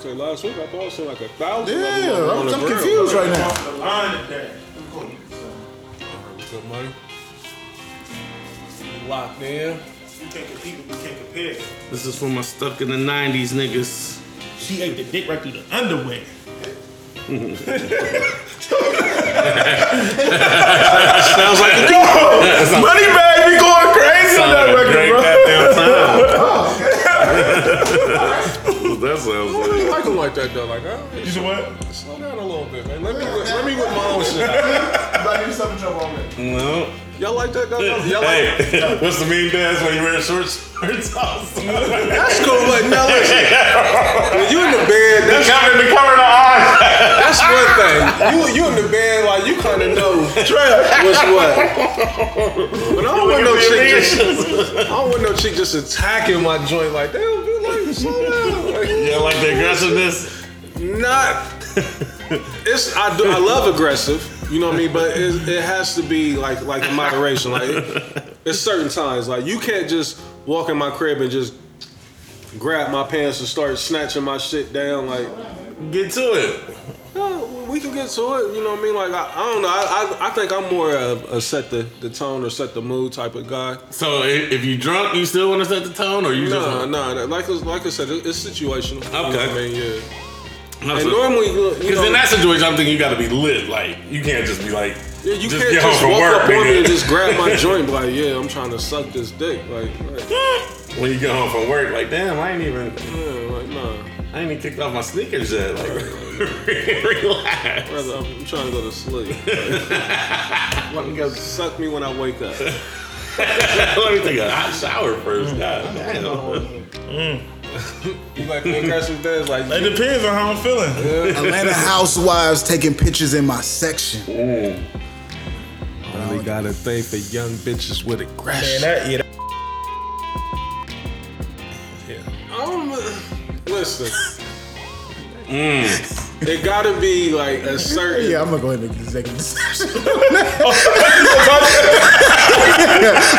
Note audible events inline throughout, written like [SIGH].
Say last week I thought it seemed like a thousand. of Yeah, them on I'm, the I'm grill. confused right now. Off the line today. What's up, money? Locked in. We can't compete, we can't compare. This is for my stuck in the 90s niggas. She ate the dick right through the underwear. Sounds like a [LAUGHS] Money bag be going crazy on that record, Great bro. [LAUGHS] [LAUGHS] goddamn time. that sounds like. I like him like that though. Like, oh, You know what? slow down a little bit, man. Let me let me with my own shit. I need something trouble on it. No. Y'all like that though? Y'all like Hey, [LAUGHS] what's the mean dance when you wear short shorts? That's cool, but now listen. [LAUGHS] When you in the bed, that's Cover the cover the eyes. that's one thing. You you in the bed, like you kind of know what's what. But I don't want no chick just I don't want no chick just attacking my joint like that. Would be like slow down. Like, Yeah, like the aggressiveness. not. It's I do I love aggressive. You know what I mean, but it, it has to be like like in moderation. Like it's certain times. Like you can't just walk in my crib and just grab my pants and start snatching my shit down. Like Get to it. We can get to it. You know what I mean? Like I, I don't know. I, I I think I'm more a, a set the, the tone or set the mood type of guy. So if, if you drunk, you still want to set the tone, or you No, just no. Like I- like I said, it's situational. You know Okay. I mean, yeah. No, And so- normally, you Because in that situation, I'm thinking you got to be lit. Like you can't just be like, Yeah, you just can't get home just from walk work, up on me and just grab my [LAUGHS] joint, be like, yeah, I'm trying to suck this dick. Like, like, when you get home from work, like, damn, I ain't even, yeah, like nah. I ain't even kicked off my sneakers yet. Like, [LAUGHS] relax. Brother, I'm, I'm trying to go to sleep. [LAUGHS] Let me go. Suck me when I wake up. [LAUGHS] Let me take a hot shower first. Mm. God damn. Mm. You like the aggressive dance? Like, It depends on how I'm feeling. Atlanta housewives taking pictures in my section. only got a thing for young bitches with Man, aggression. that, yeah, that, listen. It gotta be like a certain. Yeah, I'm gonna go ahead and make this executive decision. [LAUGHS]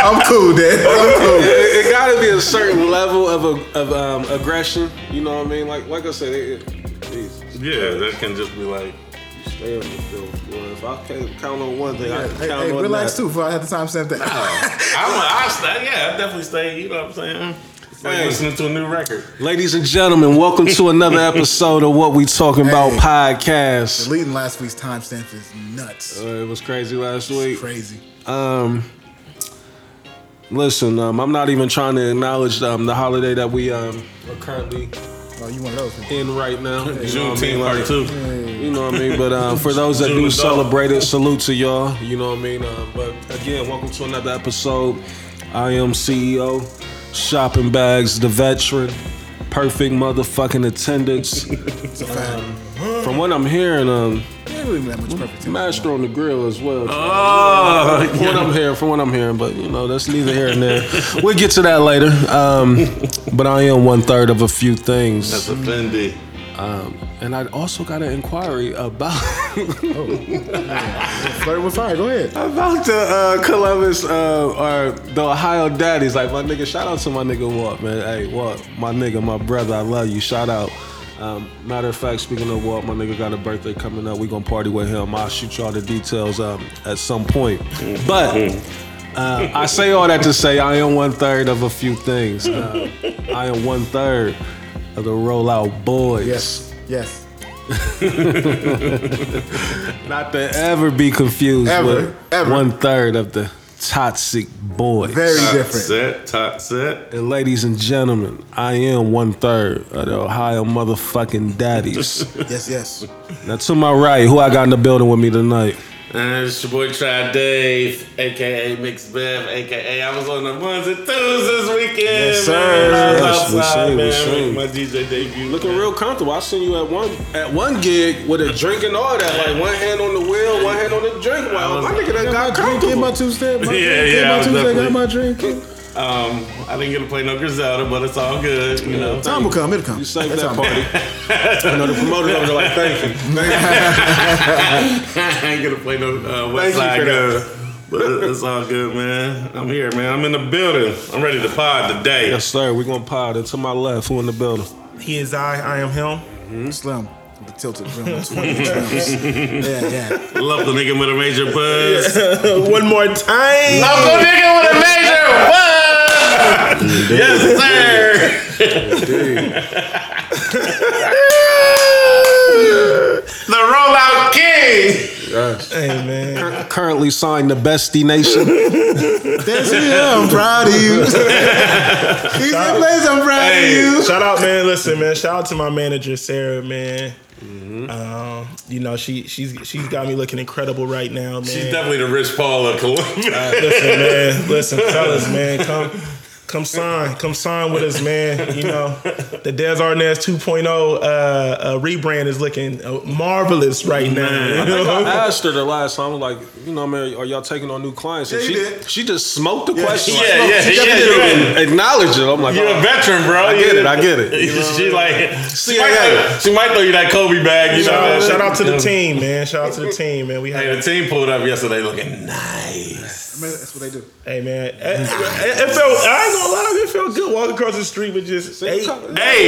I'm cool, Dad. I'm cool. It, it gotta be a certain level of a, of um, aggression. You know what I mean? Like like I said, it, it, Yeah, that can just be like, stay on the field. Boy, if I can't count on one thing, I can Hey, count hey, on relax that. too. Before I have the time stamp that. I'm, I stay, yeah, I definitely stay. You know what I'm saying? It's like Hey. listening to a new record. Ladies and gentlemen, welcome to another [LAUGHS] episode of What We Talking About podcast. Deleting last week's timestamp is nuts. Uh, it was crazy last week. Crazy. Um, listen, um, I'm not even trying to acknowledge um, the holiday that we um, are currently Oh, you one of those? people. in right now. You know what I mean? part Like, two. You know what I mean? But um, for [LAUGHS] those that do June celebrate it, salute to y'all. You know what I mean? Um, but again, welcome to another episode. I am CEO, Shopping Bags, the veteran, perfect motherfucking attendance. It's a fact. From what I'm hearing, um, You ain't really that much perfect. master on the grill as well. Oh, From what I'm hearing, from what I'm hearing, but you know that's neither here nor there. We'll get to that later. Um, [LAUGHS] but I am one third of a few things. that's a Fendi. Um, and I also got an inquiry about Flirt with fire. Go ahead. about the uh, Columbus uh, or the Ohio Daddies. Like my nigga, shout out to my nigga Walt, man. Hey Walt, my nigga, my brother, I love you. Shout out. Um, matter of fact, speaking of Walt, my nigga got a birthday coming up. We gonna party with him. I'll shoot y'all the details um, at some point. But uh, I say all that to say I am one third of a few things. Uh, I am one third of the Rollout Boys. Yes. Yes. [LAUGHS] Not to ever be confused Ever, with ever. one third of the Toxic Boys. Very Top different. set, top set. And ladies and gentlemen, I am one third of the Ohio motherfucking daddies. [LAUGHS] Yes. Yes. now to my right, who I got in the building with me tonight? And it's your boy Try Dave, aka Mixed Bev, aka I was on the ones and twos this weekend. Yes, sir. man. I was we outside, seen, we man, My DJ debut. Looking man. real comfortable. I seen you at one at one gig with a drink and all that. Like one hand on the wheel, one hand on the drink. Wow, my nigga done got Get my comfortable. two step. My [LAUGHS] Yeah, drink, yeah, Get my two step. Got my drink. Um, I didn't get to play no Griselda, but it's all good. You know, Time will come. It'll come. You saved That's that how- party. [LAUGHS] I know the promoters over there like, thank you. [LAUGHS] I ain't gonna play no uh, West Thank Side Gun. But it's all good, man. I'm here, man. I'm in the building. I'm ready to pod today. Yes, sir. We're gonna pod. And to my left, who in the building? he is I, I am him. Slim. The tilted rim, 20 trims. [LAUGHS] Yeah, yeah. Local nigga with a major buzz. One more time. Local nigga with a major buzz. Yes, sir. the rollout king. Hey man. Currently signed the Bestie Nation. That's it. I'm proud of you. [LAUGHS] He's in place. I'm proud of you. Shout out, man. Listen, man. Shout out to my manager, Sarah, man. Um, you know, she she's she's got me looking incredible right now, man. She's definitely the Rich Paul of Columbia. listen, man. Listen, fellas, man. Come come sign. Come sign with us, man. You know, the Des Arnaz 2.0 uh, uh, rebrand is looking uh, marvelous right now. You I know? [LAUGHS] asked her the last time, like, you know, man, are y'all taking on new clients? And Yeah, she, did. she just smoked the question. like, yeah, no, yeah, she yeah, didn't even acknowledge it. I'm like, You're a oh, veteran, bro. I get it, I get it. [LAUGHS] You know she like she might, CIA. throw, she might throw you that Kobe bag. You know, Shout, man? shout out to the team, man. Shout out to the team, man. We Hey, had the team pulled up yesterday looking nice. Man, that's what they do. Hey man, it, it- it felt. I ain't gonna lie, it felt good walking across the street with just. Hey, Hey, You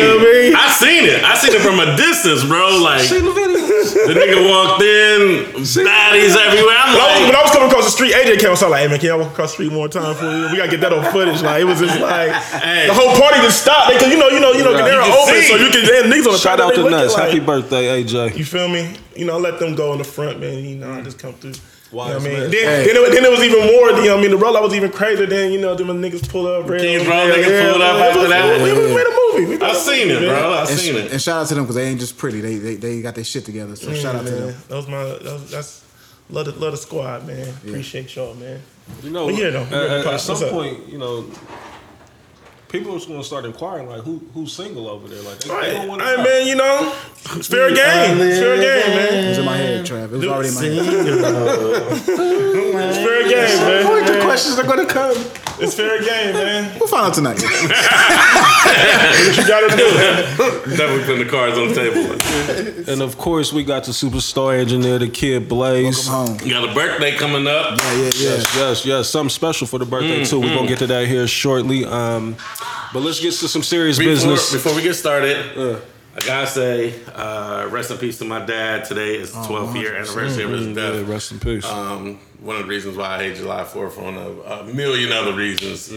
know what I mean? I seen it. I seen it from a distance, bro. Like See the video. the nigga walked in, baddies everywhere. I'm When I, was, when I was coming across the street, AJ came. So I was like, "Hey man, can y'all walk across the street one more time for you? We gotta get that on footage." Like it was just like Hey. the whole party just stopped because you know, you know, you know, Right. they're open, see. so you can have niggas on the Shout out they to looking Nuts. like- Happy birthday, AJ. You feel me? You know, I let them go in the front, man. You know, I just come through. You know what I mean? Then, Hey. then, it, then it was even more. You know, what I mean, the rollout was even crazier. than you know, them niggas pull up. red Kings on Road red, niggas pulled up after that. it We made a movie. We made I a seen movie, it, man. bro. I And, seen sh- it. and shout out to them because they ain't just pretty. They, they they got their shit together. So shout out to them. That was my. That was, that's love the, love the squad, man. Appreciate y'all, man. You know, But yeah, though, at, at- at some What's up? point, you know, people are just going to start inquiring, like, who who's single over there? Like, they, they don't want to Hey man, you know, it's fair game. It's fair game, man. It was in my head, Trav. It was already in my head. [LAUGHS] It's fair game, man The questions are going to come. It's fair game, man. We'll find out tonight. [LAUGHS] What you gotta do? Definitely putting the cards on the table. And of course, we got the superstar engineer, the kid Blaze. Welcome home. You got a birthday coming up. Yeah, yeah, yeah. Yes, yes, yes. Something special for the birthday too. We're gonna get to that here shortly. Um, but let's get to some serious Before, business. before we get started, I gotta say, uh, rest in peace to my dad. Today is the 12th year anniversary of his Yeah, death. rest in peace. Um, one of the reasons why I hate July 4th, one of a million other reasons.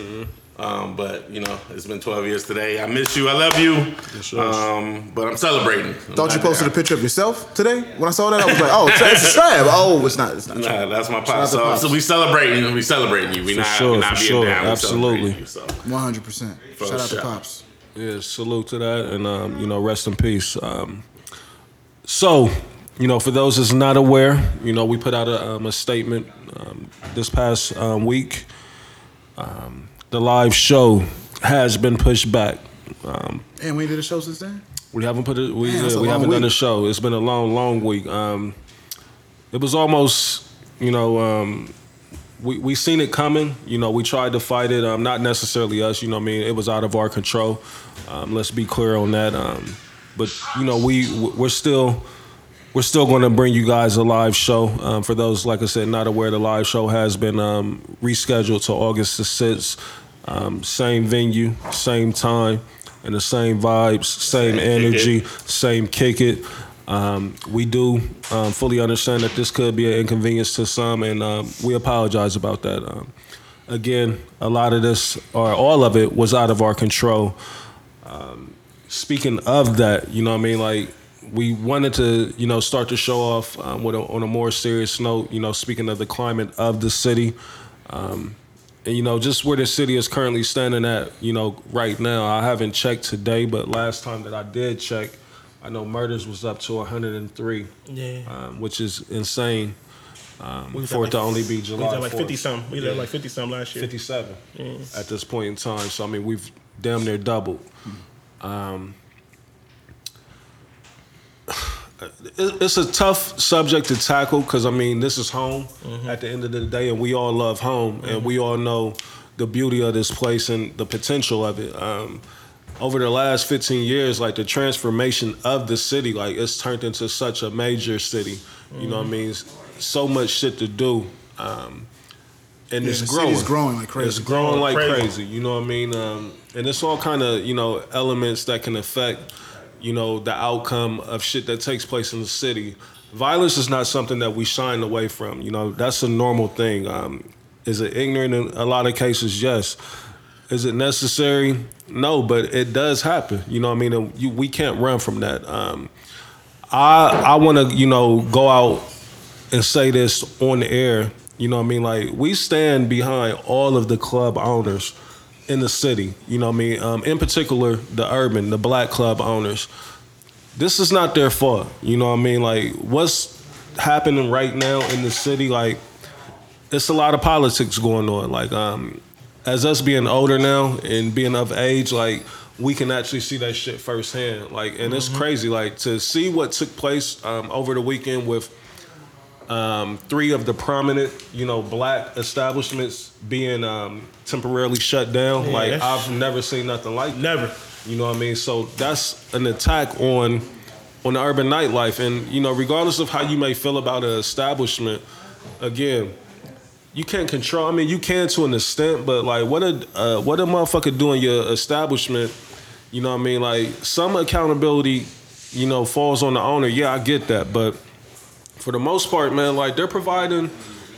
Um, but you know, it's been 12 years today. I miss you. I love you. yes. Um, but I'm celebrating. Thought you posted a picture of yourself today? When I saw that, I was like, oh, Trav, it's a Trav. Oh, it's not. It's not. Trav. Nah, that's my out pop. So, Pops. so we celebrating. We celebrating you. We For not, sure, we not for being sure. down. We Absolutely. celebrating You, so. 100%. Shout out to sure. Pops. Yeah, salute to that, and um, you know, rest in peace. Um, so, you know, for those that's not aware, you know, we put out a, um, a statement um, this past um, week. Um, the live show has been pushed back. Um, And we did a show since then? we haven't put it. We, Man, a we haven't done a show. It's been a long, long week. Um, it was almost, you know, um, we we seen it coming. You know, we tried to fight it. Um, not necessarily us. You know, what I mean, it was out of our control. Um, let's be clear on that. Um, but you know, we we're still. We're still going to bring you guys a live show. Um, for those, like I said, not aware, the live show has been um, rescheduled to August the 6th. Um, same venue, same time, and the same vibes, same Same energy, same kick it. Um, we do um, fully understand that this could be an inconvenience to some, and um, we apologize about that. Um, again, a lot of this, or all of it, was out of our control. Um, speaking of that, you know what I mean? Like, we wanted to, you know, start the show off um, with a, on a more serious note, you know, speaking of the climate of the city. Um, and, you know, just where the city is currently standing at, you know, right now. I haven't checked today, but last time that I did check, I know murders was up to 103, Yeah. um, which is insane um, We for it to only be July at like 4th. 50 something. We at like 50 something last year. 57 at this point in time. So I mean, we've damn near doubled. Um, it's a tough subject to tackle because I mean, this is home at the end of the day, and we all love home, and we all know the beauty of this place and the potential of it. Um, over the last 15 years, like the transformation of the city, like it's turned into such a major city. You know what I mean? So much shit to do. Um, and Yeah, it's the growing. city's growing like crazy. It's growing like Crazy. crazy. You know what I mean? Um, and it's all kind of you know elements that can affect you know, the outcome of shit that takes place in the city. Violence is not something that we shine away from. You know, that's a normal thing. Um, is it ignorant in a lot of cases? Yes. Is it necessary? No, but it does happen. You know I mean? And you, we can't run from that. Um, I I want to you know go out and say this on the air. You know I mean? Like we stand behind all of the club owners in the city. You know what I mean? Um, in particular, the urban, the black club owners. This is not their fault. You know what I mean? Like what's happening right now in the city? Like it's a lot of politics going on. Like um, as us being older now and being of age, like we can actually see that shit firsthand. Like, and it's crazy. Like to see what took place um, over the weekend with um, three of the prominent, you know, black establishments being um, temporarily shut down. like I've never seen nothing like that. Never. You know what I mean? So that's an attack on on the urban nightlife. And you know, regardless of how you may feel about an establishment, again, you can't control. I mean, you can to an extent, but like, what a uh, what a motherfucker doing your establishment? You know what I mean? Like, some accountability, you know, falls on the owner. Yeah, I get that, but for the most part, man, like they're providing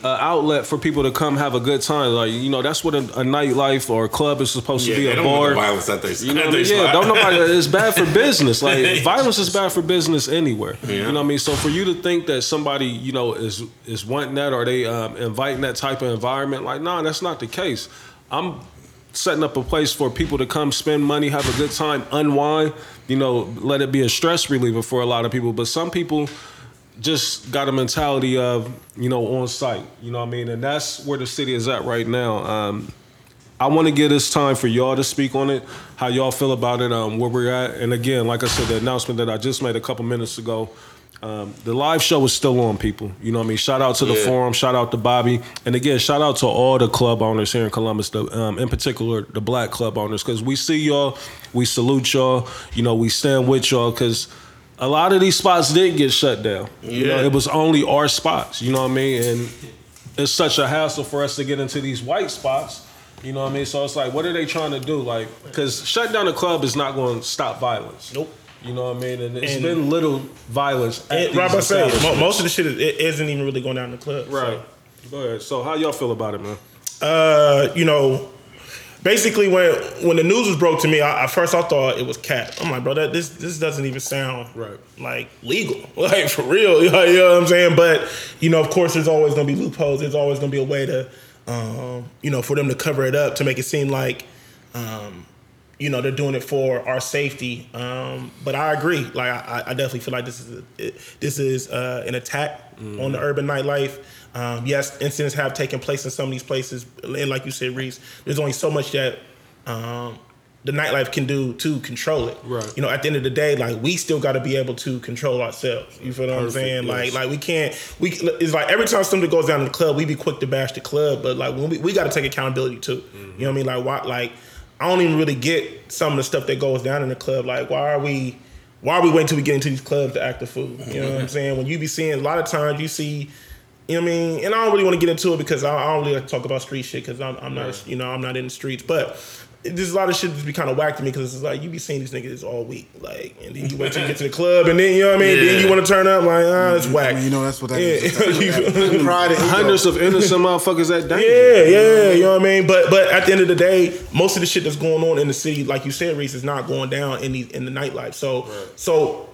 an outlet for people to come have a good time. Like, you know, that's what a, a nightlife or a club is supposed Yeah, to be. a bar. violence at they, You know at what I mean? Yeah, don't nobody. It's bad for business. Like [LAUGHS] violence is bad for business anywhere. Yeah. You know what I mean? So for you to think that somebody, you know, is is wanting that or they um, inviting that type of environment, like, nah, that's not the case. I'm setting up a place for people to come spend money, have a good time, unwind. You know, let it be a stress reliever for a lot of people. But some people just got a mentality of you know on site. You know what I mean? And that's where the city is at right now. Um, I want to give this time for y'all to speak on it, how y'all feel about it, um, where we're at. And again, like I said, the announcement that I just made a couple minutes ago, um, the live show is still on, people. You know what I mean? Shout out to the Yeah. forum, shout out to Bobby, and again, shout out to all the club owners here in Columbus, the, um, in particular the black club owners, because we see y'all, we salute y'all, you know, we stand with y'all, because a lot of these spots did get shut down. You know, Yeah. it was only our spots. You know what I mean? And it's such a hassle for us to get into these white spots. You know what I mean? So it's like, what are they trying to do? Like, because shutting down a club is not going to stop violence. Nope. You know what I mean? And it's And- been little violence. At And, these right, I say most of the shit is, it isn't even really going down in the club. so. Right. Go ahead. So how y'all feel about it, man? uh, you know, basically when when the news was broke to me, I, at first I thought it was cap. I'm like, bro, that this this doesn't even sound Right. like legal, [LAUGHS] like for real. [LAUGHS] You know, you know what I'm saying? But you know, of course, there's always gonna be loopholes. There's always gonna be a way to, um, you know, for them to cover it up to make it seem like. Um, you know they're doing it for our safety, um, but I agree. Like I, I definitely feel like this is a, it, this is uh, an attack on the urban nightlife. Um, yes, incidents have taken place in some of these places, and like you said, Reese, there's only so much that um, the nightlife can do to control it. Right. You know, at the end of the day, like we still got to be able to control ourselves. You feel what I'm saying? Like, yes. like we can't. We it's like every time something goes down in the club, we be quick to bash the club, but like when we, we got to take accountability too. You know what I mean? Like why? Like I don't even really get some of the stuff that goes down in the club. Like why are we? Why are we waiting till we get into these clubs to act the fool? You know what I'm saying? When you be seeing a lot of times you see. You know what I mean? And I don't really want to get into it because I, I don't really like to talk about street shit because I'm, I'm not, you know, I'm not in the streets. But there's a lot of shit that be kind of whack to me because it's like you be seeing these niggas all week, like, and then you wait till you get to the club, and then you know what I mean. Then you want to turn up, like, ah, it's whack. You know that's what that Yeah. is. [LAUGHS] You- Pride and. Hundreds of innocent motherfuckers at danger. Yeah, yeah, you know what I mean. But but at the end of the day, most of the shit that's going on in the city, like you said, Reese, is not going down in the in the nightlife. So so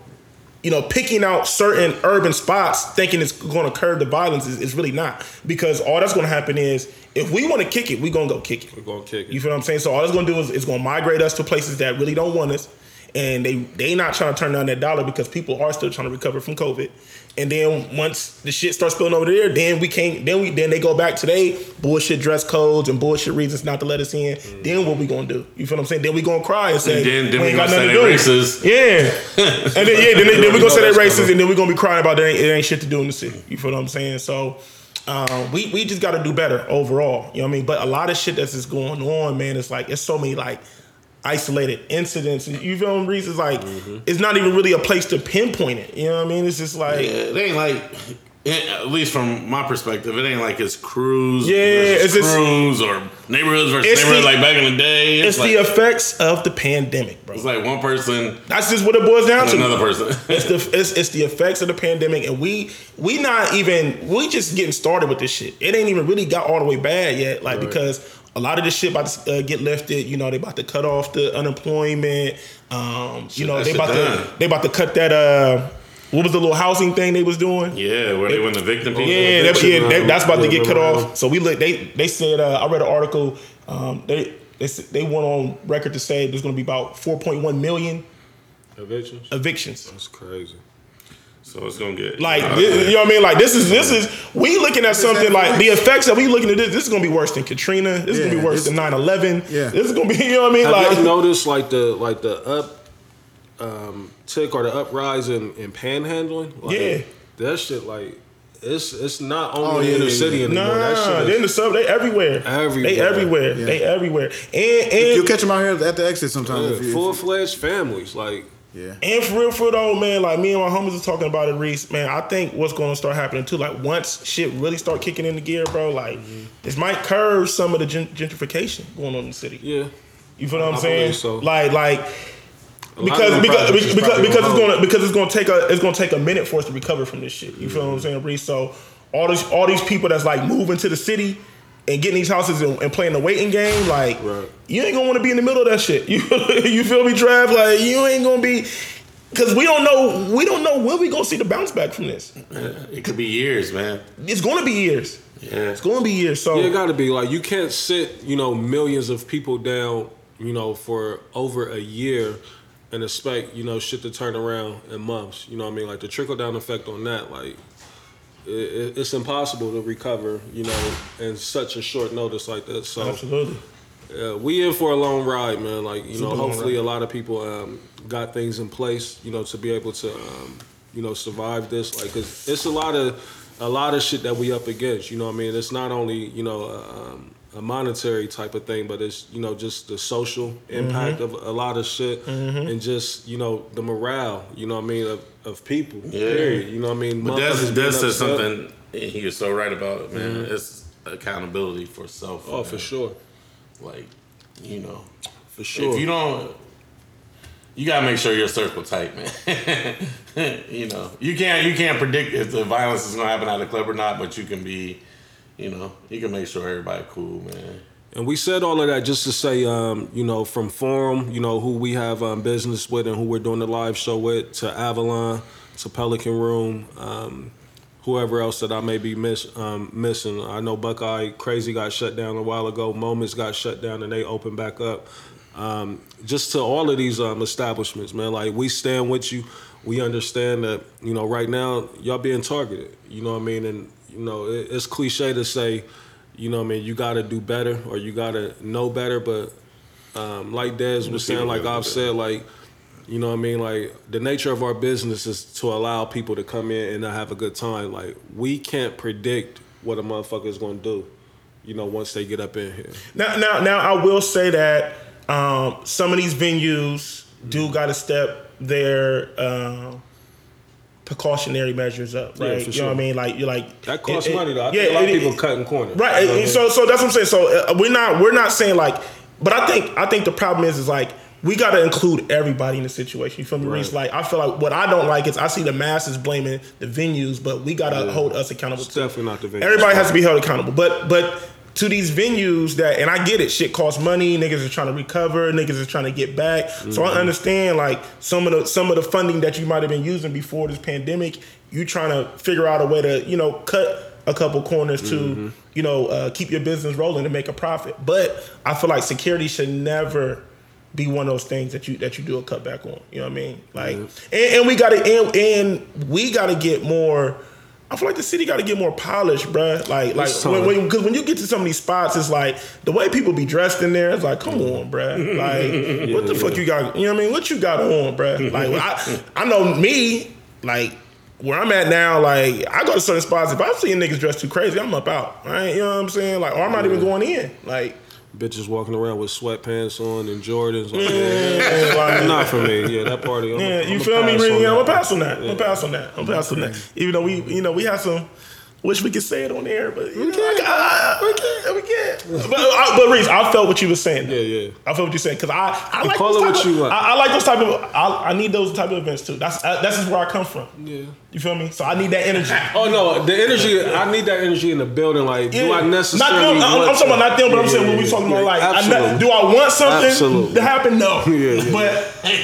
you know, picking out certain urban spots, thinking it's going to curb the violence is, is really not because all that's going to happen is if we want to kick it, we're gonna go kick it. We're gonna kick it. You feel what I'm saying? So all it's gonna do is it's gonna migrate us to places that really don't want us, and they they not trying to turn down that dollar because people are still trying to recover from COVID. And then once the shit starts spilling over there, then we can't. Then we then they go back to they bullshit dress codes and bullshit reasons not to let us in. Then what we gonna do? You feel what I'm saying? Then we gonna cry and say And then- then we we ain't got gonna nothing say to do. racist. Yeah, [LAUGHS] and then yeah, then, they, then we gonna [LAUGHS] say that's racist, coming. and then we gonna be crying about that. Ain't, it ain't shit to do in the city. You feel what I'm saying? So. Um, we we just got to do better overall. You know what I mean? But a lot of shit that's just going on, man. It's like it's so many like isolated incidents. You feel me? Reese? It's like mm-hmm. it's not even really a place to pinpoint it. You know what I mean? It's just like Yeah, they ain't like it- at least from my perspective, it ain't like it's crews, Yeah, it's crews or neighborhoods versus neighborhoods the- like back in the day. It's, It's like the effects of the pandemic, bro. it's like one person That's just what it boils down to. another person. [LAUGHS] It's the it's, it's the effects of the pandemic, and we we not even we just getting started with this shit. It ain't even really got all the way bad yet, like because a lot of this shit about to uh, get lifted. You know, they about to cut off the unemployment. Um, you know, they about to they about to cut that. Uh, what was the little housing thing they was doing? yeah, where they went evicting people. Yeah, that, eviction, yeah, that- that's about to get cut off. So we look. They they said uh, I read an article. Um, they they they went on record to say there's going to be about 4.1 million Evictions. evictions. That's crazy. So it's gonna get Like uh, this, you know what I mean? Like this is this is we looking at something like the effects that we looking at this. This is gonna be worse than Katrina. This is gonna be worse this- than 9-11. Yeah. This is gonna be [LAUGHS] you know what I mean? Have Like y'all noticed like the like the up um, tick or the uprise in, in panhandling? Like, Yeah. that shit like it's it's not Oh, only yeah, inner yeah, city yeah. anymore. nah, they is in the sub. They everywhere. Everywhere. They everywhere. Yeah. They everywhere. And and You'll catch them out here at the exit sometimes. if full fledged families. Like yeah. And for real, for though, man, like me and my homies are talking about it, Reese. Man, I think what's going to start happening too, like once shit really start kicking into gear, bro, like Mm-hmm. this might curve some of the gentrification going on in the city. yeah, You feel what I'm I saying? so. Like, like A lot of because because because, because it's gonna because it's gonna take a it's gonna take a minute for us to recover from this shit. You feel what I'm saying, Reese? So all these all these people that's like moving to the city and getting these houses and, and playing the waiting game, like Right. you ain't gonna want to be in the middle of that shit. [LAUGHS] You you feel me, Trav? Like you ain't gonna be because we don't know we don't know when we gonna see the bounce back from this. it could be years, man. It's gonna be years. Yeah. It's gonna be years. So Yeah, it got to be like you can't sit, you know, millions of people down, you know, for over a year and expect, you know, shit to turn around in months. You know what I mean? Like the trickle down effect on that, like it, it- it's impossible to recover, you know, in such a short notice like this. So absolutely. uh, we in for a long ride, man. Like you know, Super hopefully a lot of people um, got things in place, you know, to be able to, um, you know, survive this. Like, cause it's a lot of a lot of shit that we up against. You know, what I mean, it's not only you know um, a monetary type of thing, but it's you know just the social impact Mm-hmm. of a lot of shit, and just you know the morale. You know, what I mean, of, of people. Yeah. Period. You know, what I mean, But that's that's being says something he is so right about it, man. It's accountability for self. Oh, man. for sure, Like, you know, for sure. if you don't, you gotta make sure your circle tight, man. [LAUGHS] you know, you can't you can't predict if the violence is gonna happen at a club or not, but you can be, you know, you can make sure everybody cool, man. And we said all of that just to say, um, you know, from Forum, you know, who we have um, business with and who we're doing the live show with, to Avalon, to Pelican Room, um, whoever else that I may be miss, um, missing. I know Buckeye Crazy got shut down a while ago. Moments got shut down and they opened back up. Um, just to all of these um, establishments, man, like we stand with you. We understand that, you know, right now y'all being targeted. You know what I mean? And you know, it, it's cliche to say, you know what I mean, you got to do better or you got to know better. But um, like Dez was saying, like I've said, like, you know what I mean? Like the nature of our business is to allow people to come in and have a good time. Like we can't predict what a motherfucker is going to do, you know, once they get up in here. Now, now, now, I will say that um, some of these venues do got to step their um, precautionary measures up, Yeah, right? for you know what I mean? Like, you're like That costs it- money though. I yeah, a lot it- of people it- cutting corners. Right. You know what I and mean? So, so that's what I'm saying. So uh, we're not we're not saying like, but I think I think the problem is is like we got to include everybody in the situation. You feel me, Reese? Like I feel like what I don't like is I see the masses blaming the venues, but we got to hold us accountable. It's too. definitely not the venues' Everybody has to be held accountable, but but. To these venues that, and I get it, shit costs money. Niggas are trying to recover. Niggas are trying to get back. So Mm-hmm. I understand like some of the some of the funding that you might have been using before this pandemic. You trying to figure out a way to you know cut a couple corners to Mm-hmm. you know uh, keep your business rolling and make a profit. But I feel like security should never be one of those things that you that you do a cutback on. You know what I mean? Like, and, and we got to and, and we got to get more. I feel like the city got to get more polished, bruh. Like, like It's when, when, cause when you get to some of these spots, it's like the way people be dressed in there. It's like, come mm. on, bruh. [LAUGHS] Like, what the fuck you got? You know what I mean? What you got on, bruh? Like, [LAUGHS] I, I know me, like. Where I'm at now, like I go to certain spots. If I'm seeing niggas dressed too crazy, I'm up out. Right? You know what I'm saying? Like, or I'm not even going in. Like, bitches walking around with sweatpants on and Jordans. Like, Yeah, like- Not for me. Yeah, that party. I'm Yeah, you I'm feel me? Really? I'm gonna pass on that. I'm pass on that. I'm pass on that. Even though we, you know, we have some. Wish we could say it on air, but you know, can't. I- we can't. We can't. But, I, but Reese, I felt what you were saying. Yeah, yeah. I felt what you're saying because I, I like call those it type what of, you want. I, I like those type of. I, I need those type of events too. That's uh, that's just where I come from. Yeah. You feel me? So I need that energy. [LAUGHS] Oh no, the energy. I need that energy in the building. Like, do I necessarily? Not them. I'm, want I'm talking about to- not them, but I'm saying yeah, when we yeah, talking yeah. about like, I Absolutely. know, do I want something Absolutely. to happen? No. [LAUGHS] Yeah, yeah. But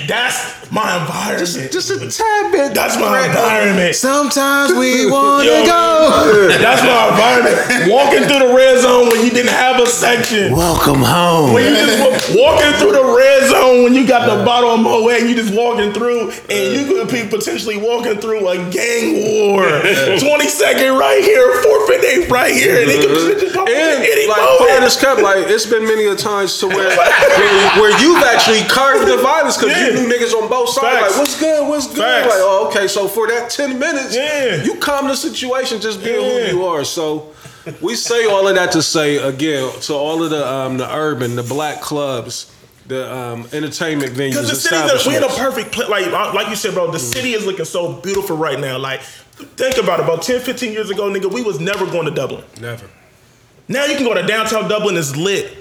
that's my environment. Just a tad bit. that's my environment. Sometimes we [LAUGHS] want to go. That's my environment. Walking through the red zone when you didn't have a section. Welcome home. When you just wa- walking through the red zone when you got the bottle of Moet and you just walking through and you could be potentially walking through a gang war. [LAUGHS] 20 second right here, forfeit eight right here. And it just pop And any like moment. part of this cup, like it's been many a times to where [LAUGHS] where, where you've actually curbed the violence because Yeah. you knew niggas on both sides. Facts. Like, what's good? What's good? Facts. Like, oh, okay. So for that ten minutes, Yeah. you calm the situation just being Yeah. who you are. So we say all of that to say again to all of the um, the urban, the black clubs, the um, entertainment venues, Because the city's we in a perfect place. Like, uh, like you said, bro, the city is looking so beautiful right now. Like, think about it. About 10, 15 years ago, nigga, we was never going to Dublin. Never. Now you can go to downtown Dublin, it's lit.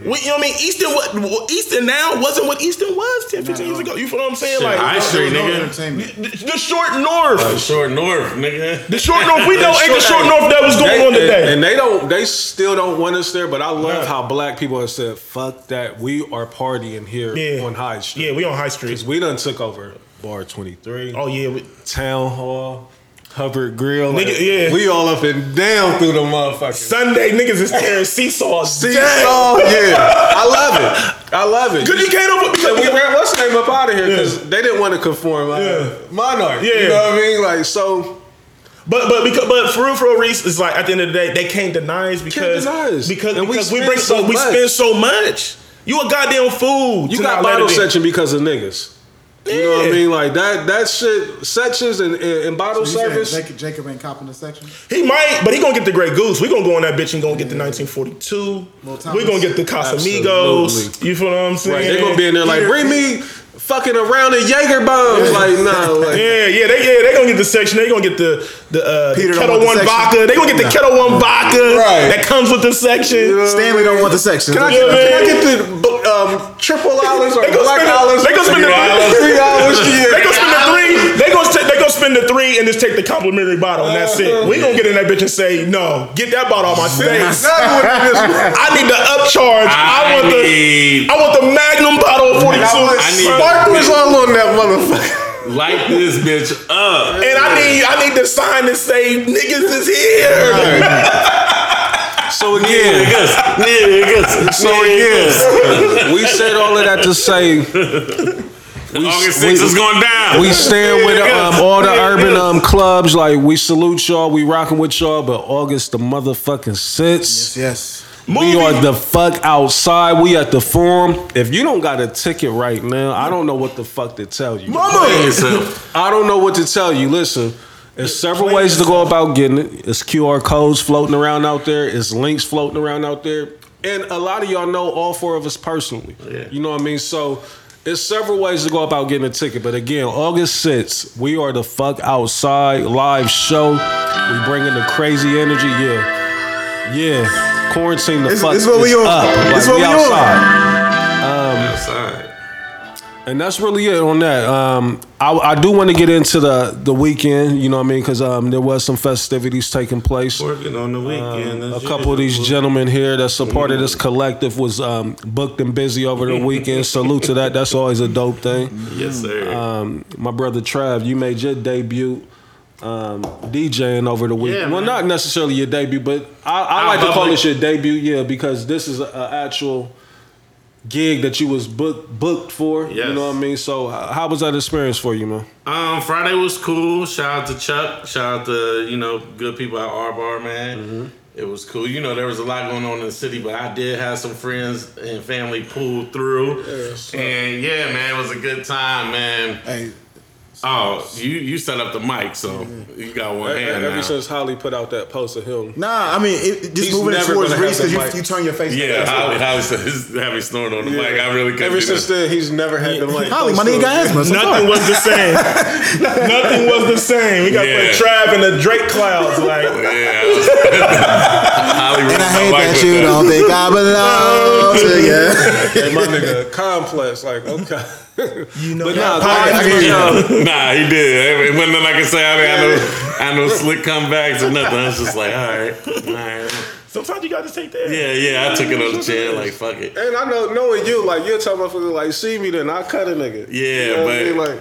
We, you know what I mean? Easton, what, Easton now wasn't what Easton was 10, 15 years ago. You feel what I'm saying? Shit, like, High Street, No nigga. entertainment. the, the short north. The short North, nigga. The short north. We know ain't the short north that was going They- on today. And, and they don't. They still don't want us there. But I love Nah. how black people have said, "Fuck that. We are partying here yeah. on High Street." Yeah, we on High Street. Cause We done took over Bar 23, Oh, yeah. We, Town Hall, Hubbard Grill. Nigga, like, yeah. We all up and down through the motherfuckers. Sunday niggas is tearing seesaws. See, down. oh yeah, I love it. I love it. Because you can't over. And we ran what's the name up out of here because they didn't want to conform. Uh, Yeah. Monarch. Yeah. You know what I mean? Like so. But but because but for real for real, Reese, it's like at the end of the day, they can't deny us because deny us. because And we because we, spend bring so we much. spend so much. You a goddamn fool. You to got not bottle section because of niggas. You know what I mean? Like that that shit sections and, and, and bottle You saying service. Jacob, Jacob ain't copping the section. He might, but he gonna get the Grey Goose. We gonna go on that bitch and gonna get the 1942. Well, Thomas- We gonna get the Casamigos. Absolutely. You feel what I'm saying? Right, they gonna be in there like, bring me fucking around the Jaeger bombs. Like, nah, [LAUGHS] like, Yeah, yeah, they yeah they gonna get the section. They gonna get the the, uh, the Peter don't Kettle want the One section. vodka. They gonna get the Nah. Ketel One vodka Right. that comes with the section. Stanley don't want the section. can I, Yeah, get, can I get the um, triple olives or They gonna black spend the- olives? they gonna spend the- three olives. They gonna spend the three. They gonna ta- they gonna spend the three and just take the complimentary bottle and that's it. We gonna get in that bitch and say no. Get that bottle on my face. Now you want this one. I need the upcharge. I, I want need- the I want the Magnum bottle of 42. I need- sparklers all on that motherfucker. Light this bitch up. and I need I need the sign that say niggas is here. So again, Niggas, niggas, so again, we said all of that to say we, August we- 6th is going down. We stand with um, all the [LAUGHS] urban um, clubs. Like we salute y'all. We rocking with y'all. But August the motherfucking sixth. Yes. We are the fuck outside. We at the forum. If you don't got a ticket right now, I don't know what the fuck to tell you. I don't know what to tell you. Listen, there's several ways to go about getting it. It's QR codes floating around out there. It's links floating around out there. And a lot of y'all know all four of us personally. Yeah. You know what I mean? So it's several ways to go about getting a ticket. But again, August 6th, we are the fuck outside live show. We bringing the crazy energy. Yeah. Yeah. Quarantine the This- fuck this is what we is on. up. This Like, what we on. outside. Um, outside. And that's really it on that. Um, I, I do want to get into the the weekend, you know what I mean, because um, there was some festivities taking place. Working on the weekend. A couple of these gentlemen here that's a part of this collective was um, booked and busy over the weekend. [LAUGHS] Salute to that. That's always a dope thing. Yes, sir. Um, my brother Trav, you made your debut um, DJing over the weekend. Yeah, well, not necessarily your debut, but I, I like to call this your debut, yeah, because this is an actual gig that you was booked booked for. You know what I mean? So, how was that experience for you, man? Um, Friday was cool. Shout out to Chuck. Shout out to you know good people at R Bar, man. Mm-hmm. It was cool. You know there was a lot going on in the city, but I did have some friends and family pull through. and yeah, man, it was a good time, man. Hey, Oh, you you set up the mic, so you got one hand Ever now. since Holly put out that post of him, Nah, I mean, it, it- just He's moving it never towards gonna Reese the because mic. you, you turn your face. Yeah, Holly, Holly said his having snoring on the mic. I really couldn't. ever do since that. then, he's never had the mic. Holly, my close nigga got asthma. so Nothing fuck. was the same. [LAUGHS] Nothing was the same. We got Yeah. put Trav in the Drake clouds. Like, [LAUGHS] Yeah, I was- [LAUGHS] Holly And I hate that with you don't think I belong to you. Hey, my nigga, complex. Like, okay. [LAUGHS] you know, But that nah, podcast- I get y'all. Nah, he did. It wasn't nothing I can say. I mean, I know, I know slick comebacks or nothing. I was just like, all right, all right. sometimes you got to take that. Yeah, yeah. I took it on the chin, like fuck it. And I know, knowing you, like, you'll tell motherfuckers, like, see me then, I'll cut a nigga. Yeah, You know what I but- mean? Like,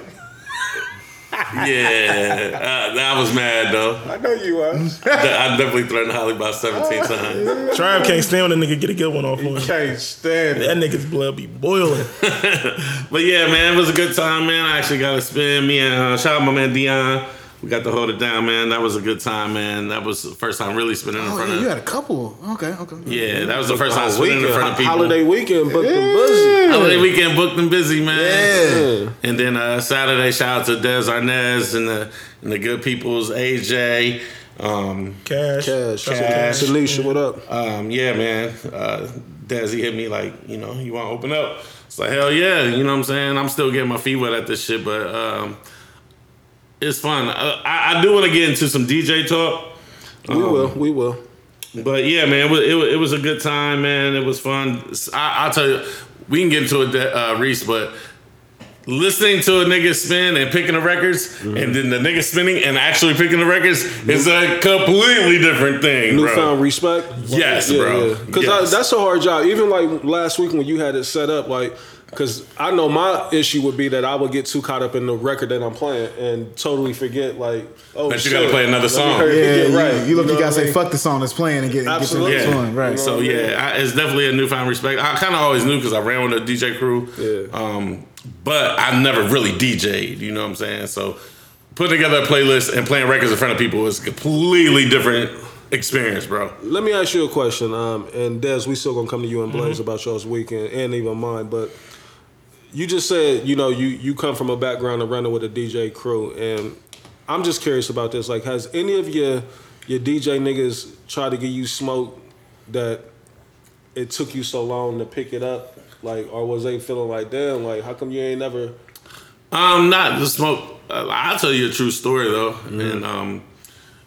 Yeah, [LAUGHS] uh, I was mad though. I know you was. [LAUGHS] I definitely threatened Holly about seventeen times. Trav can't stand when a nigga get a good one off on him. Can't stand That it. nigga's blood be boiling. [LAUGHS] But yeah, man, it was a good time, man. I actually got to spend me and uh, shout out my man Dion. We got to hold it down, man. That was a good time, man. That was the first time really spinning in Oh, front yeah, of. you had a couple. Okay, okay. Yeah, that was the first time Oh, spinning in front of people. holiday weekend, booked the buzzy. Holiday weekend booked and busy, man. Yeah. And then uh, Saturday, shout out to Des Arnaz and the and the good people's AJ. Um, Cash. Cash. Cash. Tanisha, what up? um, yeah, man. Uh, Des, he hit me like, you know, you want to open up? It's like hell yeah, you know what I'm saying. I'm still getting my feet wet at this shit, but um, it's fun. Uh, I, I do want to get into some DJ talk. We will, we will. But yeah, man, it was, it it was a good time, man. It was fun. I, I'll tell you, we can get into it, uh, Reese, but listening to a nigga spin and picking the records, Mm-hmm. and then the nigga spinning and actually picking the records is a completely different thing, bro. Newfound respect. Yes, bro. Because Yes. that's a hard job. Even like last week when you had it set up, like, because I know my issue would be that I would get too caught up in the record that I'm playing and totally forget, like, oh, That you shit, gotta play another let me song. hurry Yeah, and get you, right. you look, know you, gotta what I say mean? fuck the song that's playing and get, get to the Absolutely. next Yeah. one. Right. So yeah, I, it's definitely a newfound respect. I kind of always knew because I ran with a DJ crew. Yeah. Um, but I never really DJ'd. You know what I'm saying? So putting together a playlist and playing records in front of people is a completely different experience, bro. Let me ask you a question. Um, and Des, we still gonna come to you and Blaze Mm-hmm. about y'all's weekend and even mine. But you just said you know you you come from a background of running with a DJ crew, and I'm just curious about this. Like, has any of your your DJ niggas tried to give you smoke that it took you so long to pick it up? Like, or was they feeling like, damn, like how come you ain't never? Um, not the smoke. I'll tell you a true story though, and um,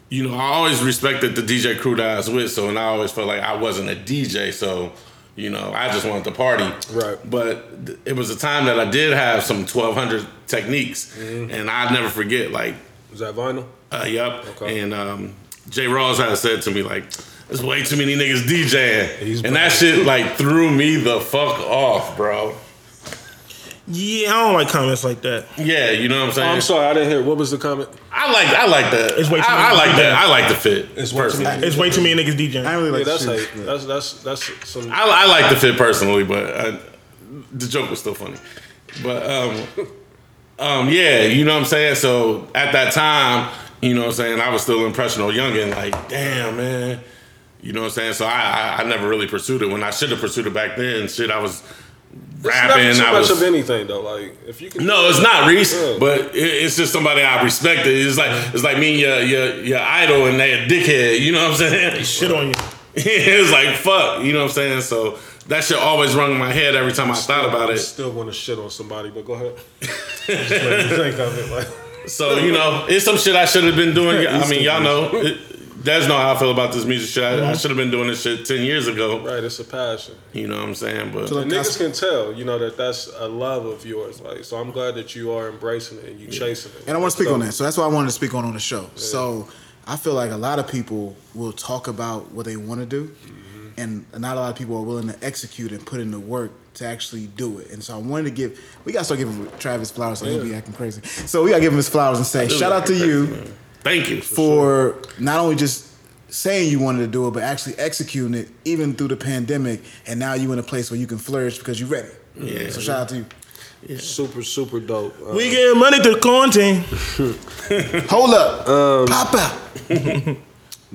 you know, I always respected the DJ crew that I was with, so and I always felt like I wasn't a DJ, so you know, I just wanted to party. Right. But th- it was a time that I did have some twelve hundred Technics, and I'd never forget. Like, was that vinyl? uh, yep. Okay. And um, Jay Rawls had said to me like. There's way too many niggas DJing, He's and that shit like threw me the fuck off, bro. Yeah, I don't like comments like that. Yeah, you know what I'm saying. Oh, I'm sorry, I didn't hear. What was the comment? I like I like that. It's way too I, I like DJs. that. I like the fit. It's way too personally. many. It's way too many niggas DJing. I don't really Yeah, like that's to hate. That's that's that's some. I, I like the fit personally, but uh the joke was still funny. But um, [LAUGHS] um, yeah, you know what I'm saying. So at that time, you know what I'm saying, I was still impressionable young and Like, damn man, you know what I'm saying. So I I, I never really pursued it when I should have pursued it back then. Shit, I was It's not too I much was of anything though. Like if you can. No, it's not Reese, Yeah. but it, it's just somebody I respected. It's like it's like me and your your your idol and they a dickhead. You know what I'm saying? Shit on you. [LAUGHS] it's like fuck. You know what I'm saying? So that shit always rung in my head every time I thought about I'm it. still want to shit on somebody, but go ahead. [LAUGHS] Just let me think of it. Like, So you know, it's some shit I should have been doing. [LAUGHS] I mean, y'all know. It, Des know how I feel about this music shit. I, I mm-hmm. should have been doing this shit ten years ago. right, it's a passion. You know what I'm saying? But So And niggas can tell, you know, that that's a love of yours. Like, so I'm glad that you are embracing it and you chasing it. And I want to speak So- on that. So that's why I wanted to speak on on the show. So I feel like a lot of people will talk about what they want to do, mm-hmm. and not a lot of people are willing to execute and put in the work to actually do it. And so I wanted to give, we got to start giving Travis flowers so he'll be acting crazy. So we got to give him his flowers and say, shout out to you thank you. for not only just saying you wanted to do it, but actually executing it even through the pandemic. And now you in a place where you can flourish because you're ready. Yeah. So shout out to you. Super, super dope. Uh, We get money through quarantine. [LAUGHS] Hold up. Pop out. [LAUGHS]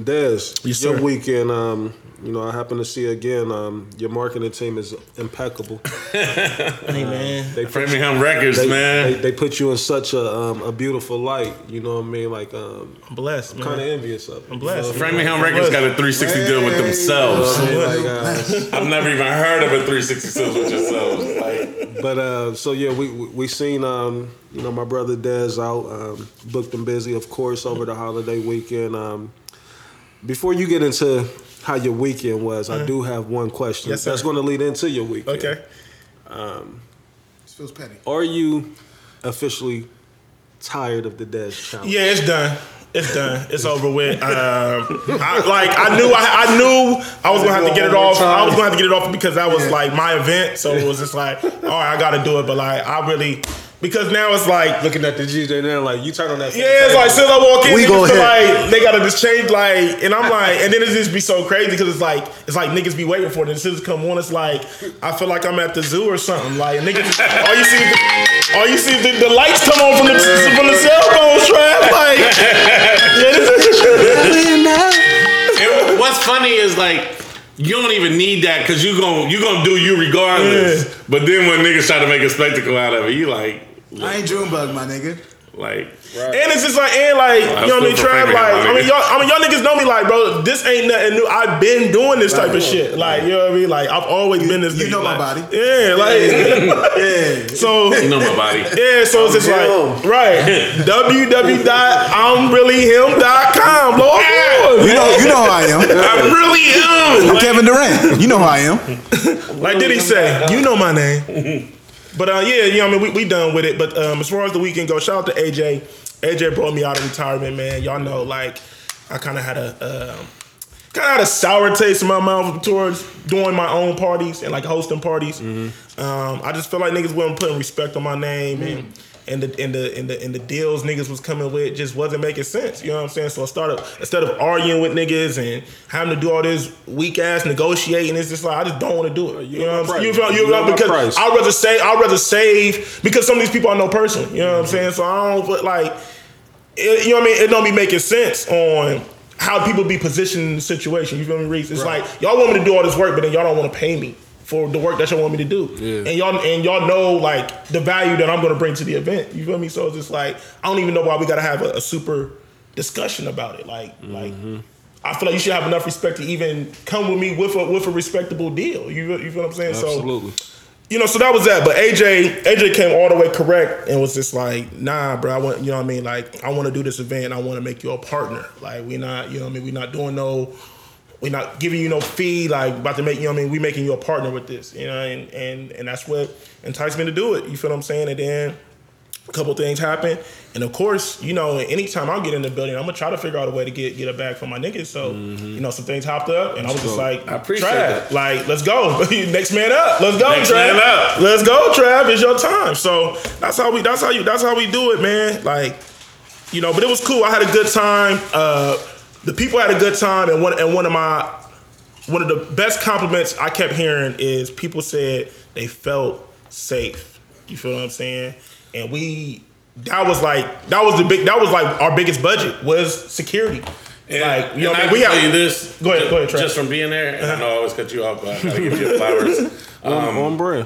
Des, Yes, your sir. weekend, um, you know, I happen to see again, um, your marketing team is impeccable. [LAUGHS] Hey man. They put, Framingham Records, they, man. they, they put you in such a um, a beautiful light. You know what I mean? Like, um, I'm blessed. I'm kind of envious of it. I'm blessed. Framingham Records got a 360 deal with themselves. You know I mean? Like, [LAUGHS] uh, I've never even heard of a 360 deal with yourselves. Like, But uh, so yeah, we we, we seen um, you know my brother Dez out, um, booked and busy, of course, over the holiday weekend. Um, before you get into how your weekend was, I do have one question. Yes, sir. That's going to lead into your weekend. Okay. This feels petty. Are you officially tired of the Dez challenge? Yeah, it's done. It's done. It's over with. Um, I, like I knew, I, I knew I was gonna have to get it off. I was gonna have to get it off because that was like my event. So it was just like, all right, I got to do it. But like, I really because now it's like Looking at the GJ now, like you turn on that. Yeah, it's like since I walk in, We go ahead. like they gotta just change like, and I'm like, and then it just be so crazy because it's like it's like niggas be waiting for it. And as soon as it come on, it's like I feel like I'm at the zoo or something. Like niggas, all you see, the, all you see the, the lights come on from the from the cell phone strap. Like, yeah, this [LAUGHS] [LAUGHS] and what's funny is like, you don't even need that because you gon' you gonna do you regardless. Yeah. But then when niggas try to make a spectacle out of it, you like, I ain't Junebug, my nigga. like, And it's just like, and like, you know what I mean? still Trav, like, I mean, y'all, I mean, y'all niggas know me, like, bro, this ain't nothing new. I've been doing this type of shit. Like, you know what I mean? Like, I've always been this you nigga. know my body. Yeah, like, [LAUGHS] Yeah. so. you know my body. Yeah, so it's just like him. right. [LAUGHS] www.imreallyhim.com. Lord, You know, you know who I am. I really am. I'm Kevin Durant. You know who I am. like did he say? You know my name. But uh, yeah, you know, I mean, we, we done with it. But um, as far as the weekend goes, shout out to AJ. AJ brought me out of retirement, man. Y'all know, like, I kind of had a um, kind of had a sour taste in my mouth towards doing my own parties and like hosting parties. Um, I just feel like niggas wasn't putting respect on my name and. And the, and, the, and, the, and the deals niggas was coming with just wasn't making sense. You know what I'm saying? So I started instead of arguing with niggas and having to do all this weak ass negotiating, it's just like I just don't want to do it. You, know what I'm saying? You you You know because price. I'd rather save. I'd rather save because some of these people I know personally. You know what I'm saying? So I don't but like. It, you know what I mean? It don't be making sense on how people be positioned in the situation. You feel me, Reese? It's like y'all want me to do all this work, but then y'all don't want to pay me for the work that y'all want me to do. Yeah. And y'all and y'all know like the value that I'm going to bring to the event. You feel me? So it's just like I don't even know why we got to have a, a super discussion about it. Like like. Mm-hmm. I feel like you should have enough respect to even come with me with a with a respectable deal. You, you feel what I'm saying? So Absolutely. you know, so that was that. But AJ, AJ came all the way correct and was just like, nah, bro. I want, you know what I mean? Like, I want to do this event. I want to make you a partner. Like, we not, you know what I mean? We not doing no, we not giving you no fee. Like, about to make, you know what I mean? We making you a partner with this, you know, and and and that's what enticed me to do it. You feel what I'm saying? And then a couple things happen, and of course, you know, anytime I get in the building, I'm gonna try to figure out a way to get get it back for my niggas. So, you know, some things hopped up, and I was just like, I appreciate Trav, that. Like, let's go, [LAUGHS] next man up. Let's go, Next Trav. man up. Let's go, Trav. It's your time. So that's how we. That's how you. That's how we do it, man. Like, you know, but it was cool. I had a good time. Uh, the people had a good time, and one and one of my one of the best compliments I kept hearing is people said they felt safe. You feel what I'm saying? And we that was like that was the big that was like our biggest budget was security. And, like you know, and what I I mean? we can have you this. Go ahead, go ahead, Trey. Just from being there, and I know I always cut you off, but I gotta give you flowers. [LAUGHS] On, Um, on brand.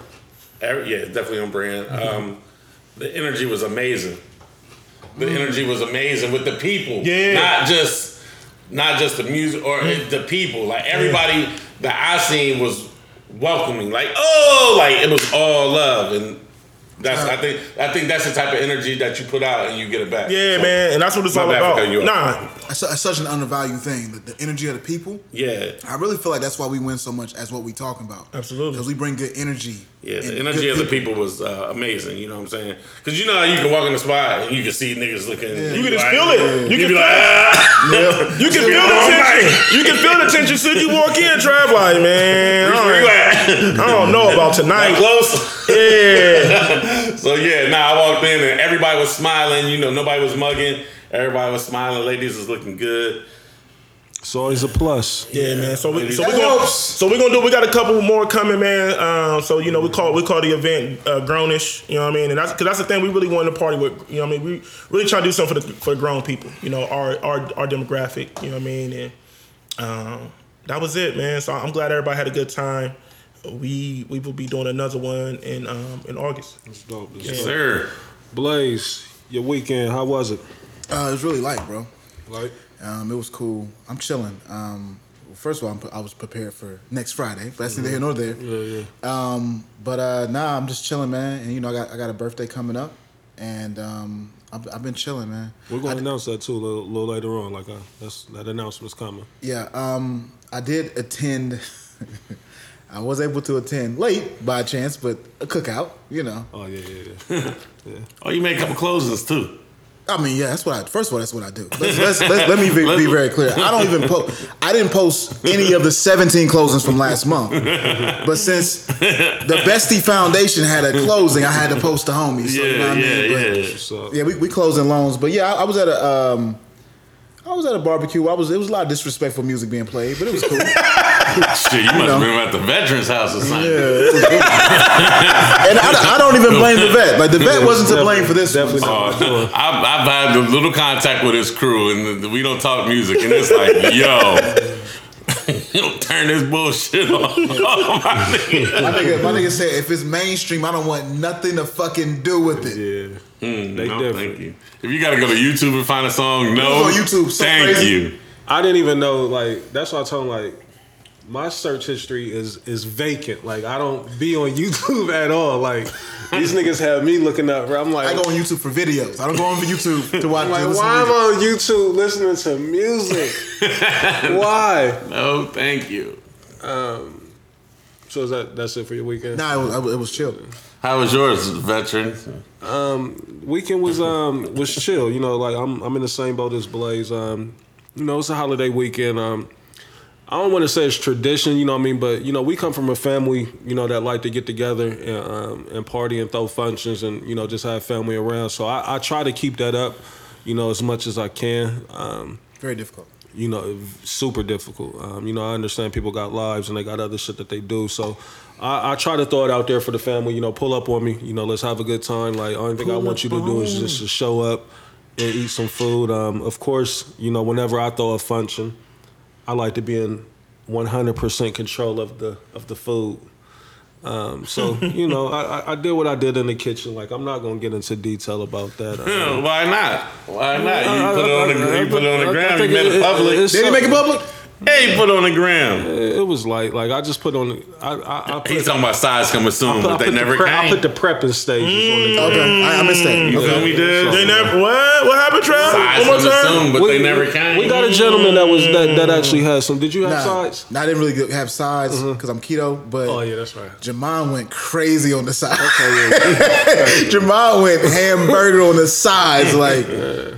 Every, yeah, definitely on brand. Mm-hmm. Um, the energy was amazing. The energy was amazing with the people. Yeah. Not just not just the music or Mm. the people. Like everybody that I seen was welcoming. Like, oh, like it was all love. And that's I think I think that's the type of energy that you put out and you get it back. yeah, So, man, and that's what it's all about. Nah, That's, su- that's such an undervalued thing. The, the energy of the people. Yeah. I really feel like that's why we win so much as what we talking about. Absolutely. Because we bring good energy. Yeah, the and energy of the people was uh, amazing. You know what I'm saying? Because you know how you can walk in the spot and you can see niggas looking. You can just feel it. You You can can feel like, ah. [LAUGHS] you can [LAUGHS] feel the all tension. You can feel the tension. Soon you walk in, Trav, like man, [LAUGHS] I don't. I don't know about Not tonight. close. Yeah, So yeah, nah, I walked in and everybody was smiling. You know, nobody was mugging. Everybody was smiling. Ladies was looking good. It's always a plus. yeah, man. So we so That we gonna so we gonna do. We got a couple more coming, man. Um, so you know we call we call the event uh, grownish. You know what I mean? And that's because that's the thing we really want to party with. You know what I mean? We really try to do something for the for the grown people. You know our our our demographic. You know what I mean? And um, that was it, man. So I'm glad everybody had a good time. We we will be doing another one in um, in August. It's dope. It's Yes, dope. sir. Blaze, your weekend, how was it? Uh, it was really light, bro. Like, Um, it was cool. I'm chilling. Um, well, first of all, I'm, I was prepared for next Friday, but that's neither here nor there. yeah, yeah. Um, but uh, nah, I'm just chilling, man. And you know, I got I got a birthday coming up, and um, I've, I've been chilling, man. We're gonna d- announce that too a little, little later on. Like, uh, that's that announcement's coming. Yeah, um, I did attend. [LAUGHS] I was able to attend late by chance, but a cookout, you know. Oh yeah, yeah, yeah. [LAUGHS] yeah. Oh, you made a couple closings too. I mean, yeah, that's what I. First of all, that's what I do. Let's, [LAUGHS] let's, let's, let me be, be very clear. I don't even post. I didn't post any of the 17 closings from last month. But since the Bestie Foundation had a closing, I had to post the homies. So, you know Yeah, what I yeah, mean? But, yeah. Yeah, we, we closing loans, but yeah, I, I was at a um, I was at a barbecue. I was it was a lot of disrespectful music being played, but it was cool. [LAUGHS] Shit, you must know. have been at the veterans house or something. Yeah. [LAUGHS] and I, I don't even blame the vet. Like the vet wasn't to blame for this. Definitely One. not. Oh, I've, I've had a little contact with his crew, and we don't talk music, and it's like, [LAUGHS] yo, he'll turn this bullshit off. Oh, my nigga. My nigga, my nigga said if it's mainstream, I don't want nothing to fucking do with it. yeah, Mm, They no, different. thank you. If you got to go to YouTube and find a song, no. was on YouTube, so thank crazy. you. I didn't even know. Like, that's why I told him like. My search history is is vacant. Like I don't be on [LAUGHS] YouTube at all. Like these niggas have me looking up. Bro. I'm like, I go on YouTube for videos. I don't go on YouTube to watch. I'm like, to why to am. I on YouTube listening to music? [LAUGHS] why? No, thank you. So is that that's it for your weekend? Nah, it was, it was chill. How was yours, veteran? weekend was um was chill. You know, like I'm I'm in the same boat as Blaze. Um, you know, it's a holiday weekend. Um, I don't want to say it's tradition. You know what I mean? But you know, we come from a family. You know that like to get together and um, and party and throw functions and you know just have family around. So I, I try to keep that up. You know, as much as I can. Um, Very difficult. you know, super difficult. Um, you know, I understand people got lives and they got other shit that they do. So I, I try to throw it out there for the family. You know, pull up on me. You know, let's have a good time. Like, only thing I want you to do is just to show up and eat some food. Um, of course, you know, whenever I throw a function, I like to be in 100% control of the of the food. Um, so [LAUGHS] you know, I, I- did what I did in the kitchen. Like I'm not gonna get into detail about that. [LAUGHS] Why not? Why not? You I- put it on the, I- you put it on the gram. You made it public. Did he make it public? Hey, put on the gram. It was like like I just put on. I I, I put, He's talking about size coming soon, I but they put never the pre- I put the prepping stages on the mm, Okay, I, I missed that. You feel Okay. me, dude? They never what? What happened, Trav? Size One more coming time. soon, but We- they never came. We got a gentleman that was that, that actually had some. Did you have Nah, sides? nah, I didn't really have sides because mm-hmm. I'm keto, but Oh yeah, that's right. Jamon went crazy on the side. [LAUGHS] Jamon went hamburger on the sides. Like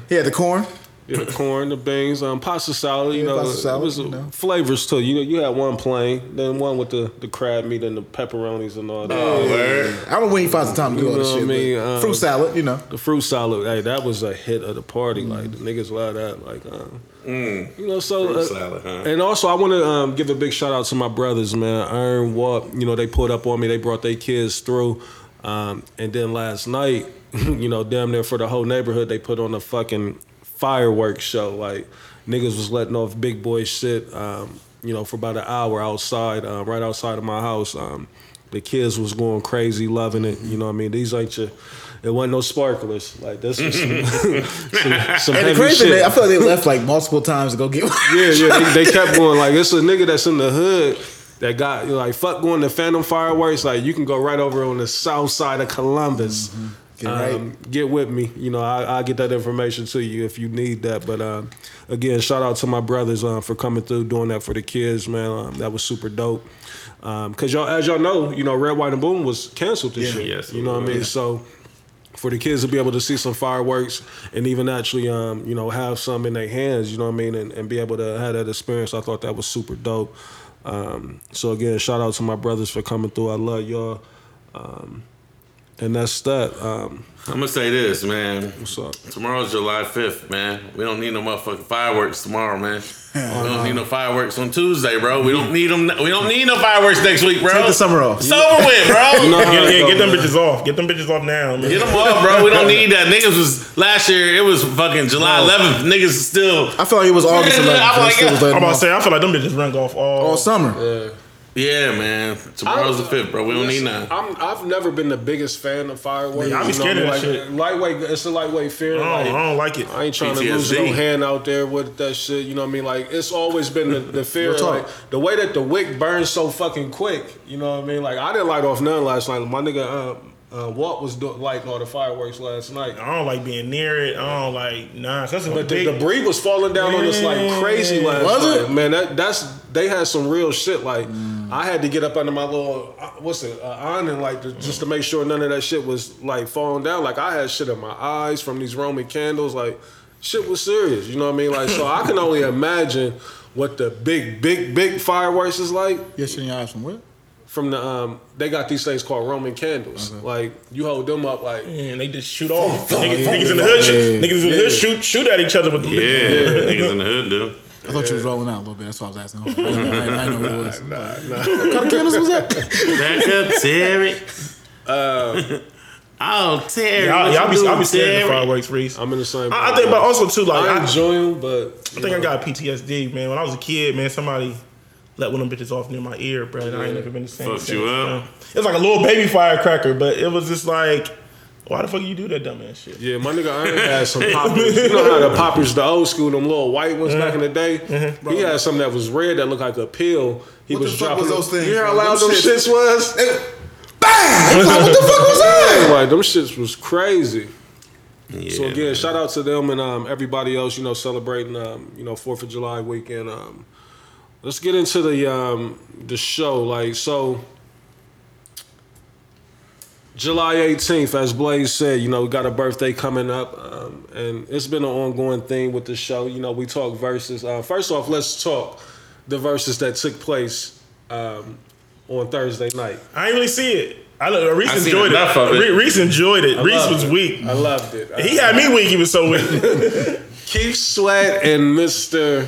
he had the corn. Yeah, the corn, the beans, um, pasta salad. You Yeah, know, pasta salad, it was you know. flavors too. You know, you had one plain, then one with the, the crab meat and the pepperonis and all that. Oh, word. I don't know when he finds the time to do all this know what shit. I mean? but Uh, fruit salad, you know. The fruit salad, hey, that was a hit of the party. Like the niggas love that. Like, um, you know, so Fruit uh, salad, huh? And also, I want to um, give a big shout out to my brothers, man. Iron Walk, you know, they pulled up on me. They brought their kids through. Um, and then last night, [LAUGHS] you know, damn near for the whole neighborhood, they put on a fucking fireworks show. Like, niggas was letting off big boy shit, um, you know, for about an hour outside, uh, right outside of my house. Um, the kids was going crazy, loving it. You know what I mean? These ain't your, it wasn't no sparklers. Like, this was some, [LAUGHS] [LAUGHS] some, some And the heavy crazy shit. thing, I feel like they left like multiple times to go get one. Yeah, yeah. They, they kept [LAUGHS] going like it's a nigga that's in the hood that got you know, like fuck going to Phantom Fireworks. Like you can go right over on the south side of Columbus. Get right. Um, get with me. You know, I, I'll get that information to you if you need that. But um, again, shout out to my brothers um, for coming through, doing that for the kids, man. Um, that was super dope. Um, Cause y'all, as y'all know, you know, Red, White, and Boom was canceled this Yeah. year. Yes, you know what I mean. yeah. So for the kids to be able to see some fireworks and even actually, um, you know, have some in their hands, you know what I mean, and, and be able to have that experience, I thought that was super dope. Um, so again, shout out to my brothers for coming through. I love y'all. Um, and that's that. Um, I'm gonna say this, man. what's up? Tomorrow's July 5th, man. We don't need no motherfucking fireworks tomorrow, man. We don't need no fireworks on Tuesday, bro. We don't need them. We don't need no fireworks next week, bro. Take the summer off. It's over with, bro. [LAUGHS] know how Get, yeah, get them man. bitches off. Get them bitches off now, man. Get them off, bro. We don't need that. Niggas was last year. It was fucking July 11th. Niggas is still. I feel like it was August [LAUGHS] 11th. I'm like, I'm about to say, I feel like them bitches run off all. all summer. Yeah, man. Tomorrow's the fifth, bro. We don't need Listen, none. I'm, I've never been the biggest fan of fireworks. Yeah, I be you know scared of I that mean? shit. Like, Lightweight, it's a lightweight fear. I don't, like, I don't like it. I ain't trying to lose PTSD. no hand out there with that shit. You know what I mean? Like it's always been the, the [LAUGHS] fear, Real talk. like the way that the wick burns so fucking quick. You know what I mean? Like I didn't light off none last night. My nigga uh, uh, Walt was do- lighting all the fireworks last night. I don't like being near it. I don't like nah. That's But the big. debris was falling down on us like crazy last Was night. it? Man, that that's they had some real shit. Like I had to get up under my little uh, what's it uh, awning like to, just to make sure none of that shit was like falling down. Like I had shit in my eyes from these Roman candles. Like shit was serious. You know what I mean? Like so I can only [LAUGHS] imagine what the big big big fireworks is like Yes, shit in your eyes from where? From the um they got these things called Roman candles. Like you hold them up like and they just shoot off. fuck, [LAUGHS] niggas, yeah. niggas in the hood, shoot, Yeah. niggas in the hood shoot shoot at each other with the Yeah, [LAUGHS] [LAUGHS] niggas in the hood, dude. I thought you was rolling out a little bit. That's why I was asking. I, didn't- I, didn't- I didn't know what it was. What kind of candles was that? Back up, Terry. oh, Terry. Y'all, what y'all you be, y'all be scared of fireworks, Reese. I'm in the same. I, I think, but also too, like I I, enjoy them, but I think I got PTSD, man. When I was a kid, man, somebody let one of them bitches off near my ear, bro. And I ain't never been the same. Fucked you up? man. It was like a little baby firecracker, but it was just like, why the fuck you do that dumbass shit? Yeah, my nigga Iron had some [LAUGHS] poppers. You know how the poppers, the old school, them little white ones back in the day. He had some that was red that looked like a pill. He What was the fuck dropping was those things, You hear how bro? loud Them them shits- shits was? Bang! Like, what the fuck was that? [LAUGHS] Like them shits was crazy. Yeah, So again, man. shout out to them and um, everybody else. You know, celebrating um, you know Fourth of July weekend. Um, let's get into the um, the show. Like so, July 18th, as Blaze said, you know, we got a birthday coming up, um, and it's been an ongoing thing with the show. You know, we talk verses. Uh, first off, let's talk the verses that took place um, on Thursday night. I ain't really see it. I know Reese I seen enjoyed it. of it. Re- Reese enjoyed it. Reese was it. weak. I loved it. He had me weak. He was so weak. [LAUGHS] Keith Sweat and Mr.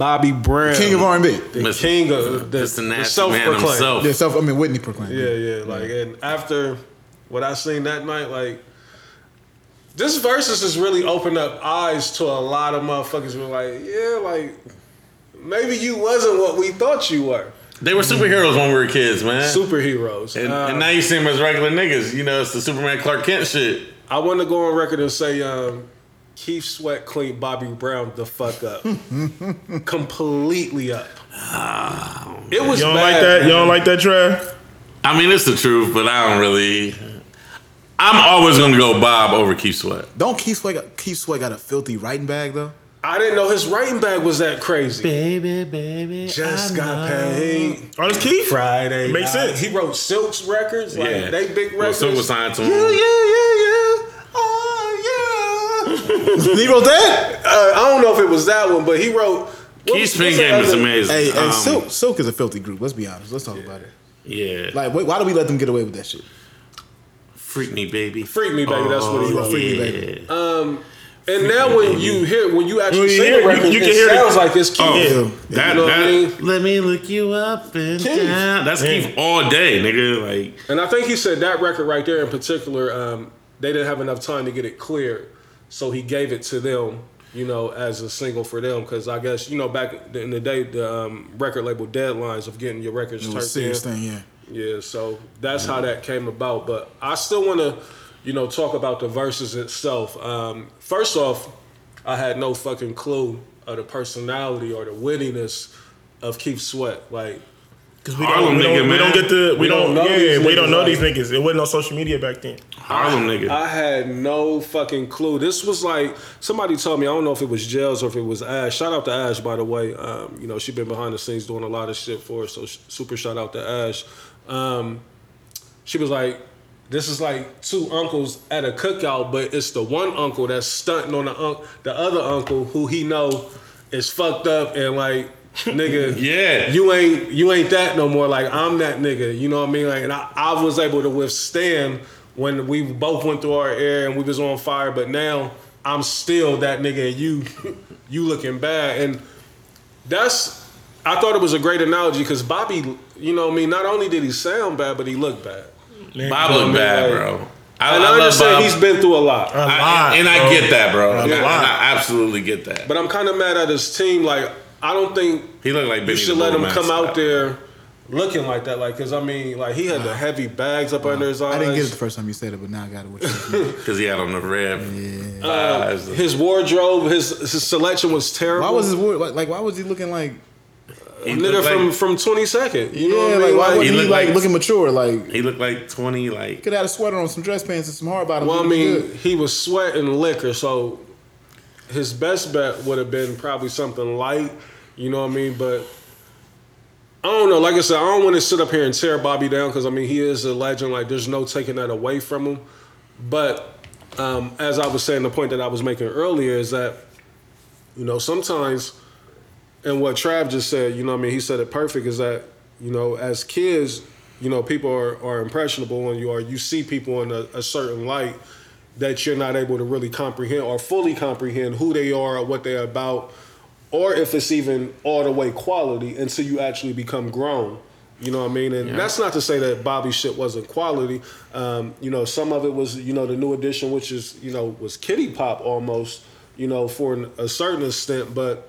Bobby Brown. King of R&B. the Mr. king of the, Mr. the self-proclaimed. himself. Yeah, self, I mean, Whitney proclaimed. Yeah, yeah, like and after what I seen that night, like this versus has really opened up eyes to a lot of motherfuckers. Who were like, yeah, like maybe you wasn't what we thought you were. They were superheroes when we were kids, man. Superheroes. and, Uh, and now you see them as regular niggas. You know, it's the Superman Clark Kent shit. I want to go on record and say, um, Keith Sweat cleaned Bobby Brown the fuck up, [LAUGHS] completely up. Ah, it was You don't bad. like that? You don't like that, Trev? I mean, it's the truth, but I don't really. I'm always gonna go Bob over Keith Sweat. Don't Keith Sweat, got, Keith Sweat got a filthy writing bag, though? I didn't know his writing bag was that crazy. Baby, baby, Just got paid. Oh, it's Keith? Friday. Makes night. sense. He wrote Silk's records. Like Yeah, they big Well, records. Silk was signed to him. Yeah, yeah, yeah, yeah. Yeah. he wrote that? uh, I don't know if it was that one, but he wrote. what Keith was- Spin game is amazing. Hey, hey Um, Silk, Silk is a filthy group. Let's be honest. Let's talk about it. Yeah, Like, wait, why do we let them get away with that shit? freak me, baby. Freak Me Baby, that's what he wrote. Freak Me yeah. Baby. And now when you hear when you actually When you sing hear- the record, you- you can it hear the- sounds like it's Keith. Oh, Yeah. that, You know what I mean? let me look you up and Keith. down. That's Yeah. Keith all day, nigga. Like, And I think he said that record right there in particular, um, they didn't have enough time to get it cleared, so he gave it to them, you know, as a single for them. Because I guess you know back in the day, the um, record label deadlines of getting your records It turned was a serious in. thing, yeah. Yeah, so that's how that came about. But I still want to, you know, talk about the verses itself. Um, first off, I had no fucking clue of the personality or the wittiness of Keith Sweat. Like, Because we, Harlem don't, we, nigga, don't, we don't get the we, We don't, don't know yeah these we don't know like- these niggas. It wasn't no social media back then. Harlem nigga. I had no fucking clue. This was like somebody told me. I don't know if it was Gels or if it was Ash. Shout out to Ash, by the way. Um, you know she been behind the scenes doing a lot of shit for us. So sh- super shout out to Ash. Um, she was like, "This is like two uncles at a cookout, but it's the one uncle that's stunting on the un- the other uncle who he know is fucked up and like." Nigga, [LAUGHS] Yeah. you ain't you ain't that no more. Like I'm that nigga. You know what I mean? Like, and I, I was able to withstand when we both went through our air and we was on fire, but now I'm still that nigga and you [LAUGHS] you looking bad. And that's I thought it was a great analogy because Bobby, you know what I mean, not only did he sound bad, but he looked bad. Bob I look mean, bad, like- bro. I, And I, I understand Bob. he's been through a lot. A I- lot, and I bro. get that, bro. A Yeah, lot. I absolutely get that. But I'm kind of mad at his team. Like, I don't think he looked like you should let him come out there looking like that. Like, cause I mean, like he had the heavy bags up under his eyes. I didn't get it the first time you said it, but now I got it. What you [LAUGHS] because he had on the red. Uh, his wardrobe, his his selection was terrible. Why was his word like, like? Why was he looking like? he nigga looked from like, from 22nd? You Yeah, know what I like why Like, wasn't He he, looked like, like- looking mature? Like he looked like twenty. Like could have had a sweater on, some dress pants, and some hard bottoms. well, I mean, good. he was sweating liquor, so his best bet would have been probably something light. You know what I mean? But I don't know. Like I said, I don't want to sit up here and tear Bobby down because I mean he is a legend. Like there's no taking that away from him. But um, as I was saying, the point that I was making earlier is that you know sometimes, and what Trav just said, you know, what I mean, he said it perfect. Is that you know, as kids, you know, people are, are impressionable and you, are you see people in a, a certain light that you're not able to really comprehend or fully comprehend who they are or what they're about, or if it's even all the way quality until you actually become grown. You know what I mean? And that's not to say that Bobby shit wasn't quality. Um, you know, some of it was, you know, the new edition, which is, you know, was kitty pop almost, you know, for an, a certain extent, but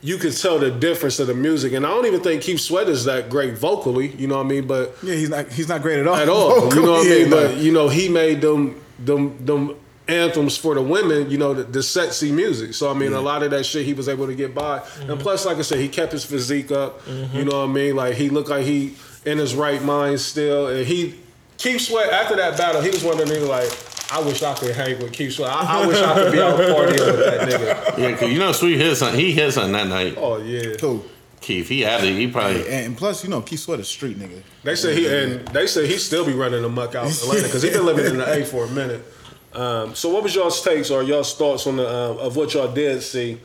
you could tell the difference of the music. And I don't even think Keith Sweat is that great vocally, you know what I mean? But Yeah, he's not. He's not great at all. at all. You know what I [LAUGHS] Yeah, mean? But you know, he made them them them anthems for the women. You know, the, the sexy music. So I mean, a lot of that shit he was able to get by. And mm-hmm. plus, like I said, he kept his physique up. You mm-hmm. know what I mean? Like he looked like he in his right mind still. And he Keith Sweat after that battle, he was one of the niggas like. I wish I could hang with Keith Sweat. I, I wish I could be out partying with that nigga. [LAUGHS] yeah, 'cause you know, Sweet hit something. He hit something that night. Oh yeah. Cool. Keith, he had it. He probably. And, and plus, you know, Keith Sweat is street nigga. They say he and they say he still be running the muck out in Atlanta because he been living in the A for a minute. Um, so what was y'all's takes or y'all's thoughts on the um, of what y'all did see?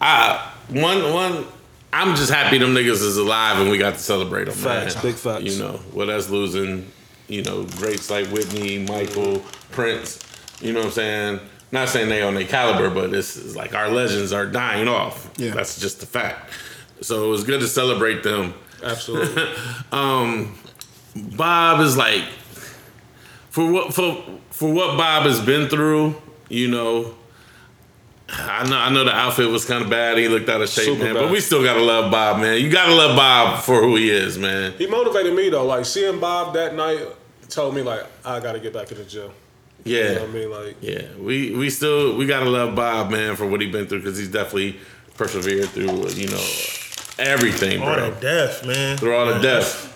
I one one. I'm just happy them niggas is alive and we got to celebrate them. Facts, man. big facts. You know, with us losing, you know, greats like Whitney, Michael, Prince. You know what I'm saying? Not saying they on their caliber, but this is like our legends are dying off. Yeah. that's just the fact. So it was good to celebrate them. Absolutely. [LAUGHS] um, Bob is like for what for for what Bob has been through. You know, I know I know the outfit was kind of bad. He looked out of shape, Super man. bad. But we still gotta love Bob, man. You gotta love Bob for who he is, man. he motivated me though. Like seeing Bob that night told me like I got to get back in the gym. You know Yeah, what I mean? Like yeah. We we still we gotta love Bob, man, for what he's been through because he's definitely persevered through uh, you know everything, Through All bro. that death, man. Through all the death.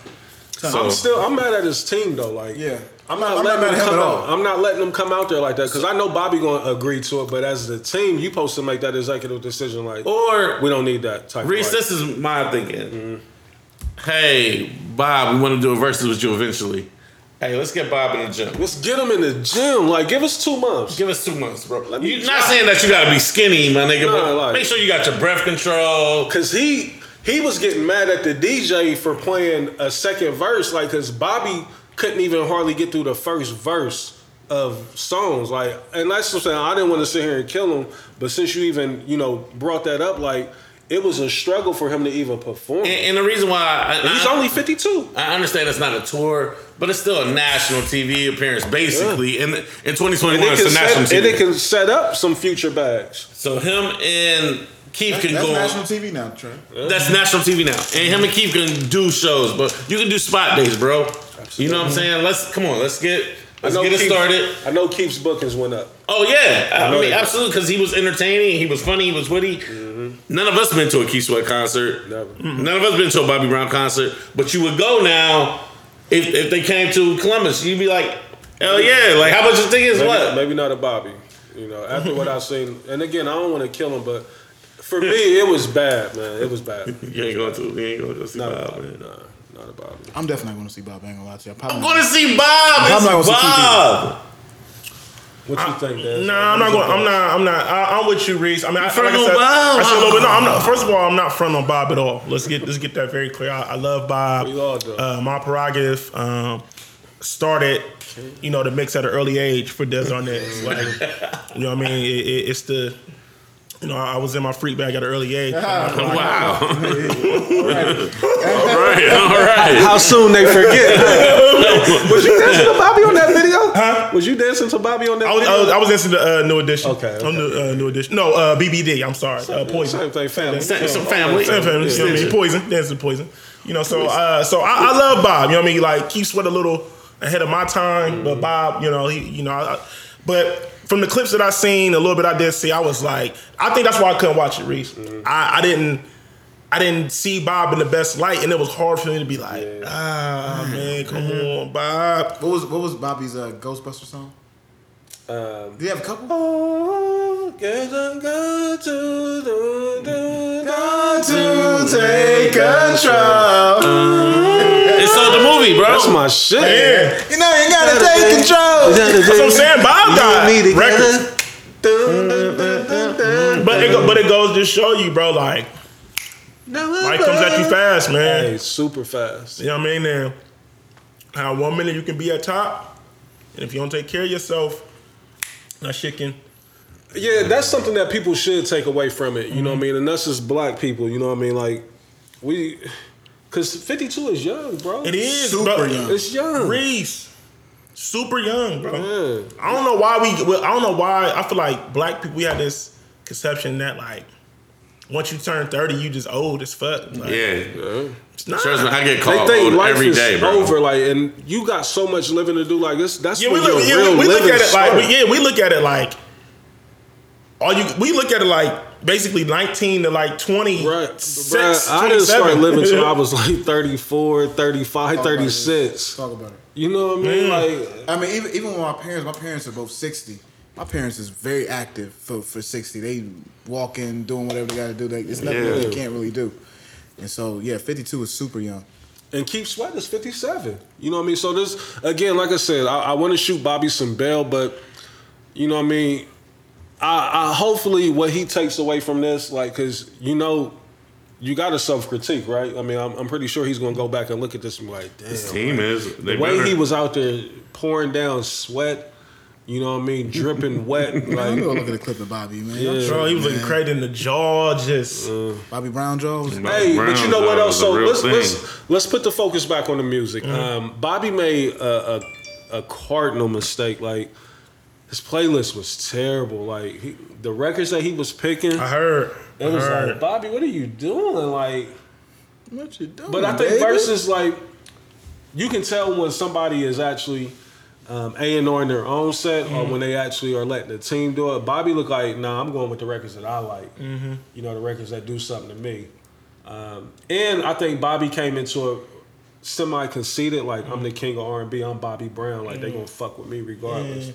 So I'm still I'm mad at his team though. Like Yeah. I'm not I'm letting not mad them at him come out. I'm not letting them come out there like that because I know Bobby going to agree to it. But as the team, you supposed to make that executive decision. Like or we don't need that type. Reese, of like, this is my thinking. Mm-hmm. Hey, Bob, we want to do a versus with you eventually. Hey, let's get Bob in the gym. Let's get him in the gym. Like, give us two months. Give us two months, bro. Let me You're try. not saying that you gotta be skinny, my nigga, Nah, but like- make sure you got your breath control. Cause he he was getting mad at the DJ for playing a second verse, like cause Bobby couldn't even hardly get through the first verse of songs. Like, and that's what I'm saying. I didn't want to sit here and kill him, but since you even you know brought that up, like it was a struggle for him to even perform. And, and the reason why I, And he's I- only 52. I understand it's not a tour, but it's still a national TV appearance, basically. In in 2021, And it, it's can a national set, and it can set up some future bags. so him and Keith can That's go. national TV now, Trey. That's national TV now, and him and Keith can do shows, but you can do spot days, bro. You know what I'm saying? Let's come on, let's get let's get it Keith- started. I know Keith's bookings went up. Oh yeah, I, know mean that. absolutely because he was entertaining, he was funny, he was witty. Mm-hmm. None of us been to a Keith Sweat concert. Never. None of us been to a Bobby Brown concert. But you would go now if if they came to Columbus, you'd be like, hell yeah! Like how much you think is Maybe, what? maybe not a Bobby. You know, after what I've seen, and again, I don't want to kill him, but for [LAUGHS] me, it was bad, man. It was bad. [LAUGHS] You ain't going to. You ain't going to see Bob, Bobby. man. Nah, not a Bobby. I'm definitely going to see Bob. I ain't gonna lie to you. I'm I'm going to see Bob. I'm It's not gonna see Bob. What you think, Daz? Nah, I'm not going. I'm not. I'm not. I, I'm with you, Reese. I mean, I, like front I on said, Bob. I said a little bit. No, I'm not. First of all, I'm not front on Bob at all. Let's get let's get that very clear. I, I love Bob. We all do. Uh, my prerogative. Um, started, you know, the mix at an early age for Des Arnett. Like, you know what I mean? It, it, it's the, you know, I was in my freak bag at an early age. [LAUGHS] Wow. [LAUGHS] all right, all right. How soon they forget? [LAUGHS] was you dancing to Bobby on that video? Huh? Was you dancing to Bobby on that I was, video? I was, I was listening to uh, New Edition. Okay, okay. On the, uh, New Edition. No, uh, BBD. I'm sorry. Uh, Poison. Same thing, family. Some some family. Same family, you know what I mean? Poison, dancing poison. You know, so uh, so I, I love Bob. You know what I mean? Like Keith Sweat a little ahead of my time, but Bob, you know, he, you know, I, but from the clips that I seen, a little bit I did see, I was like, I think that's why I couldn't watch it, Reese. I, I didn't. I didn't see Bob in the best light, and it was hard for me to be like, ah, man, come on, Bob. What was what was Bobby's uh, Ghostbuster song? Um, Do you have a couple? oh, get a go to the- the- to take control. It's on the movie, bro. That's my shit. Yeah. You know you gotta take control. That's what I'm saying. Bob got records. But it, go, mm. but it goes to show you, bro, like, life comes at you fast, man. Hey, super fast. You know what I mean? Now, how one minute you can be at top, and if you don't take care of yourself, that shit can. Yeah, that's something that people should take away from it. You know what I mean? And that's just black people. You know what I mean? Like we, because fifty two is young, bro. It is Super bro. young. It's young. Reese, super young, bro. Yeah. I don't know why we. I don't know why. I feel like black people we have this conception that like once you turn thirty, you just old as fuck. Like, Yeah. it's not. Trust me, I get They called think old life every is day, bro. over, like, and you got so much living to do. Like, this, that's Yeah, we look, your yeah, real we look at it like we, yeah, we look at it like all you. We look at it like basically nineteen to like twenty. Right. six, Bruh, I didn't start living till I [LAUGHS] was like 34, 35, 36. Talk about it. You know what I mean? Like, I mean, even even with my parents, my parents are both sixty. My parents is very active for, for sixty. They walking, doing whatever they got to do. They, it's nothing that Yeah. they can't really do. And so, yeah, fifty two is super young. and Keith Sweat is 57. You know what I mean? So this, again, like I said, I, I want to shoot Bobby some bail, but you know what I mean? I, I hopefully what he takes away from this, like, cause you know, you got to self critique, right? I mean, I'm, I'm pretty sure he's gonna go back and look at this and be like, damn. His Team is they the way better. he was out there pouring down sweat, you know what I mean, dripping [LAUGHS] wet, I'm gonna look at a clip of Bobby, man. Yeah. Bro, he was looking Man. crazy in the jaw, just Bobby Brown Jones. Hey, but you know what else? Brown's So let's thing. let's let's put the focus back on the music. Um, Bobby made a, a a cardinal mistake. Like his playlist was terrible. Like he, the records that he was picking, I heard. it was heard. like Bobby, what are you doing? Like, What you doing? but I think baby? versus like you can tell when somebody is actually. Um, A and R in their own set, or when they actually are letting the team do it. Bobby looked like, nah, I'm going with the records that I like. You know, the records that do something to me. Um, and I think Bobby came into a semi conceited, like I'm the king of R and B. I'm Bobby Brown. Like they gonna fuck with me regardless.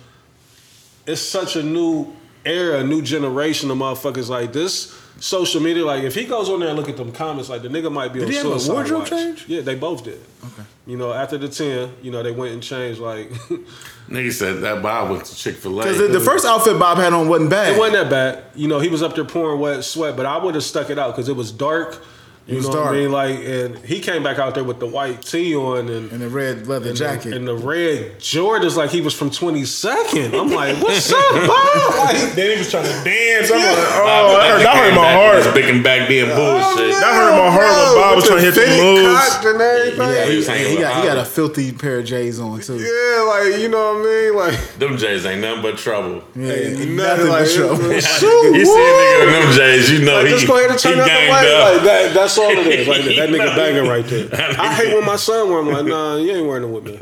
It's such a new era, a new generation of motherfuckers. Like this social media. Like if he goes on there and look at them comments, like the nigga might be Did on he have a wardrobe watch. change? Yeah, they both did. Okay. You know, after the ten, you know they went and changed. Like [LAUGHS] Nigga said that Bob went to Chick Fil A. Because the, the first outfit Bob had on wasn't bad. It wasn't that bad. You know, he was up there pouring wet sweat, but I would have stuck it out because it was dark. You was know what. I mean? Like, and he came back out there with the white tee on and and the red leather jacket. and the red Jordans like he was from 22nd. I'm like, [LAUGHS] what's up, Bob? Like, Then he was trying to dance. I'm like, oh, that hurt, that hurt my heart. Big and back being oh, bullshit. That hurt my heart when Bob was trying to hit the moves. and everything. yeah, he he, was hanging he with got he got a filthy pair of J's on too. Yeah, like you know what I mean? Like, Them J's ain't nothing but trouble. Yeah, nothing nothing like but trouble. You see a nigga in them J's, you know Like, he, just go ahead and turn he out the ganged light. up. Like that, that's all it is. Like that, [LAUGHS] that nigga Nah. banging right there. I hate when my son wear them. Like, nah, you ain't wearing them with me.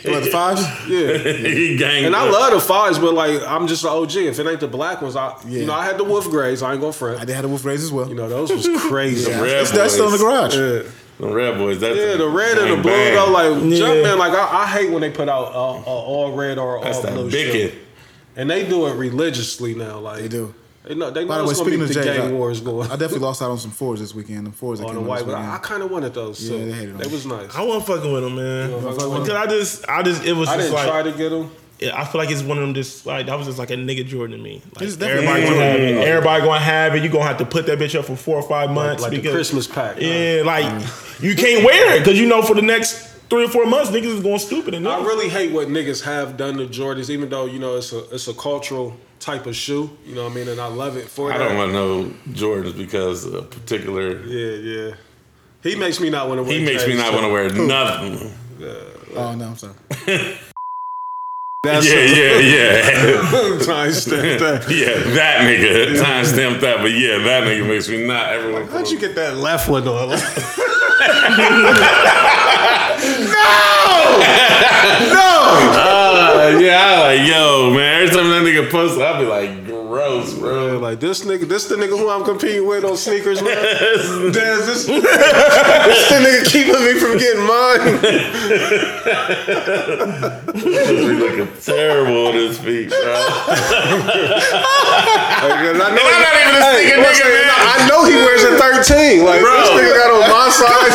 [LAUGHS] What the fives? Yeah. [LAUGHS] he ganged And I love the fives, but like I'm just an OG. If it ain't the black ones, I Yeah. you know I had the wolf grays. I ain't gonna I front. did have the wolf grays as well. You know those was crazy. yeah, red it's, that's still in the garage. Yeah. The red boys. That's Yeah, the red and the blue bang. though, like Yeah. Jumpman, like I, I hate when they put out uh, uh, all red or That's all that blue bigot. shit. And they do it religiously now. Like They do. They know they By the way, speaking of the J's, gang I, wars going I definitely lost out on some fours this weekend. The fours that on came the out white, this but I, I kind of wanted those. Yeah, too. they hated on They them. was nice. I wasn't fucking with him, man. wasn't Because I just, I just, it was I just didn't try to get them. I feel like it's one of them. Just like that was just like a nigga Jordan to me. Like It's definitely- everybody gonna have it. Everybody gonna have it. You gonna have to put that bitch up for four or five months like the because Christmas pack, huh? Yeah, like you can't wear it because you know for the next three or four months, niggas is going stupid. And I really hate what niggas have done to Jordans, even though you know it's a it's a cultural type of shoe. You know what I mean, and I love it for I that. don't want no Jordans because a particular. Yeah, yeah. He makes me not want to wear. He makes me not want to wear nothing. Oh no, I'm sorry. [LAUGHS] That's Yeah, yeah, yeah. [LAUGHS] Timestamp that. [LAUGHS] Yeah, that nigga. Timestamp that, but yeah, that nigga makes me not everyone. How'd you get that left one on? No! Uh, yeah, I like, [LAUGHS] yo, man. Every time that nigga posts, I'll be like, gross, bro. like this nigga, this the nigga who I'm competing with on sneakers, man. [LAUGHS] This, [LAUGHS] this the nigga keeping me from getting mine. He looking terrible on his feet, bro. Like, I know, I'm not even a Hey, sneaker nigga, man. I know he wears a 13. Like Bro. this nigga got on my side.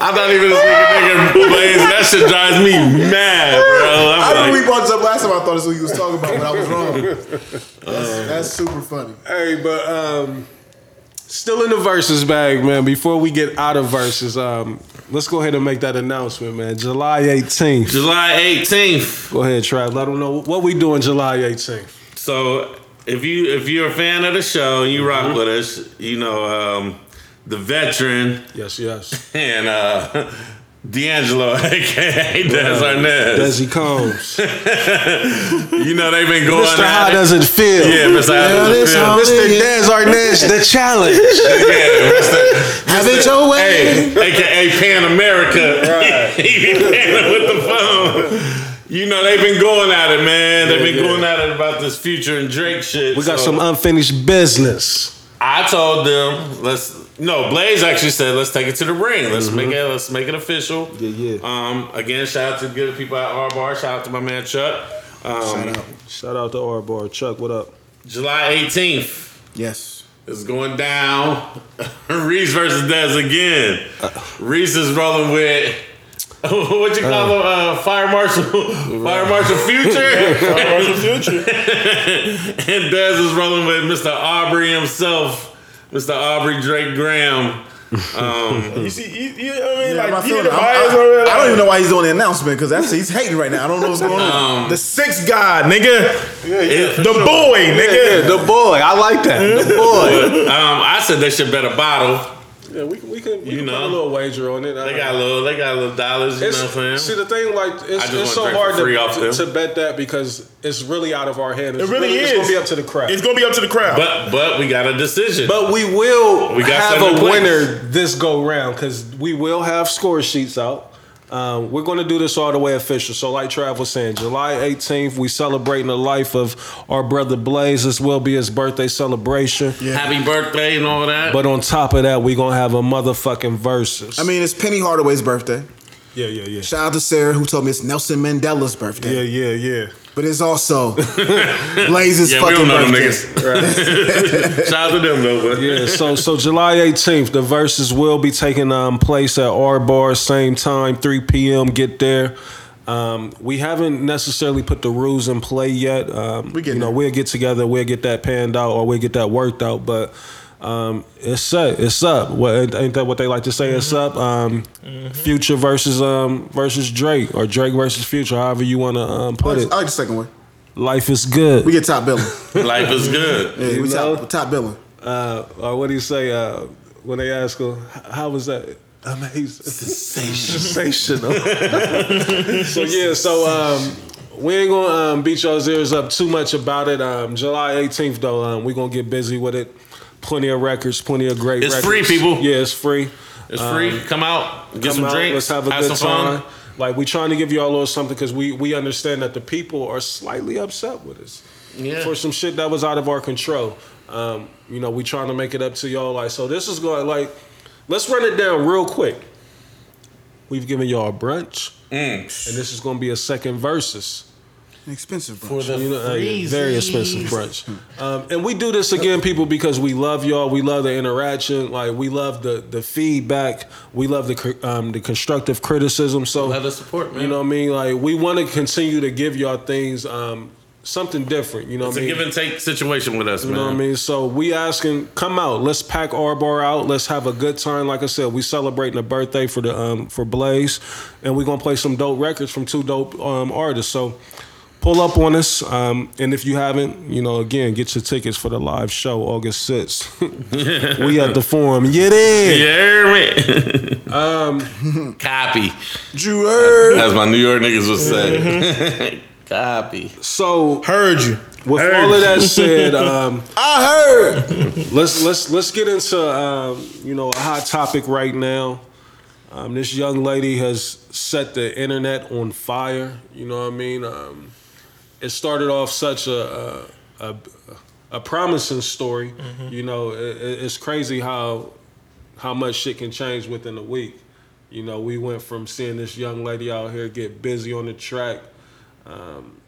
I'm not even a sneaker nigga, Blaze. That shit drives me mad, bro. I I'm remember we like, brought this up last time. I thought this was what you was talking about, but I was wrong. That's, [LAUGHS] that's super funny. Hey, but um, still in the verses bag, man. Before we get out of verses, um, let's go ahead and make that announcement, man. July 18th. July 18th. Go ahead, Trav. Let them know what we doing July 18th. So if you if you're a fan of the show and you rock with us, you know um, the veteran Yes, yes. [LAUGHS] and uh, D'Angelo, [LAUGHS] aka Des Arnaz. Desi Combs. [LAUGHS] You know they've been going Mr. How does it feel? Yeah, Mr. How does it feel? Mr. Des Arnaz, the challenge. Yeah, Mr. Have it your way. Aka Pan America. Right. he be panning with the phone. You know they've been going at it, man. They've been yeah. going at it about this future and Drake shit. We got so- some unfinished business. I told them let's no. Blaze actually said let's take it to the ring. Let's make it. Let's make it official. Mm-hmm. Yeah, yeah. Um. Again, shout out to the good people at R Bar. Shout out to my man Chuck. Um, Shout out. Shout out to R Bar. Chuck, what up? July 18th Yes. is going down. [LAUGHS] Reese versus Dez again. Reese is rolling with. [LAUGHS] What you call him? Uh, Fire Marshal, [LAUGHS] Fire Marshal Future, Marshall Future. and Dez is rolling with Mr. Aubrey himself, Mr. Aubrey Drake Graham. Um, [LAUGHS] You see, you, you, I mean, Yeah, I'm like, you feeling get it. the I'm- bias I, already. I don't even know why he's doing the announcement because that's he's hating right now. I don't know what's going on. The 6 God, nigga. it- The boy, nigga. the boy. I like that. The boy. Um, I said they should bet a bottle. Yeah, we, we can, we You can know. put a little wager on it. They got a little, they got a little dollars. You know what I'm saying? See the thing, like it's, it's so hard for free off to, to bet that because it's really out of our hand. It's It really It's is. gonna be up to the crowd. It's gonna be up to the crowd. But but we got a decision. but we will We got have a winner this go round because we will have score sheets out. Um, we're going to do this all the way official. So, like Trav was saying, July 18th, we celebrating the life of our brother Blaze. This will be his birthday celebration. Yeah. Happy birthday and all that. But on top of that, we're gonna have a motherfucking versus. I mean, it's Penny Hardaway's birthday. yeah, yeah, yeah, Shout out to Sarah who told me it's Nelson Mandela's birthday. yeah, yeah, yeah. But it's also [LAUGHS] Blaze's yeah, we fucking don't know them birthday. niggas. [LAUGHS] Shout out to them though. But Yeah, so so July 18th, the verses will be taking um, place at R Bar, same time, 3 p.m. Get there. Um, we haven't necessarily put the rules in play yet. Um, We get you know, there. we'll get together, we'll get that panned out, or we'll get that worked out. But um, it's set, it's up. What ain't that what they like to say? It's up. Um, Future versus um versus Drake, or Drake versus Future, however you want to um, I put like it. I like the second one. Life is good. We get top billing. [LAUGHS] life is good. Yeah, we know? top, top billing. uh, or what do you say uh, when they ask him, "How was that?" Amazing, sensational. [LAUGHS] so yeah, so um, we ain't gonna um, beat y'all's ears up too much about it. Um, July 18th though, um, we gonna get busy with it. Plenty of records, plenty of great. It's records. free, people. Yeah, it's free. It's free. Come out, get Come some out, drinks, Let's have a good some time. fun. Like we trying to give y'all a little something because we we understand that the people are slightly upset with us Yeah. for some shit that was out of our control. Um, you know, we trying to make it up to y'all. Like, so this is going like, let's run it down real quick. We've given y'all a brunch, Mm. and this is going to be a second versus. An expensive For brunch. the You know, a very expensive brunch. [LAUGHS] Um, and we do this again, people, because we love y'all. We love the interaction. Like we love the the feedback. We love the um, the constructive criticism. So Love the support, man. You know what I mean? Like we want to continue to give y'all things. Um, something different. You know It's what a I mean? give and take situation with us, You man. know what I mean? So we asking, come out. Let's pack our bar out. Let's have a good time. Like I said, we celebrating a birthday for the um for Blaze, and we gonna play some dope records from two dope um artists. So pull up on us. Um, and if you haven't, you know, again, get your tickets for the live show August sixth. [LAUGHS] we at the forum. Get in. You hear me? [LAUGHS] um, [LAUGHS] copy. You heard? As my New York niggas would say. copy. So Heard you. with Heard all of that said, um, I heard. let's let's let's get into um, you know a hot topic right now. Um, this young lady has set the internet on fire. You know what I mean? Um, it started off such a a, a, a promising story. You know, it- it's crazy how how much shit can change within a week. You know, we went from seeing this young lady out here get busy on the track, um,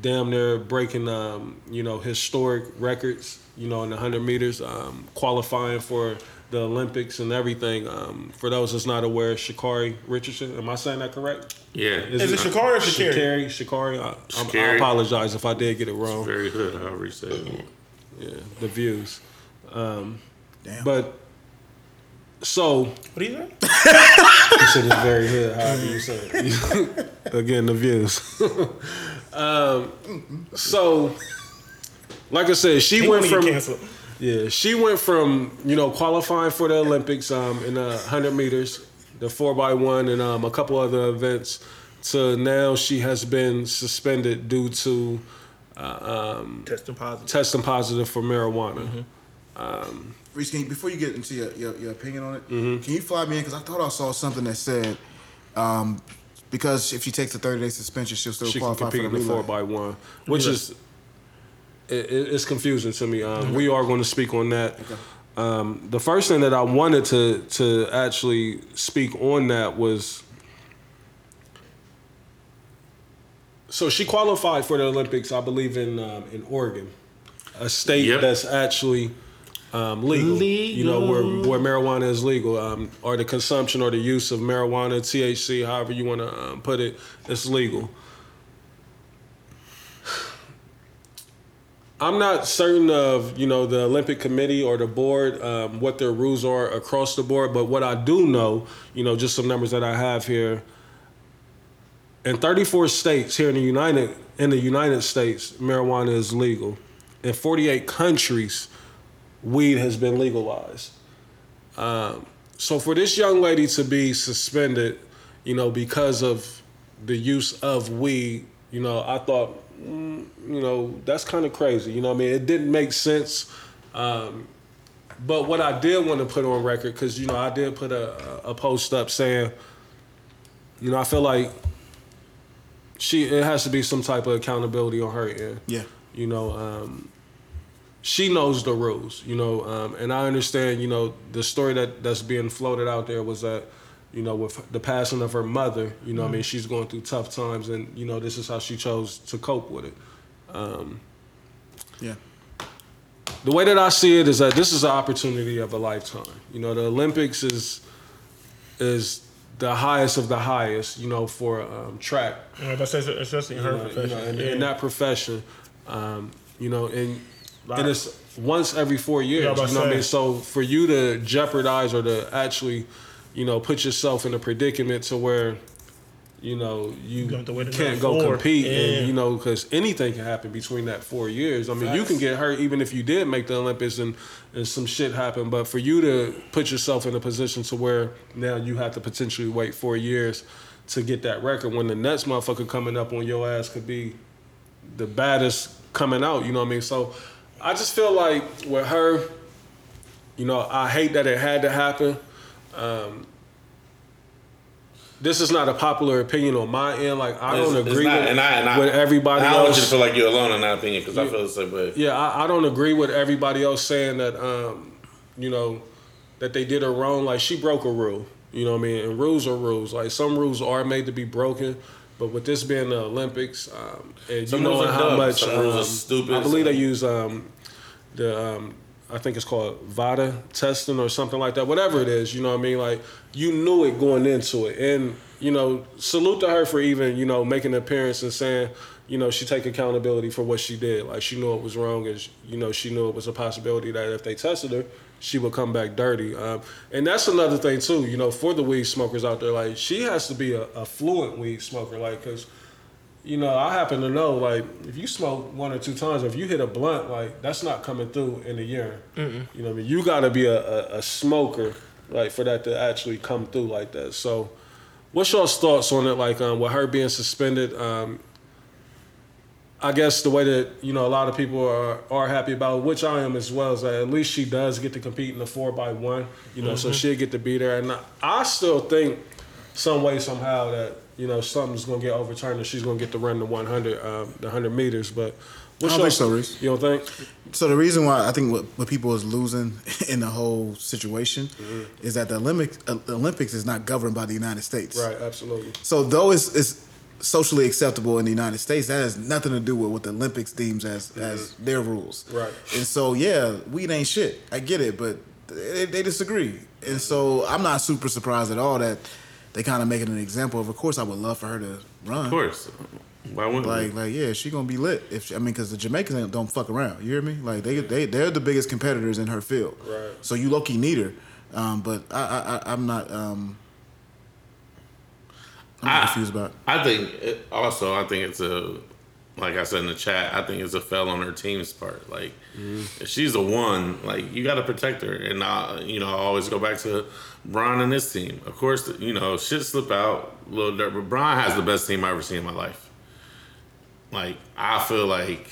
damn near breaking, um, you know, historic records, you know, in the 100 meters, um, qualifying for the Olympics and everything. Um, for those that's not aware, Sha'Carri Richardson, am I saying that correct? Yeah. Is it Sha'Carri or Sha'Carri? Sha'Carri, Sha'Carri. I, I'm- I apologize if I did get it wrong. Very good, however you say it. Yeah, the views. Um, Damn. but so What do you think? [LAUGHS] You said it's very hood, however you say it. [LAUGHS] Again, the views. [LAUGHS] um, so, like I said, she He went from canceled. yeah, she went from you know qualifying for the Olympics um, in the hundred meters, the four x one, and um, a couple other events. To now, she has been suspended due to Testing positive. testing positive for marijuana. Mm-hmm. Reese, can you, before you get into your, your, your opinion on it, Mm-hmm. can you fly me in? Because I thought I saw something that said um, because if she takes a 30 day suspension, she'll still she can qualify for compete the in the four relay. by one, which Relay. is it, it- it's confusing to me. Um, We are going to speak on that. Um, the first thing that I wanted to to actually speak on that was so she qualified for the Olympics, I believe in um, in Oregon, a state Yep. that's actually um, legal, You know where where marijuana is legal, um, or the consumption or the use of marijuana, THC, however you want to um, put it, it's legal. I'm not certain of you know the Olympic Committee or the board um, what their rules are across the board, but what I do know, you know, just some numbers that I have here. In 34 states here in the United in the United States, marijuana is legal. In 48 countries, weed has been legalized. Um, so for this young lady to be suspended, you know, because of the use of weed, you know, I thought, mm, you know, that's kind of crazy. You know, what I mean, it didn't make sense. Um, but what I did want to put on record, because you know, I did put a, a post up saying, you know, I feel like she it has to be some type of accountability on her end. Yeah. You know, um, she knows the rules. You know, um, and I understand. You know, the story that that's being floated out there was that, you know, with the passing of her mother. You know, I mean, she's going through tough times, and you know, this is how she chose to cope with it. Yeah. The way that I see it is that this is an opportunity of a lifetime. You know, the Olympics is is the highest of the highest. You know, for um, track Yeah, but especially her know, profession. you know, in, yeah. in that profession, um, you know, and Lot. and it's once every four years. Yeah, you know what I mean? So for you to jeopardize or to actually, you know, put yourself in a predicament to where, you know, you gonna have to wait can't go compete, Yeah. and you know, because anything can happen between that four years. I mean, you can get hurt even if you did make the Olympics and and some shit happen. But for you to put yourself in a position to where now you have to potentially wait four years to get that record when the next motherfucker coming up on your ass could be the baddest coming out. You know what I mean? So I just feel like with her, you know, I hate that it had to happen. Um, this is not a popular opinion on my end. Like I don't It's- it's agree not- with, and I, and I, with everybody I don't want you to feel like you're alone in that opinion because I feel the same way. Yeah, I, I don't agree with everybody else saying that, um, you know, that they did her wrong. Like she broke a rule. You know what I mean? And rules are rules. Like some rules are made to be broken. But with this being the Olympics, um, and Some you know how dumb. much Some rules are um, stupid. I believe they use um, the um, I think it's called VADA testing or something like that. Whatever it is, you know what I mean? Like you knew it going into it, and you know, salute to her for even you know making an appearance and saying, you know, she take accountability for what she did. Like she knew it was wrong, and you know, she knew it was a possibility that if they tested her, she would come back dirty. Um, and that's another thing too. You know, for the weed smokers out there, like she has to be a, a fluent weed smoker, like because. You know, I happen to know, like, if you smoke one or two times, or if you hit a blunt, like, that's not coming through in a year. You know what I mean? You got to be a, a, a smoker, like, for that to actually come through like that. So, what's y'all's thoughts on it? Like, um, with her being suspended, um, I guess the way that you know a lot of people are are happy about, which I am as well, is that at least she does get to compete in the four by one. You know, so she'll get to be there, and I, I still think some way somehow that you know something's gonna get overturned and she's gonna get to run the one hundred, um, the hundred meters. But what's I don't your- think so, Reese. You don't think? So the reason why I think what, what people is losing [LAUGHS] in the whole situation Mm-hmm. is that the Olympics, uh, the Olympics is not governed by the United States. Right, absolutely. So though it's, it's socially acceptable in the United States, that has nothing to do with what the Olympics deems as as their rules. Mm-hmm. Right. And so yeah, weed ain't shit. I get it, but they, they disagree. And so I'm not super surprised at all that they kind of making an example of. Of course, I would love for her to run. Of course. Why wouldn't Like, we? like, yeah, she gonna be lit. If she, I mean, because the Jamaicans ain't- don't fuck around. You hear me? Like, they they they're the biggest competitors in her field. Right. So you low key need her, um, but I, I I I'm not um. I'm not I- confused about. It. I think it, also I think it's a like I said in the chat. I think it's a fell on her team's part. Like if she's the one, like you got to protect her. And I, you know, I always go back to Brian and his team. Of course, you know, shit slip out a little dirt, but Brian has the best team I ever seen in my life. Like I feel like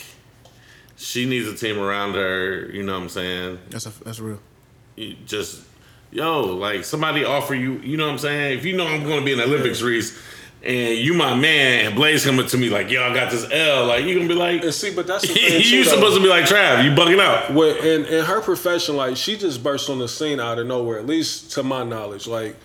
she needs a team around her. You know what I'm saying? That's a, that's real. you just yo like somebody offer you you know what i'm saying if you know i'm going to be in the olympics Reese, and you my man and blaze coming to me like yo i got this l like you gonna be like And see, but that's the [LAUGHS] thing. you too, though. supposed to be like trav you bugging out Well, in, in her profession, like she just burst on the scene out of nowhere. At least to my knowledge, like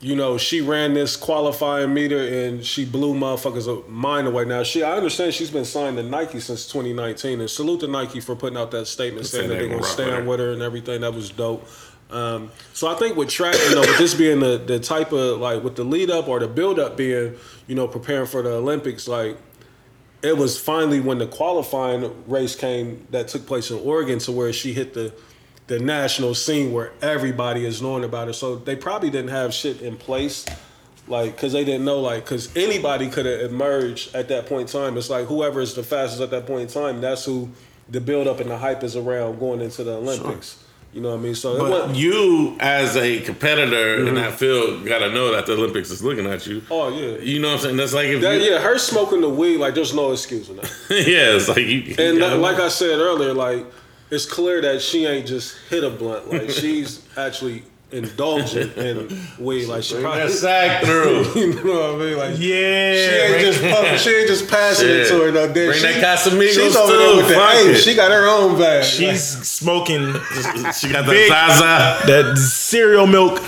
you know, she ran this qualifying meter and she blew motherfuckers' mind away. Now, she I understand she's been signed to Nike since 2019, and salute to Nike for putting out that statement saying that they they're gonna stand with her and everything. That was dope. Um, so I think with track, you know, with this being the the type of like with the lead up or the build up being, you know, preparing for the Olympics, like it was finally when the qualifying race came that took place in Oregon to where she hit the the national scene where everybody is knowing about her. So they probably didn't have shit in place, like because they didn't know like because anybody could have emerged at that point in time. It's like whoever is the fastest at that point in time, that's who the build up and the hype is around going into the Olympics. You know what I mean? So but you as a competitor in mm-hmm. that field gotta know that the olympics is looking at you oh yeah. you know what i'm saying that's like if That, you, yeah, her smoking the weed, like there's no excuse in that. [LAUGHS] yeah it's like you And you like I said earlier, like it's clear that she ain't just hit a blunt. Like she's [LAUGHS] actually indulging in weed. Like she bring probably, that sack through [LAUGHS] you know what I mean? Like Yeah, she ain't just pumping, she ain't just passing it to her. No, then Bring she, that Casamigos She's over there too. with the Fuck aim. She got her own bag. she's smoking she got the Big- Zaza. that cereal milk,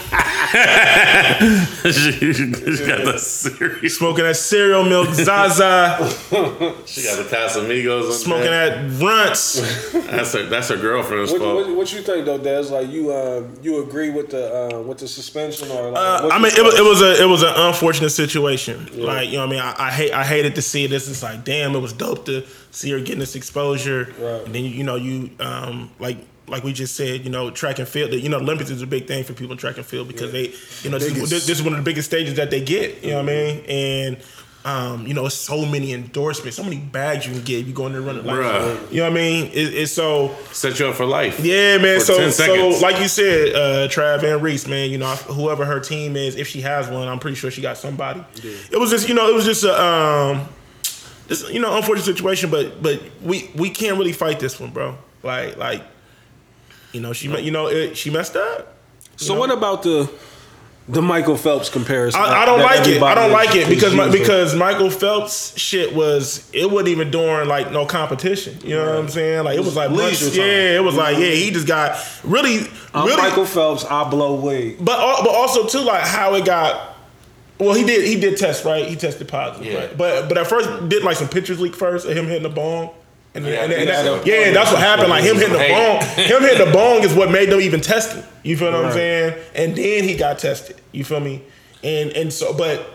she, [LAUGHS] she got the serious. smoking that cereal milk, Zaza, She got the Casamigos. on smoking there. that runts. That's her. That's her girlfriend's what, fault. what, what you think though, Des? Like you, um, you agree with the uh, with the suspension or? Like, Uh, I mean, it was, it was a it was an unfortunate situation. Like you know, what I mean, I, I hate I hated to see this. It's like, damn, it was dope to see her getting this exposure. Right. And then you know you um like like we just said, you know, track and field. You know, Olympics is a big thing for people in track and field because they, you know, this is, this is one of the biggest stages that they get. You know what I mean? And um, you know, so many endorsements, so many bags you can get you go in there running. Like, you know what I mean? It, it's so. Set you up for life. Yeah, man. For So, 10 so like you said, uh, Trav and Reese, man. You know, whoever her team is, if she has one, I'm pretty sure she got somebody. It was just, you know, it was just a, um, this, you know, unfortunate situation. But, but we we can't really fight this one, bro. Like, like, you know, she, me- you know, it, she messed up. So what about the the Michael Phelps comparison? I, I don't like it. I don't like it is because my, because Michael Phelps shit was it wasn't even during like no competition. You know what I'm saying? Like it was like leisure months- time. yeah, it was like yeah, mm-hmm. he just got really I'm really Michael Phelps. I blow weed. But uh, but also too like how it got. Well, he did he did test right. He tested positive. Yeah. Right? But but at first did like some pictures leak first of him hitting the bong. And, Yeah, and, and that- yeah. yeah, that's what happened. Like him hitting the Hey. bong, him hitting the bong is what made them even test him. You feel what I'm saying? And then he got tested. You feel me? and and so but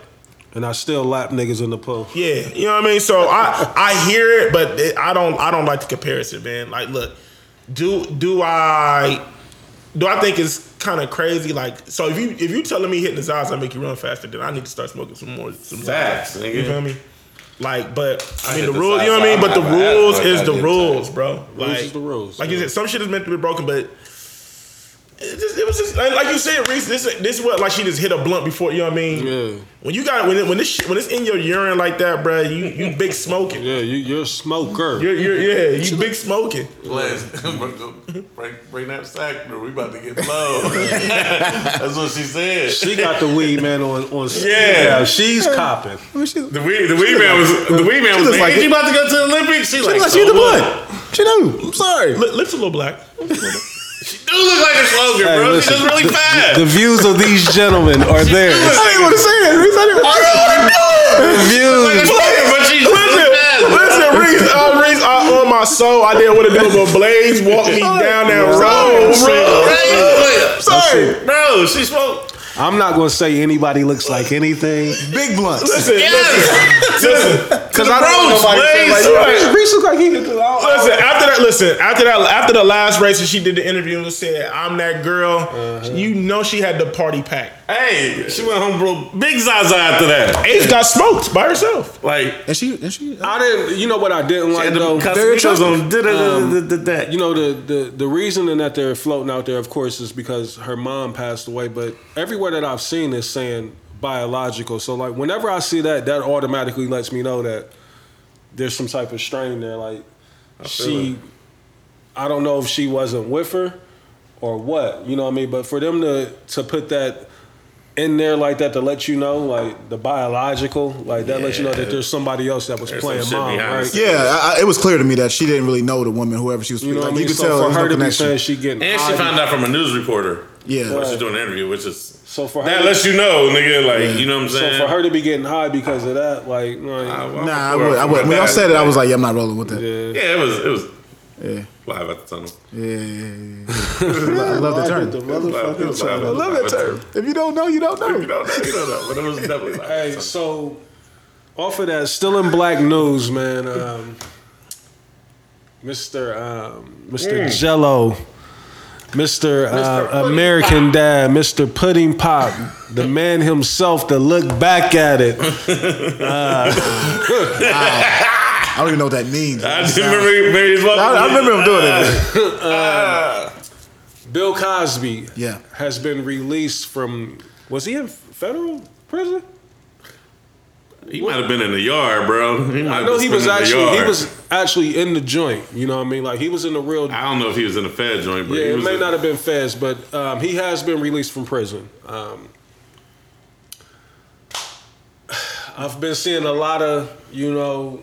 And I still lap niggas in the pool. yeah, you know what I mean. So I I hear it, but it, I don't I don't like the comparison, man. Like, look, do do I do I think it's kind of crazy? Like, so if you if you telling me hitting the Zaz I make you run faster, then I need to start smoking some more some Facts, You feel me? Like, but I, mean the rules. You know what I mean? But the have a ass rules is the rules, bro. Like, is the rules, Like you said, some shit is meant to be broken, but. It, just, it was just like like you said, Reese. This this is what like she just hit a blunt before. You know what I mean? Yeah. When you got when it, when this shit, when it's in your urine like that, bro, you you big smoking. Yeah, you, you're a smoker. You're, you're yeah, you big smoking. Let's [LAUGHS] bring, bring that sack through. We about to get low. [LAUGHS] That's what she said. she got the weed man on on speed Yeah. She's copping. The weed, the weed man was the weed man was like, like you about to go to the Olympics? She like, like so she the what? blood. She knew. I'm sorry. Lip, lips a little black. [LAUGHS] She do look like a slogan, Hey, bro. listen, She's really the, fast. the views of these gentlemen are theirs. I ain't want to say it. Reese. I didn't want to say it. [LAUGHS] The like views. slogan, but she's Listen, fast. listen, Reese, uh, Reese, uh, on my soul, I didn't want to do it, but Blaze walked me down that road, bro. Right? Sorry. Bro, she spoke. I'm not gonna say anybody looks like anything. Big blunts. Listen, Yes. listen, listen. Cause I don't know want nobody to say like, Blaze. "Yo, Reese look like he Listen, after that, listen, after that, after the last race, and she did the interview and said, "I'm that girl." Uh-huh. You know, she had the party pack. Hey, she went home, bro. Big Zaza after that. Ace got smoked by herself. Like, And she, and she. Uh, I didn't. You know what I didn't like and though. the very Casamigos on attractive. da-da-da-da-da-da. Um, you know the, the the reasoning that they're floating out there, of course, is because her mom passed away. But everywhere that I've seen is saying biological. So like whenever I see that, that automatically lets me know that there's some type of strain there. Like she, I don't know if she wasn't with her or what. You know what I mean? But for them to to put that in there like that to let you know like the biological like that lets you know that there's somebody else that was There's playing shit mom right. Yeah, I, I- it was clear to me that she didn't really know the woman, whoever she was. you know like, what I mean you could so tell for her no to be connection. saying she getting And she found out from a news reporter. Yeah. When she's doing an interview, which is so for her that to- lets you know, nigga. Like, you know what I'm saying. So for her to be getting high because of that, like, like I- I'm Nah, I would. I would. When y'all said it, I was like, yeah, I'm not rolling with that. yeah. yeah, it was, it was Yeah, live at the tunnel. yeah, yeah. yeah. [LAUGHS] I love the term. The It was live- it motherfucking was live time. I love that at term. If you don't know, you don't know. You don't know, you don't know, but it was definitely live. Hey, so off of that, still in black news, man. Um, Mr. Um, Mr. Jello, Mr. Uh, American Dad, Mr. Pudding Pop, the man himself to look back at it. I don't even know what that means. I just remember Mary's I, I remember him doing it. [LAUGHS] Bill Cosby Yeah. has been released from. Was he in federal prison? He might have been in the yard, bro. He might I know he was actually he was actually in the joint. You know what I mean? Like he was in the real. I don't know if he was in the Fed joint, but Yeah, he it may in- not have been Fez, but um, he has been released from prison. Um, I've been seeing a lot of, you know,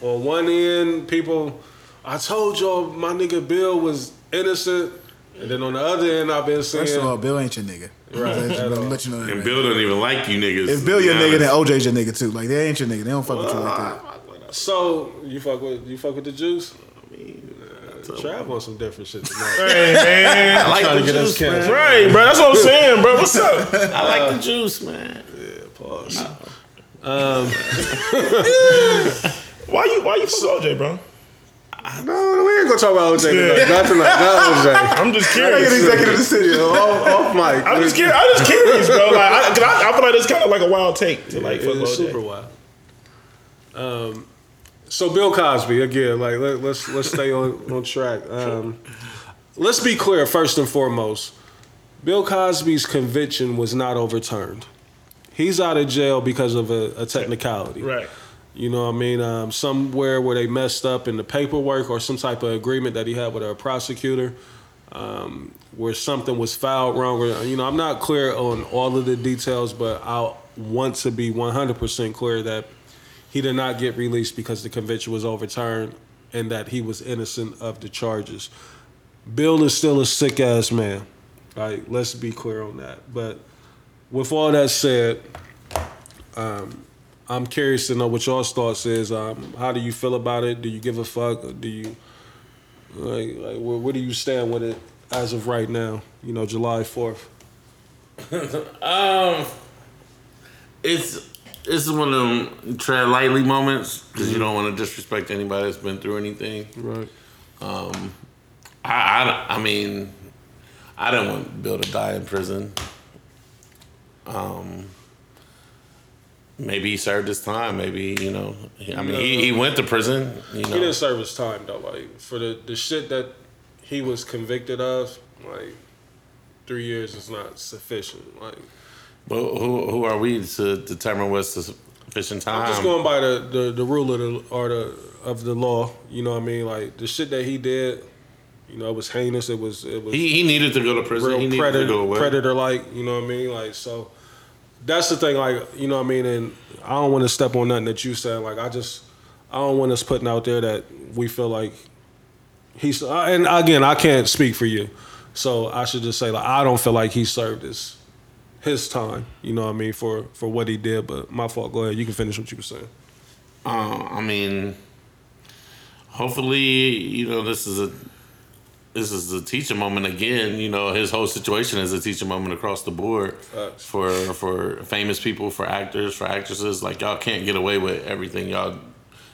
on one end, people, I told y'all my nigga Bill was innocent. And then on the other end, I've been seeing. First of all, Bill ain't your nigga. Right, Let you at know, all. let you know that. And right? Bill doesn't even like you niggas. If Bill your nigga, then. OJ's your nigga too. Like they ain't your nigga. They don't fuck with you like that. so you fuck with you fuck with the juice. I mean, uh, Trav on some different shit tonight. [LAUGHS] Hey man, I like Trying the to get us juice, man. right, bro. That's what I'm saying, bro. What's up? I like the juice, man. Yeah, pause. Um, [LAUGHS] [LAUGHS] why you why you fuck with OJ, bro? No, we ain't gonna talk about OJ tonight. Not tonight. Not OJ. I'm just I curious. get executive decision. off, off mic. I'm just curious. I'm just curious, bro. Like, I, 'cause I, I feel like it's kind of like a wild take to like fuck it's OJ. super wild. Um, so Bill Cosby again. Like let, let's let's stay on on track. [LAUGHS] Um, let's be clear first and foremost. Bill Cosby's conviction was not overturned. He's out of jail because of a, a technicality. Right. You know what I mean? Um, somewhere where they messed up in the paperwork or some type of agreement that he had with a prosecutor, um, where something was filed wrong. Or, you know, I'm not clear on all of the details, but I want to be 100% clear that he did not get released because the conviction was overturned and that he was innocent of the charges. Bill is still a sick ass man. Like, let's be clear on that. But with all that said, I'm curious to know what y'all's thoughts is. Um, how do you feel about it? Do you give a fuck? Or do you like like where, where do you stand with it as of right now? You know, July fourth. [LAUGHS] Um, it's it's one of them tread lightly moments because you don't want to disrespect anybody that's been through anything. Right. I, I, I mean, I didn't want Bill to die in prison. Um, maybe he served his time. Maybe you know. I mean, he, he went to prison. You He didn't serve his time though. Like for the the shit that he was convicted of, like three years is not sufficient. Like but who who are we to determine what's sufficient time? I'm just going by the, the, the rule of the or the of the law. You know what I mean? Like the shit that he did, you know, it was heinous. It was it was he he needed to go to prison. he real needed to predator go away. predator like. You know what I mean? Like so. That's the thing. Like you know what I mean. And I don't want to step on nothing that you said. Like I just I don't want us putting out there that we feel like he's. And again, I can't speak for you, so I should just say like I don't feel like he served his his time. You know what I mean for for what he did. But my fault. Go ahead. You can finish what you were saying. Uh, I mean, hopefully, you know, this is a this is a teaching moment again. You know, his whole situation is a teaching moment across the board Facts. for for famous people, for actors, for actresses. Like y'all can't get away with everything y'all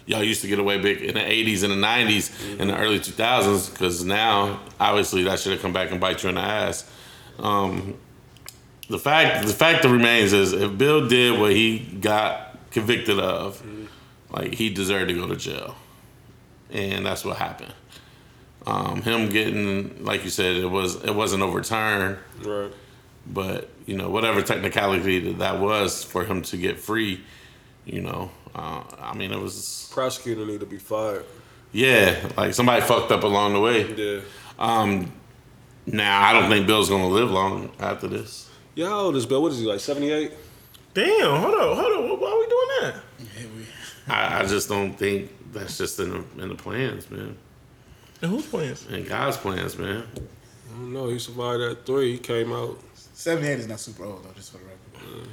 y'all used to get away big in the '80s and the '90s in the early 2000s. Because now, obviously, that should have come back and bite you in the ass. Um, the fact the fact that remains is if Bill did what he got convicted of, like he deserved to go to jail, and that's what happened. Um, him getting, like you said, it was it wasn't overturned, Right. but you know whatever technicality that, that was for him to get free, you know, uh, I mean it was Prosecutor need to be fired. yeah, like somebody fucked up along the way. Yeah. Um, now I don't think Bill's gonna live long after this. Yeah, how old is Bill? What is he like? Seventy eight. Damn, hold on, hold on. Why are we doing that? Yeah i, I just don't think that's just in the in the plans, man. And whose plans? In God's plans, man. I don't know. He survived that three. He came out. 78 is not super old though, just for the record.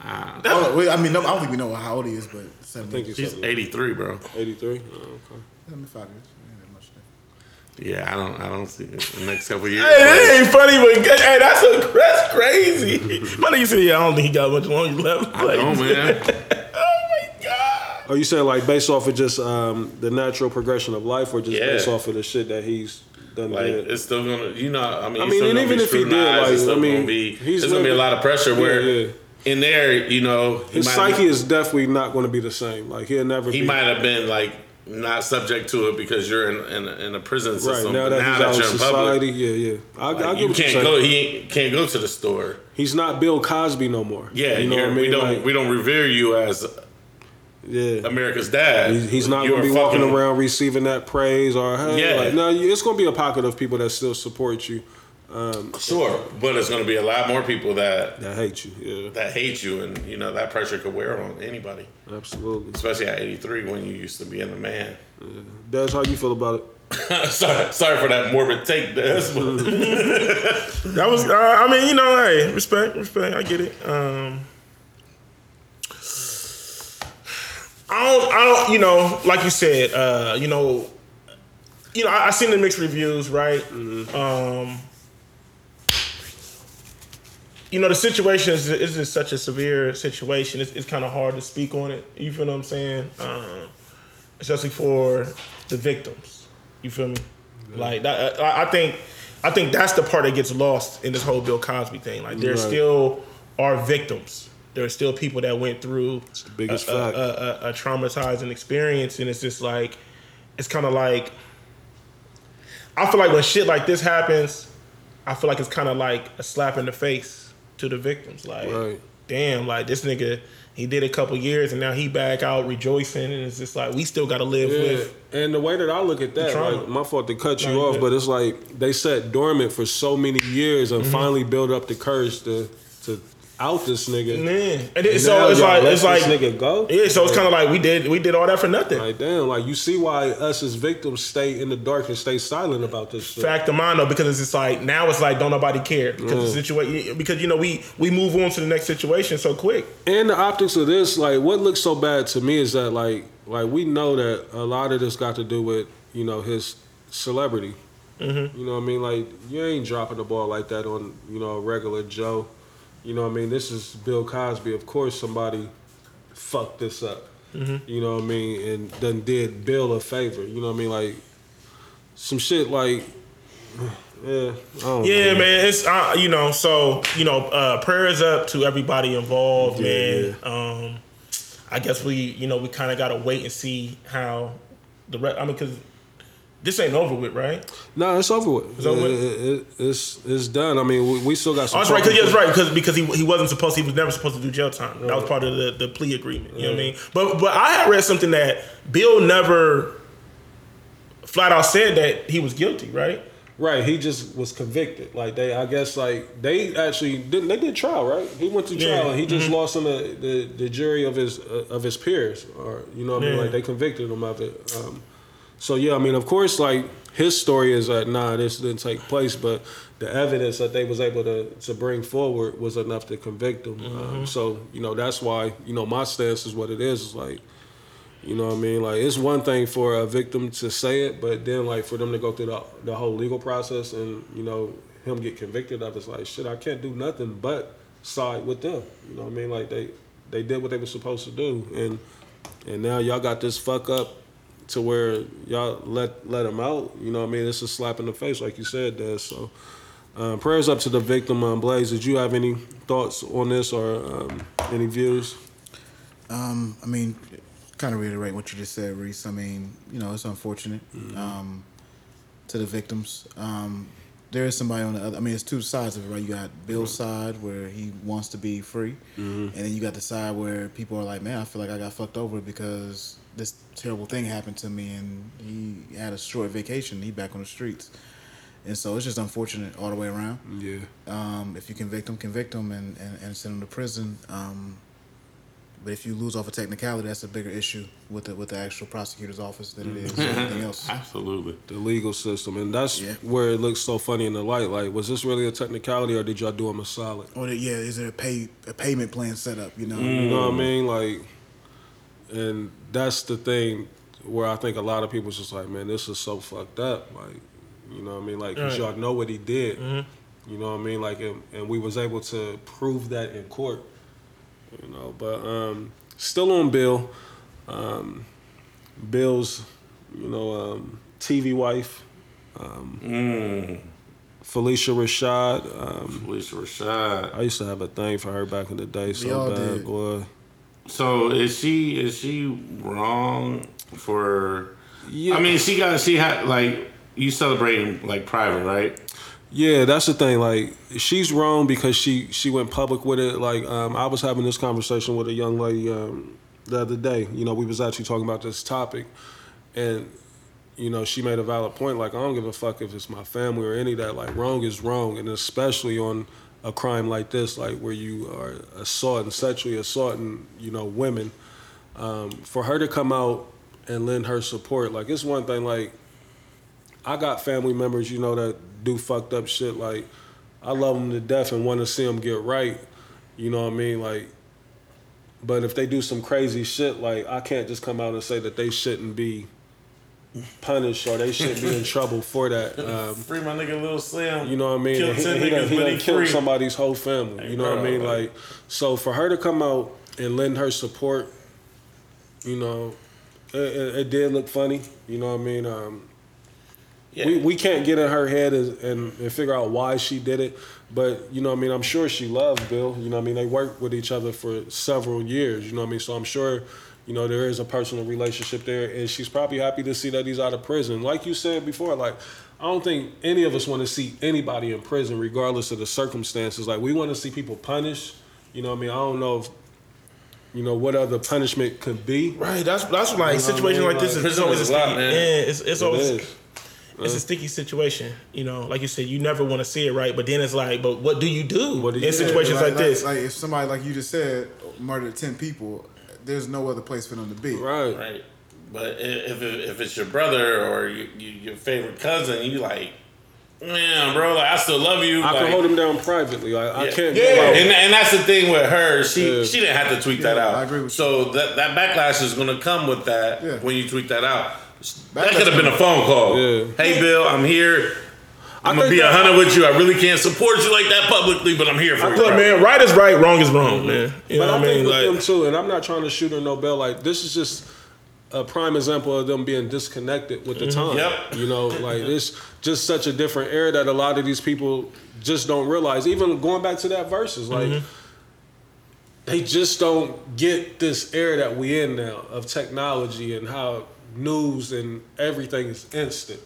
I, Oh, wait, I mean, no, I don't think we know how old he is, but I 78. think he's, he's 83, bro. eighty three. Oh, okay. 75 years. Ain't that much. Yeah, I don't I don't see it in the next couple years. Hey, that ain't funny, but hey, that's a, that's crazy. My nigga said, "Yeah, I don't think he got much longer left." I know, man. [LAUGHS] oh. Are you saying like based off of just um, the natural progression of life, or just Yeah. based off of the shit that he's done? Like did? it's still gonna, you know. I mean, I mean, and even if he did, like, It's still I mean, gonna be, he's there's gonna be a lot of pressure. Where yeah. in there, you know, he his psyche is definitely not going to be the same. Like he'll never. he might have been like not subject to it because you're in in, in a prison right system. now that he's out you're in public, society. Yeah, yeah. I, like, I get you you're can't saying. go. He can't go to the store. He's not Bill Cosby no more. Yeah, you know what I mean. we don't Like, we don't revere you as yeah. America's dad. He's, he's not going to are be walking around receiving that praise or hey, Yeah. like no, it's going to be a pocket of people that still support you, Sure, but it's going to be a lot more people that that hate you. Yeah, that hate you, and you know that pressure could wear on anybody, absolutely. especially at 83 when you used to be in the man. That's how you feel about it. [LAUGHS] sorry, sorry for that morbid take, Des, but [LAUGHS] That was. Uh, I mean, you know, hey, respect, respect. I get it. Um, I don't. I don't. You know, like you said. Uh, you know. You know, I, I seen the mixed reviews, right? Um, you know, the situation is, is just such a severe situation. It's, it's kind of hard to speak on it. You feel what I'm saying? Um, especially for the victims. You feel me? Like that, I, I think, I think that's the part that gets lost in this whole Bill Cosby thing. Like there Right. still are victims. There are still people that went through the biggest a, a- a- a- traumatizing experience, and it's just like, it's kind of like, I feel like when shit like this happens, I feel like it's kind of like a slap in the face to the victims. Like, Right. damn, like this nigga, he did a couple years and now he back out rejoicing, and it's just like we still got to live Yeah, with. and the way that I look at that, like my fault to cut you you off, but it's like they sat dormant for so many years Mm-hmm. and finally built up the courage to out this nigga. Man, and it, so it's like it's like this nigga go. yeah, so it's kind of like we did we did all that for nothing. Like damn, like you see why us as victims stay in the dark and stay silent about this shit. Fact of mine though, because it's just like now it's like don't nobody care because the situation because you know we we move on to the next situation so quick. And the optics of this, like what looks so bad to me is that like like we know that a lot of this got to do with you know his celebrity. Mm-hmm. You know what I mean? Like you ain't dropping the ball like that on you know a regular Joe. You know what I mean, this is Bill Cosby. Of course, somebody fucked this up. You know what I mean, and then did Bill a favor. You know what I mean, like some shit like. [SIGHS] Yeah, Yeah, know. man. It's uh, you know, so you know, uh, prayers up to everybody involved, Yeah, man. Um, I guess we, you know, we kind of gotta wait and see how the rest. I mean, because this ain't over with, right? No, it's over with. It's over with? It- it- it's it's done. I mean, we, we still got some. Oh, that's right. Cause, yeah, that's right. Because because he, he wasn't supposed. He was never supposed to do jail time. That was part of the, the plea agreement. You know what I mean? But but I had read something that Bill never flat out said that he was guilty. Right? Right, he just was convicted. Like they, I guess, like they actually didn't. They did trial, right? He went to trial, Yeah. Mm-hmm. and he just lost in the, the the jury of his uh, of his peers, or you know, what I mean, like they convicted him of it. Um, so yeah, I mean, of course, like his story is that nah, this didn't take place, but the evidence that they was able to to bring forward was enough to convict him. Mm-hmm. Um, so you know, that's why you know my stance is what it is. Is like. You know what I mean? Like it's one thing for a victim to say it, but then like for them to go through the, the whole legal process and you know him get convicted of it's like shit. I can't do nothing but side with them. You know what I mean? Like they they did what they were supposed to do, and and now y'all got this fuck up to where y'all let let him out. You know what I mean? It's a slap in the face, like you said, Des. So um, prayers up to the victim, um, Blaze. Did you have any thoughts on this or um, any views? Um, I mean, kind of reiterate what you just said, Reese. I mean, you know, it's unfortunate um, to the victims. Um, there is somebody on the other. I mean, it's two sides of it, right? You got Bill's side where he wants to be free, and then you got the side where people are like, "Man, I feel like I got fucked over because this terrible thing happened to me," and he had a short vacation. He back on the streets, and so it's just unfortunate all the way around. Yeah. Um, if you convict him, convict him, and, and, and send him to prison. Um, but if you lose off a technicality, that's a bigger issue with the with the actual prosecutor's office than it is anything [LAUGHS] else. Absolutely. the legal system, and that's Yeah. where it looks so funny in the light. Like, was this really a technicality, or did y'all do him a solid? Or the- yeah, is there a pay a payment plan set up? You know, You know what I mean? Like, and that's the thing where I think a lot of people's just like, man, this is so fucked up. Like, you know what I mean? Like, cause y'all know what he did. You know what I mean? Like, and, and we was able to prove that in court. You know, but um, still on Bill. Um, Bill's, you know, um, TV wife, um, Phylicia Rashad. Um, Phylicia Rashad. I used to have a thing for her back in the day, so all bad, did. boy. So is she is she wrong for? Yeah. I mean, she got she had like you celebrating like private, right? Yeah, that's the thing. Like, she's wrong because she she went public with it. Like, um, I was having this conversation with a young lady um, the other day. You know, we was actually talking about this topic, and you know, she made a valid point. Like, I don't give a fuck if it's my family or any of that. Like, wrong is wrong, and especially on a crime like this, like where you are assaulting, sexually assaulting, you know, women. Um, for her to come out and lend her support, like, it's one thing. Like, I got family members, you know, that do fucked up shit. Like, I love them to death and want to see them get right. You know what I mean? Like, but if they do some crazy shit, like, I can't just come out and say that they shouldn't be punished or they shouldn't be in [LAUGHS] trouble for that. Um, Free my nigga Lil Slim. you know what I mean? Killed he, 10 he done, he but done he killed somebody's whole family. Hey, you know what I mean? like- Like, so for her to come out and lend her support, you know, it, it, it did look funny. You know what I mean? Um, Yeah. we, we can't get in her head and, and, and figure out why she did it. But, you know what I mean? I'm sure she loved Bill. You know what I mean? They worked with each other for several years. You know what I mean? So I'm sure, you know, there is a personal relationship there. And she's probably happy to see that he's out of prison. Like you said before, like, I don't think any of us want to see anybody in prison, regardless of the circumstances. Like, we want to see people punished. You know what I mean? I don't know if, you know, what other punishment could be. Right. That's that's like You know situations I mean? like this is always a lot, sticky. man. Yeah, it's it's It always is. it's a uh-huh. sticky situation. You know, like you said, you never want to see it right, but then it's like, but what do you do What do you in do? situations like, this? Like if somebody like you just said murdered ten people, there's no other place for them to be. Right. Right. But if if it's your brother or you, you, your favorite cousin, you like, man, bro, like I still love you. I like, can hold him down privately. Like, I can't Yeah, go and, and that's the thing with her. She Yeah. she didn't have to tweet that out. I agree with so that that backlash is going to come with that Yeah. when you tweet that out. that could have been a phone call. Yeah. Hey, Bill, I'm here. I'm gonna be a that- hundred with you. I really can't support you like that publicly, but I'm here for you. Look, man, right is right, wrong is wrong, man. You know But what I I mean? think with them too, and I'm not trying to shoot her no bell. Like this is just a prime example of them being disconnected with the mm-hmm. time. Yep. You know, like [LAUGHS] it's just such a different era that a lot of these people just don't realize. Even going back to that verses, like mm-hmm. they just don't get this era that we in now of technology and how news and everything is instant.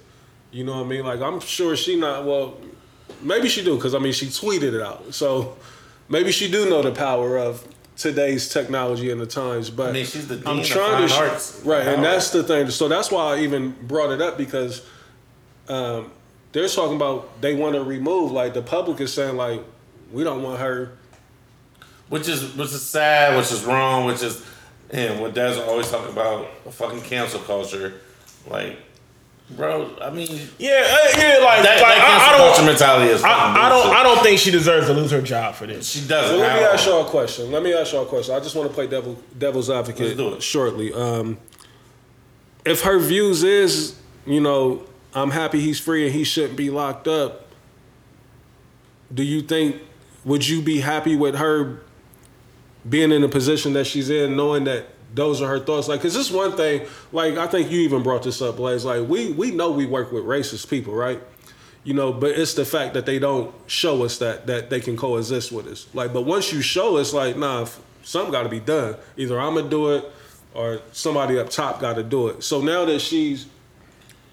You know what I mean? Like I'm sure she not well. Maybe she do because I mean she tweeted it out. So maybe she do know the power of today's technology and the times. But I mean, she's the dean I'm of trying to fine sh- arts. right, and that's the thing. So that's why I even brought it up because um, they're talking about they want to remove. Like the public is saying, like we don't want her. which is which is sad, which is wrong, which is and what Dad's always talking about a fucking cancel culture. Like, bro, I mean yeah, uh, yeah, like, that, like that I, I don't, mentality is I, I don't, bullshit. I don't think she deserves to lose her job for this. She doesn't. So let me at ask y'all a question. Let me ask y'all a question. I just want to play devil, devil's advocate Let's do it. shortly. Um, if her views is, you know, I'm happy he's free and he shouldn't be locked up. Do you think would you be happy with her being in the position that she's in, knowing that those are her thoughts? Like, cause this one thing, like I think you even brought this up, Blaze. Like we we know we work with racist people, right? You know, but it's the fact that they don't show us that that they can coexist with us. Like, but once you show us, like, nah, something got to be done. Either I'm gonna do it, or somebody up top got to do it. So now that she's,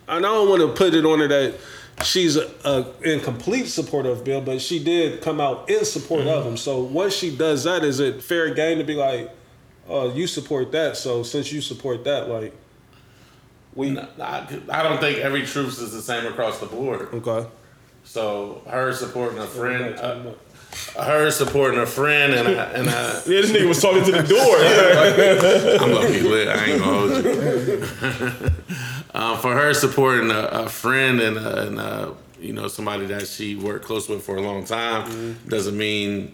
and I don't want to put it on her that she's a, a, in complete support of Bill, but she did come out in support of mm-hmm. him. So once she does that, is it fair game to be like, oh, you support that? So since you support that, like, we No, I, I don't think every truth is the same across the board. okay. So her supporting a friend, uh, her supporting a friend, and a, and a, [LAUGHS] Yeah, this nigga was talking to the door. [LAUGHS] [LAUGHS] I'm gonna be lit. I ain't gonna hold you. um, for her supporting a, a friend and, a, and a, you know somebody that she worked close with for a long time doesn't mean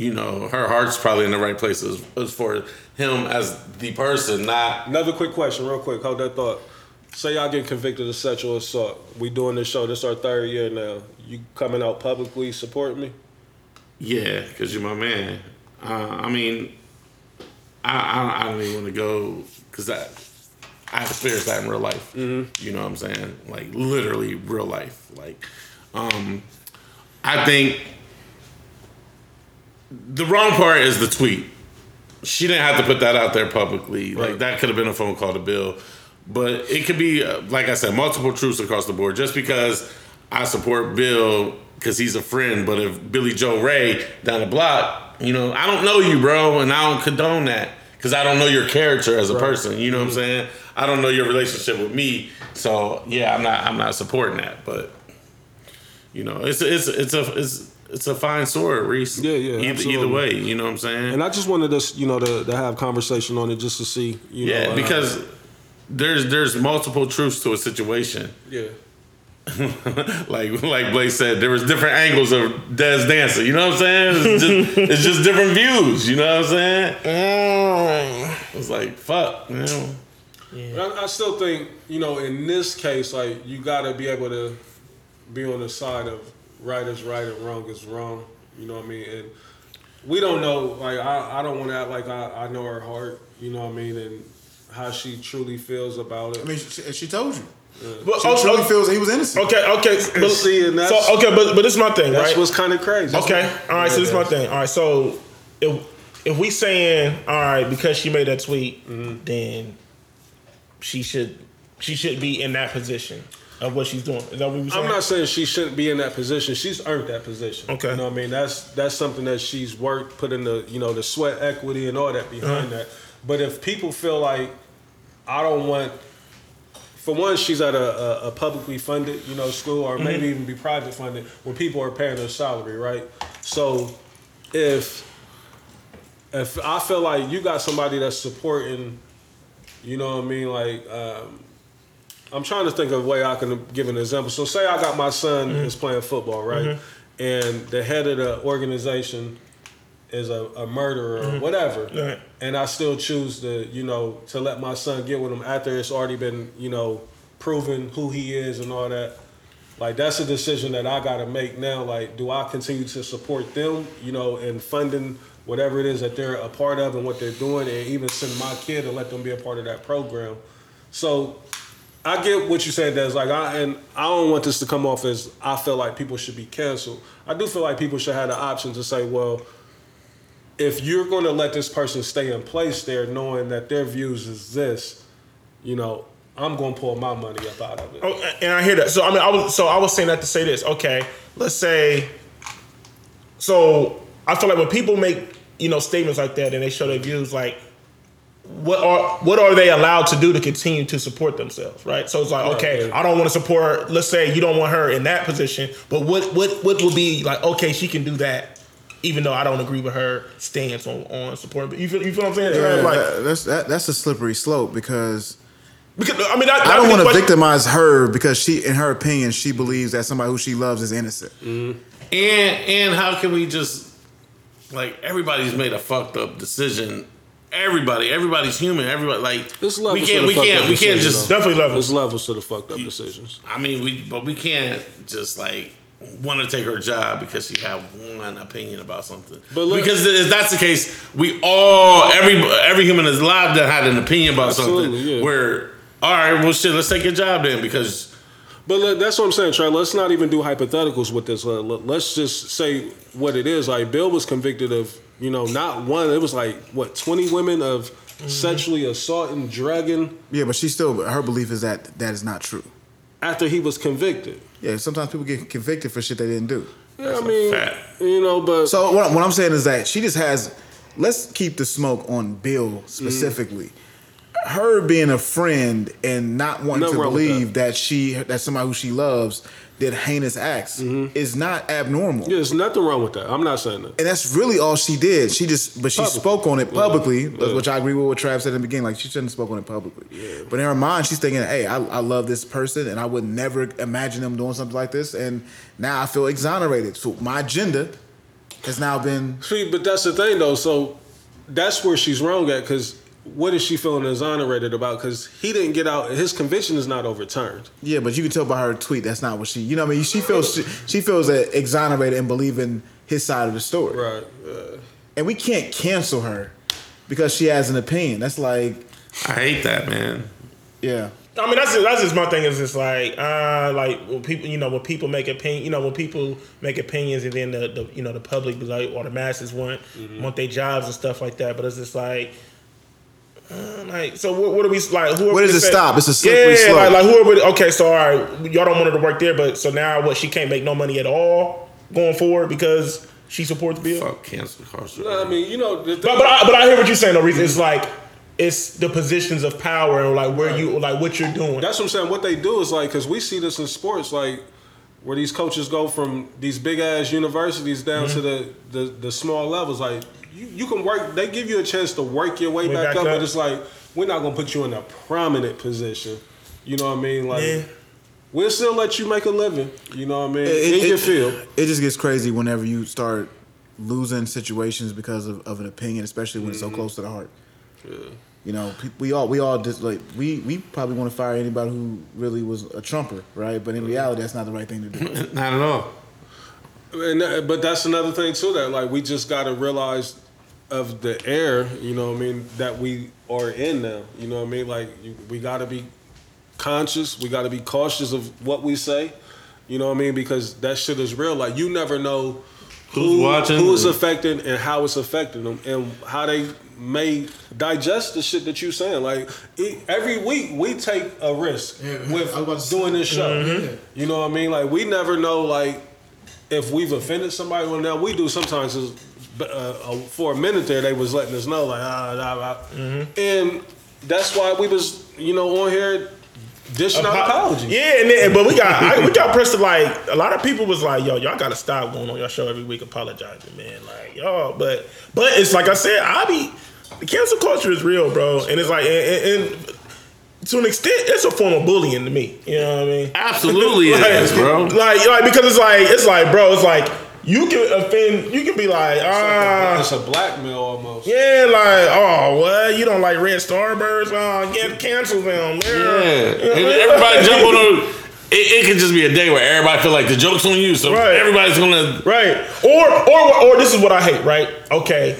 you know her heart's probably in the right place as, as for him as the person, not Another quick question, real quick. Hold that thought. Say y'all get convicted of sexual assault. We doing this show. This our third year now. You coming out publicly supporting me? yeah, because you're my man. Uh, I mean, I, I I don't even want to go because I I experienced that in real life. You know what I'm saying? Like literally real life. Like, um, I think the wrong part is the tweet. She didn't have to put that out there publicly. Like that could have been a phone call to Bill, but it could be uh, like I said, multiple truths across the board. Just because I support Bill because he's a friend, but if Billy Joe Ray down the block, you know, I don't know you, bro, and I don't condone that because I don't know your character as a person. You know what I'm saying? I don't know your relationship with me, so yeah, I'm not I'm not supporting that, but you know, it's it's it's a it's it's a fine sword, Reese. Yeah, yeah, Either, either way, you know what I'm saying? And I just wanted us, you know, to, to have conversation on it just to see, you yeah, know. uh, because there's there's multiple truths to a situation. yeah. [LAUGHS] like like Blake said, there was different angles of Des dancing. You know what I'm saying? It's just, [LAUGHS] it's just different views. You know what I'm saying? It's like fuck, you know. But I, I still think, you know, in this case, like you got to be able to be on the side of right is right and wrong is wrong. You know what I mean? And we don't know. Like I, I don't want to act like I, I know her heart. You know what I mean? And how she truly feels about it. I mean, she, she told you. But, She oh, truly oh, feels he was innocent. okay, okay. But, see, and that's- so okay, but but this is my thing, That's right? what's kind of crazy. Okay, all right. So this is my thing. All right, so if if we saying all right because she made that tweet, Mm-hmm. then she should she should be in that position of what she's doing. Is that what we saying? I'm not saying she shouldn't be in that position. She's earned that position. Okay. You know what I mean? That's that's something that she's worked, put in the you know the sweat equity and all that behind Uh-huh. that. But if people feel like I don't want, for one, she's at a, a, a publicly funded you know school or maybe Mm-hmm. even be private funded where people are paying her salary, right? So if if I feel like you got somebody that's supporting, you know what I mean, like. Um, I'm trying to think of a way I can give an example. So say I got my son mm-hmm. is playing football, right? Mm-hmm. And the head of the organization is a, a murderer or mm-hmm. whatever. Right. And I still choose to, you know, to let my son get with him after it's already been, you know, proven who he is and all that. Like that's a decision that I got to make now. Like, do I continue to support them, you know, and funding whatever it is that they're a part of and what they're doing, and even send my kid and let them be a part of that program. So I get what you said. That's like I and I don't want this to come off as I feel like people should be canceled. I do feel like people should have the option to say, well, if you're going to let this person stay in place there, knowing that their views is this, you know, I'm going to pull my money up out of it. Oh, and I hear that. So I mean, I was so I was saying that to say this. Okay, let's say. So I feel like when people make you know statements like that and they show their views, like what are what are they allowed to do to continue to support themselves, right? So it's like, okay. I don't want to support. Let's say you don't want her in that position, but what what what would be like? Okay, she can do that, even though I don't agree with her stance on on supporting. You feel you feel what I'm saying? Yeah, like that- that's that, that's a slippery slope because because I mean, that, I don't want to victimize her because she, in her opinion, she believes that somebody who she loves is innocent. Mm-hmm. And and how can we just like everybody's made a fucked up decision. Everybody, everybody's human. Everybody like There's we can't we can't we can't just though. Definitely levels. There's levels to the fucked up decisions. I mean, we but we can't just like want to take her job because she had one opinion about something. But look- because if that's the case, we all every every human is alive that had an opinion about something. yeah. Where all right, well, shit, let's take your job then because But look, that's what I'm saying, Trey. Let's not even do hypotheticals with this. Let- Let's just say what it is. Like Bill was convicted of, you know, not one. It was like what 20 women of mm-hmm. sexually assaulting, drugging Yeah, but she still her belief is that that is not true. after he was convicted. Yeah, sometimes people get convicted for shit they didn't do. Yeah, I mean, fact. you know, but So what, what I'm saying is that she just has. Let's keep the smoke on Bill specifically. Mm. Her being a friend and not wanting Nothing to wrong with believe that. she that somebody who she loves did heinous acts mm-hmm. is not abnormal. yeah, there's nothing wrong with that. I'm not saying that. And that's really all she did. She just, but she Public. spoke on it publicly, Yeah. which I agree with what Trav said in the beginning. Like she shouldn't have spoken on it publicly. Yeah. But in her mind, she's thinking, "Hey, I, I love this person, and I would never imagine them doing something like this." And now I feel exonerated. So my agenda has now been. See, but that's the thing though. So that's where she's wrong at because what is she feeling exonerated about? Because he didn't get out. His conviction is not overturned. Yeah, but you can tell by her tweet that's not what she. You know, what I mean, she feels she, she feels that exonerated and believing his side of the story. Right. Uh, And we can't cancel her because she has an opinion. That's like, I hate that man. yeah. I mean, that's just, that's just my thing. Is just like, uh, like when people, you know, when people make opinion, you know, when people make opinions, and then the, the you know, the public, be like, or the masses want want their jobs and stuff like that. But it's just like, uh, like, so what, what are we like? Who are Where we does it say- stop? It's a slippery yeah, slope. like, like who are we? Okay, so all right, y'all don't want her to work there, but so now what? She can't make no money at all going forward because she supports the Bill. Fuck cancel culture. I mean, you know, the thing, But but I, but I hear what you're saying. though. reason it's like it's the positions of power and like where you like what you're doing. That's what I'm saying. What they do is like, because we see this in sports, like where these coaches go from these big ass universities down to the, the the small levels. Like you, you can work. They give you a chance to work your way Way back, back up, up. but it's like we're not gonna put you in a prominent position. You know what I mean? Like Yeah. we'll still let you make a living. You know what I mean? It- in your it- field. It just gets crazy whenever you start losing situations because of, of an opinion, especially when it's so mm-hmm. close to the heart. You know, we all we all just like we we probably want to fire anybody who really was a trumper, right? But in mm-hmm. reality, that's not the right thing to do. [LAUGHS] Not at all. And but that's another thing too that like we just got to realize of the air, you know what I mean, that we are in now. You know what I mean? Like you, we got to be conscious, we got to be cautious of what we say. You know what I mean? Because that shit is real. Like you never know Who's who, watching? who's affected, and how it's affecting them, and how they may digest the shit that you're saying. Like e- every week we take a risk Yeah, with I was about to doing this show. Mhm. You know what I mean? Like we never know like if we've offended somebody. Well, now we do sometimes. Is, uh, uh, for a minute there, they was letting us know like ah, ah, ah. and that's why we was you know on here dishing out apologies. Yeah, and then, but we got I, we got pressed to like a lot of people was like, yo, y'all gotta stop going on your show every week apologizing, man. Like y'all, but but it's like I said, I be the cancel culture is real, bro, and it's like and, and, and to an extent, it's a form of bullying to me. You know what I mean? Absolutely [LAUGHS] it like, is, bro. Like, like because it's like it's like, bro, it's like you can offend, you can be like, ah, It's a blackmail almost. yeah, like, oh, what? You don't like red starbirds? Oh, get cancel them. Yeah. And everybody [LAUGHS] jump on the it, it could just be a day where everybody feel like the joke's on you, so Right. everybody's gonna. Right. Or or or this is what I hate, right? Okay.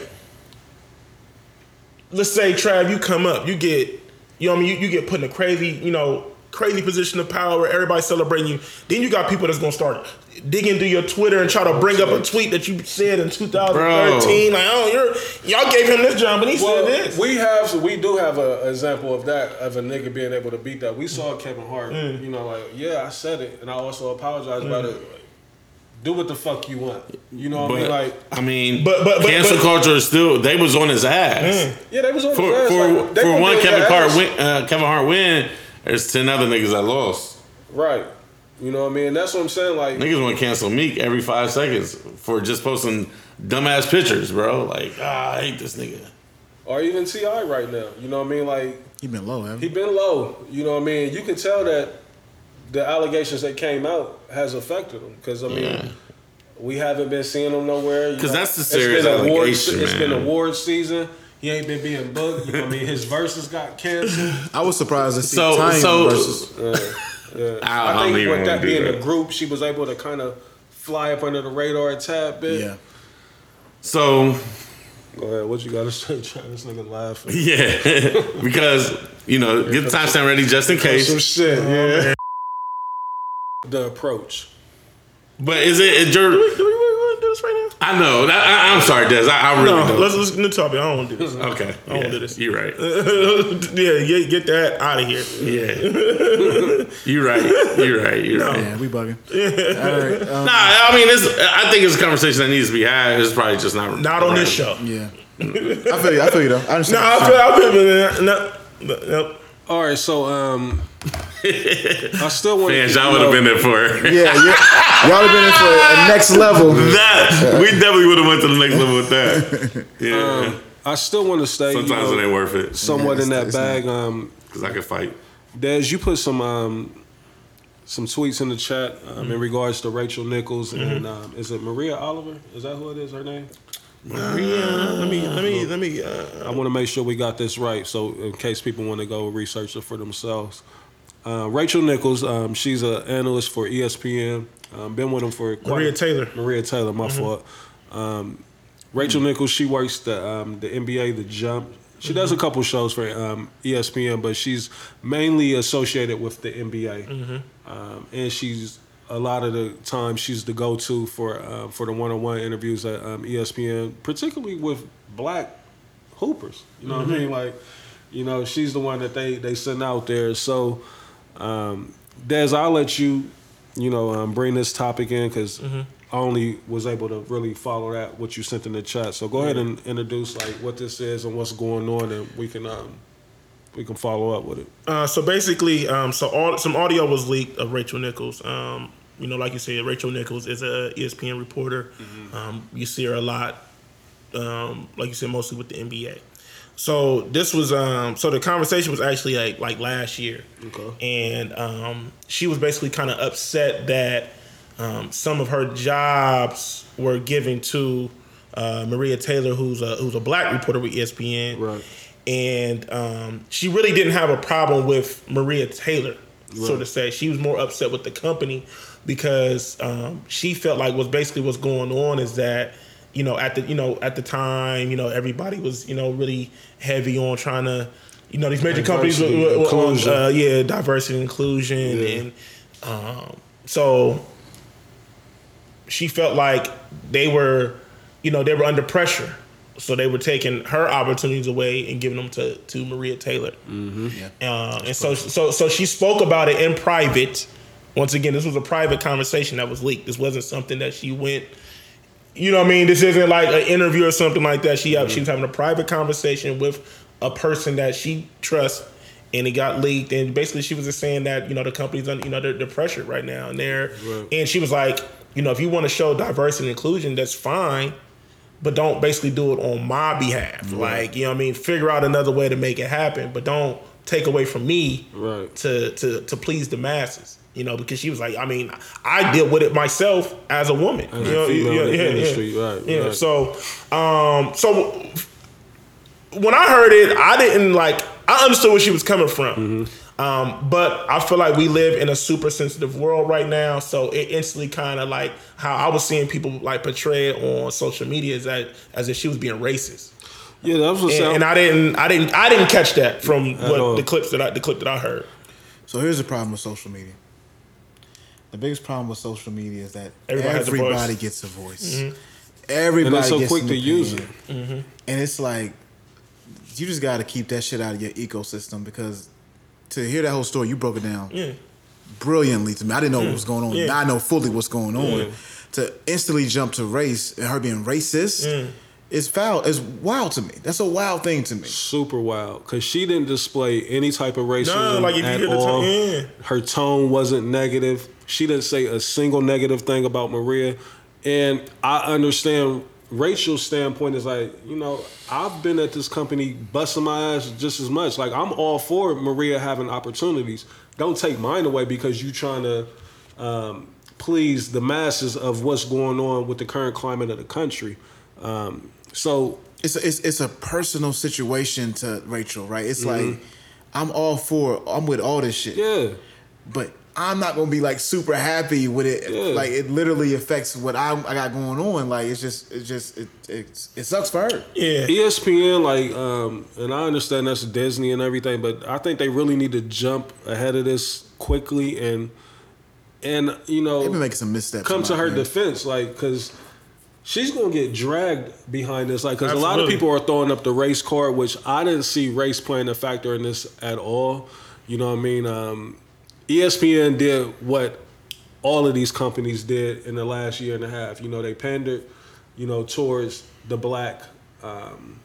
Let's say Trav, you come up, you get, you know what I mean, you, you get put in a crazy, you know, crazy position of power where everybody's celebrating you. Then you got people that's gonna start digging through your Twitter and try to bring up a tweet that you said in 2013. Like, oh, you're y'all gave him this job and he Well, said this. we have we do have a example of that of a nigga being able to beat that. We saw Kevin Hart. Mm. You know, like yeah, I said it, and I also apologize about it. Like, do what the fuck you want. You know what I mean? Like I mean, But- but- but- cancel but- culture is still. They was on his ass. yeah, they was on For the ass, for like, for one Kevin Hart win, uh, Kevin Hart win. There's ten other niggas that lost. Right. You know what I mean? That's what I'm saying. Like Niggas want to cancel Meek every five seconds for just posting dumbass pictures, bro. Like, ah, I hate this nigga. or even T.I. right now. You know what I mean? Like He been low, haven't he he? been low. You know what I mean? You can tell that the allegations that came out has affected him because I mean. Yeah. We haven't been seeing him nowhere. Because that's the It's serious been award- allegation, It's been man. award season. He ain't been being booked. You know I mean, his verses got canceled. [LAUGHS] I was surprised to see So- Tiny so- Verzuz. [LAUGHS] I, I, think even with that to do being that. a group, she was able to kind of fly up under the radar a tad bit. Yeah. So Go ahead. What you got to [LAUGHS] say? Trying this nigga laughing. yeah, because you know, get the timestamp ready just in case. Some shit. Yeah. Oh, The approach. But is it? Is your, Do we really want to do this right now? I know. That, I, I'm sorry, Des. I, I really No, don't. let's let's new topic. I don't want to do this. okay, I won't yeah, do this. You're right. [LAUGHS] yeah, get, get that out of here. Yeah, you're right. You're right. You're right. Yeah, we bugging. All right. Um, Nah, I mean, it's. I think it's a conversation that needs to be had. It's probably just not. Not on this show. yeah. [LAUGHS] I feel you. I feel you though. I understand. No, I feel, I feel, no, no, no. All right. So, um, I still want Fans, y'all would have been there for it. Yeah, yeah. Y'all have been in for a next level. that. We definitely would have went to the next level with that. Yeah. [LAUGHS] I still want to stay. you Sometimes know, it ain't worth it somewhat Yeah, in that it's- it's bag. Um, because I could fight. Des, you put some um, some tweets in the chat um, Mm-hmm. in regards to Rachel Nichols and um, is it Maria Oliver? Is that who it is? Her name? Maria, let me, let me, let me. Uh, I want to make sure we got this right, so in case people want to go research it for themselves. Uh, Rachel Nichols, um, she's an analyst for ESPN. Um, been with them for quite Maria Taylor. Mm-hmm. Maria Taylor, my fault. Um, Rachel Nichols, she works the um, the NBA, the Jump. She does a Mm-hmm. couple shows for um, ESPN, but she's mainly associated with the NBA. Mm-hmm. Um, and she's a lot of the time she's the go-to for uh, for the one-on-one interviews at um, ESPN, particularly with black hoopers. You know what I mean? Like, you know, she's the one that they they send out there. So, um, Des, I'll let you, you know, um, bring this topic in because I only was able to really follow that what you sent in the chat. So go ahead and introduce like what this is and what's going on, and we can um, we can follow up with it. Uh, so basically, um, so all, some audio was leaked of Rachel Nichols. Um, you know, like you said, Rachel Nichols is a ESPN reporter. Um, you see her a lot, um, like you said, mostly with the NBA. So this was um, so the conversation was actually like like last year, Okay. and um, she was basically kind of upset that um, some of her jobs were given to uh, Maria Taylor, who's a who's a black reporter with ESPN, Right. and um, she really didn't have a problem with Maria Taylor, so to say. She was more upset with the company because um, she felt like was basically what's going on is that you know at the you know at the time you know everybody was you know really heavy on trying to you know these major companies were, were- were on, uh, yeah diversity and inclusion Yeah. and um, so she felt like they were, you know, they were under pressure. So they were taking her opportunities away and giving them to, to Maria Taylor. Uh, and so, so, so she spoke about it in private. Once again, this was a private conversation that was leaked. This wasn't something that she went, you know what I mean? This isn't like an interview or something like that. She, she mm-hmm. was having a private conversation with a person that she trusts and it got leaked. And basically, she was just saying that you know the company's under you know they're, they're pressured right now, and they're and she was like, you know, if you want to show diversity and inclusion, that's fine, but don't basically do it on my behalf. Like you know, what I mean, figure out another way to make it happen, but don't take away from me Right. to to to please the masses. You know, because she was like, I mean, I deal with it myself as a woman. As you know, female in yeah, yeah. right, Yeah. right. So, um, so when I heard it, I didn't like. I understood where she was coming from. Mm-hmm. Um, but I feel like we live in a super sensitive world right now, so it instantly kind of like how I was seeing people like portray it on social media as that as if she was being racist, Yeah, that was what and, sound- and I didn't, I didn't, I didn't catch that from what all. the clips that I, the clip that I heard. So here's the problem with social media. The biggest problem with social media is that Everybody has a everybody, voice. Mm-hmm. gets a voice. Everybody And so gets quick an to use opinion. And it's like you just got to keep that shit out of your ecosystem because to hear that whole story, you broke it down Yeah. brilliantly to me. I didn't know what mm. was going on. Yeah. Now I know fully what's going on. To instantly jump to race and her being racist mm. is foul. Is wild to me. That's a wild thing to me. super wild because she didn't display any type of racism like, if you at hear all. tone- yeah. Her tone wasn't negative. She didn't say a single negative thing about Maria, and I understand Rachel's standpoint is like, you know, I've been at this company busting my ass just as much. Like I'm all for Maria having opportunities. Don't take mine away because you trying to um, please the masses of what's going on with the current climate of the country. Um, so it's a, it's it's a personal situation to Rachel, right? It's like I'm all for I'm with all this shit, yeah. but I'm not gonna be like super happy with it. Yeah. Like it literally affects what I, I got going on. Like it's just it's just it it, it sucks for her. Yeah. ESPN, like, um, and I understand that's Disney and everything, but I think they really need to jump ahead of this quickly and and you know They've been making some missteps. come to her opinion. defense, like, because she's gonna get dragged behind this, like, because a lot of people are throwing up the race card, which I didn't see race playing a factor in this at all. You know what I mean? Um, ESPN did what all of these companies did in the last year and a half. You know, they pandered, you know, towards the black, um,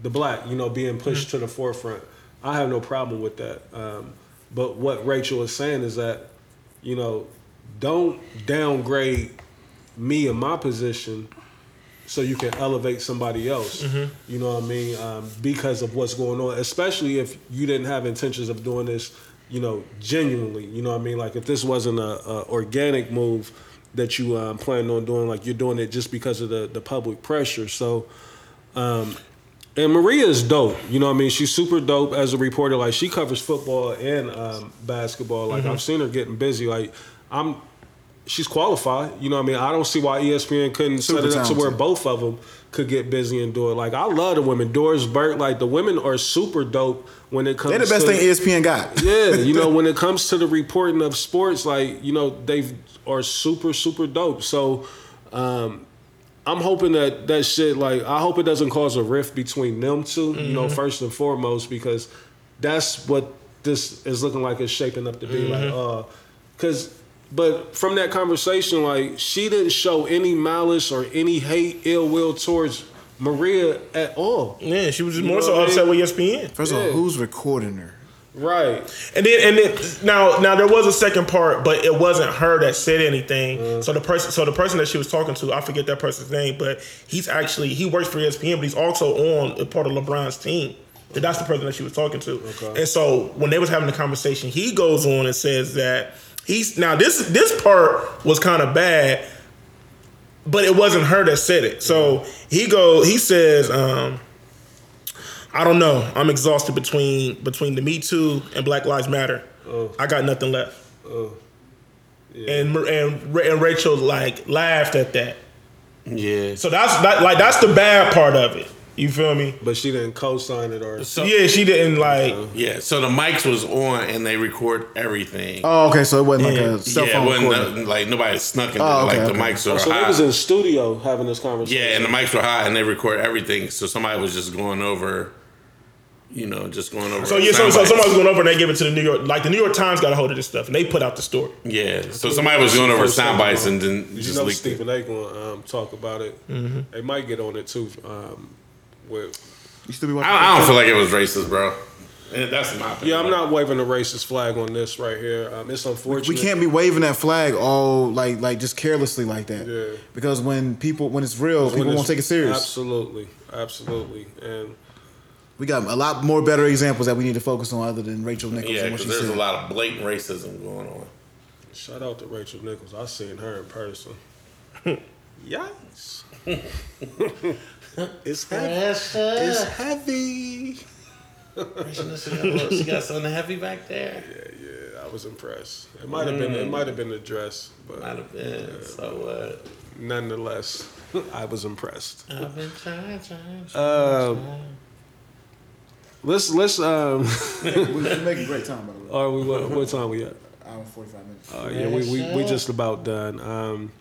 the black, you know, being pushed to the forefront. I have no problem with that. Um, but what Rachel is saying is that, you know, don't downgrade me in my position so you can elevate somebody else. You know what I mean? Um, because of what's going on, especially if you didn't have intentions of doing this, you know, genuinely. You know what I mean? Like if this wasn't a, a organic move that you um, planned on doing, like you're doing it just because of the the public pressure. So. Um, and Maria is dope. You know what I mean? She's super dope as a reporter. Like she covers football and um, basketball. Like I've seen her getting busy. Like I'm she's qualified. You know what I mean? I don't see why ESPN couldn't Super set it up to where both of them could get busy and do it. Like I love the women. Doris Burke, like the women are super dope when it comes They're the best to thing ESPN got. [LAUGHS] yeah, you know, when it [LAUGHS] comes to the reporting of sports, like you know, they are super, super dope. So, um, I'm hoping that that shit, like, I hope it doesn't cause a rift between them 2 You Mm-hmm. know, first and foremost, because that's what this is looking like it's shaping up to be. Like, Mm-hmm. uh, because. But from that conversation, like she didn't show any malice or any hate, ill will towards Maria at all. Yeah, she was just You more know so upset with ESPN. First of all, who's recording her? Right. And then and then now now there was a second part, but it wasn't her that said anything. Uh-huh. So the person so the person that she was talking to, I forget that person's name, but he's actually he works for ESPN, but he's also on a part of LeBron's team. And that's the person that she was talking to. Okay. And so when they was having the conversation, he goes on and says that he's now this this part was kind of bad, but it wasn't her that said it. So he go he says, um, I don't know. I'm exhausted between between the Me Too and Black Lives Matter. I got nothing left. And Mar- and Ra- and Rachel like laughed at that. Yeah. So that's that like that's the bad part of it. You feel me? But she didn't co-sign it or So, Yeah, she didn't like. yeah. So the mics was on and they record everything. Oh, okay. So it wasn't like Yeah. a cell yeah, phone it wasn't recording. like nobody snuck in. Oh, okay, like the okay. mics are So they high. was in the studio having this conversation. yeah, and the mics were hot and they record everything. So somebody was just going over, you know, just going over. So yeah, so, so somebody was going over and they give it to the New York, like the New York Times got a hold of this stuff and they put out the story. Yeah, so somebody was going over sound bites and then you just know leaked Stephen it. A. gonna um, talk about it. Mm-hmm. They might get on it too. Um, with You still be watching? I, I don't feel like it was racist, bro. And that's my opinion. yeah, I'm not waving a racist flag on this right here. Um, it's unfortunate. we can't be waving that flag all like like just carelessly like that. Yeah. Because when people when it's real, people it's- won't take it serious. Absolutely, absolutely, and We got a lot more better examples that we need to focus on other than Rachel Nichols Yeah, because there's said. a lot of blatant racism going on. shout out to Rachel Nichols. I seen her in person. [LAUGHS] Yikes! [LAUGHS] [LAUGHS] it's heavy. It's heavy. [LAUGHS] she got something heavy back there. Yeah, yeah, I was impressed. It might have been it might have been the dress, Might but have been. So what? nonetheless, [LAUGHS] I was impressed. I've been trying, trying, Um, let's let's um. We're making great time, by the way. Are we what, what time we at? Hour and 45 minutes. Uh, yeah, we, we we just about done. Um,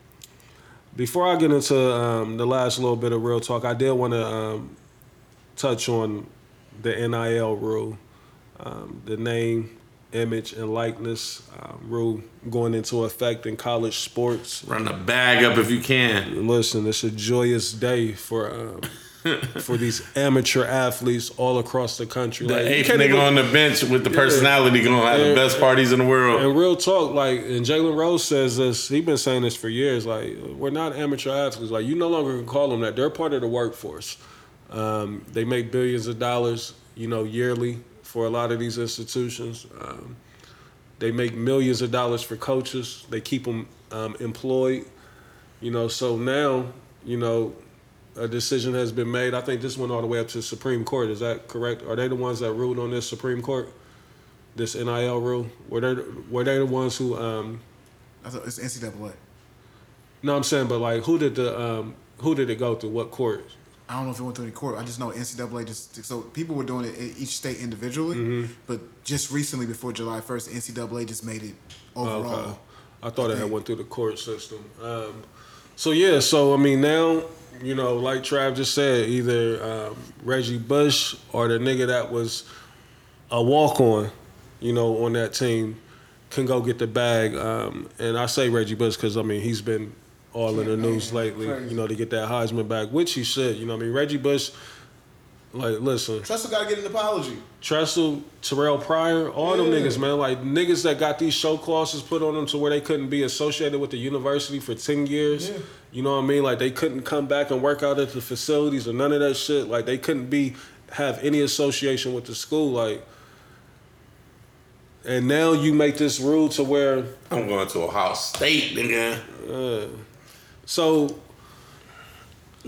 before I get into um, the last little bit of real talk, I did want to um, touch on the NIL rule, um, the name, image, and likeness um, rule going into effect in college sports. Run the bag up if you can. Listen, it's a joyous day for um, for these amateur athletes all across the country. The Like, eighth nigga even- on the bench with the personality gonna have the best parties in the world. And real talk, like, and Jalen Rose says this. He's been saying this for years. Like, we're not amateur athletes. Like, you no longer can call them that. They're part of the workforce. Um, they make billions of dollars, you know, yearly for a lot of these institutions. Um, they make millions of dollars for coaches. They keep them um, employed. You know, so now, you know, a decision has been made. I think this went all the way up to the Supreme Court. Is that correct? Are they the ones that ruled on this Supreme Court? This NIL rule? Were they were they the ones who? Um, I thought it's NCAA. no, I'm saying, but like, who did the um, who did it go through? What court? I don't know if it went through any court. I just know NCAA just so people were doing it in each state individually, Mm-hmm. but just recently before July first, NCAA just made it overall. Okay. I thought it had went through the court system. Um, so yeah, so I mean now, you know, like Trav just said, either um, Reggie Bush or the nigga that was a walk on, you know, on that team can go get the bag. Um, and I say Reggie Bush because I mean he's been all in the news lately, you know, to get that Heisman back, which he should. You know, what I mean Reggie Bush. Like, listen, Tressel got to get an apology. Tressel, Terrell Pryor, all them niggas, man. Like niggas that got these show clauses put on them to where they couldn't be associated with the university for ten years. Yeah. You know what I mean? Like they couldn't come back and work out at the facilities or none of that shit. Like they couldn't be have any association with the school. Like, and now you make this rule to where I'm going to Ohio State, nigga. so.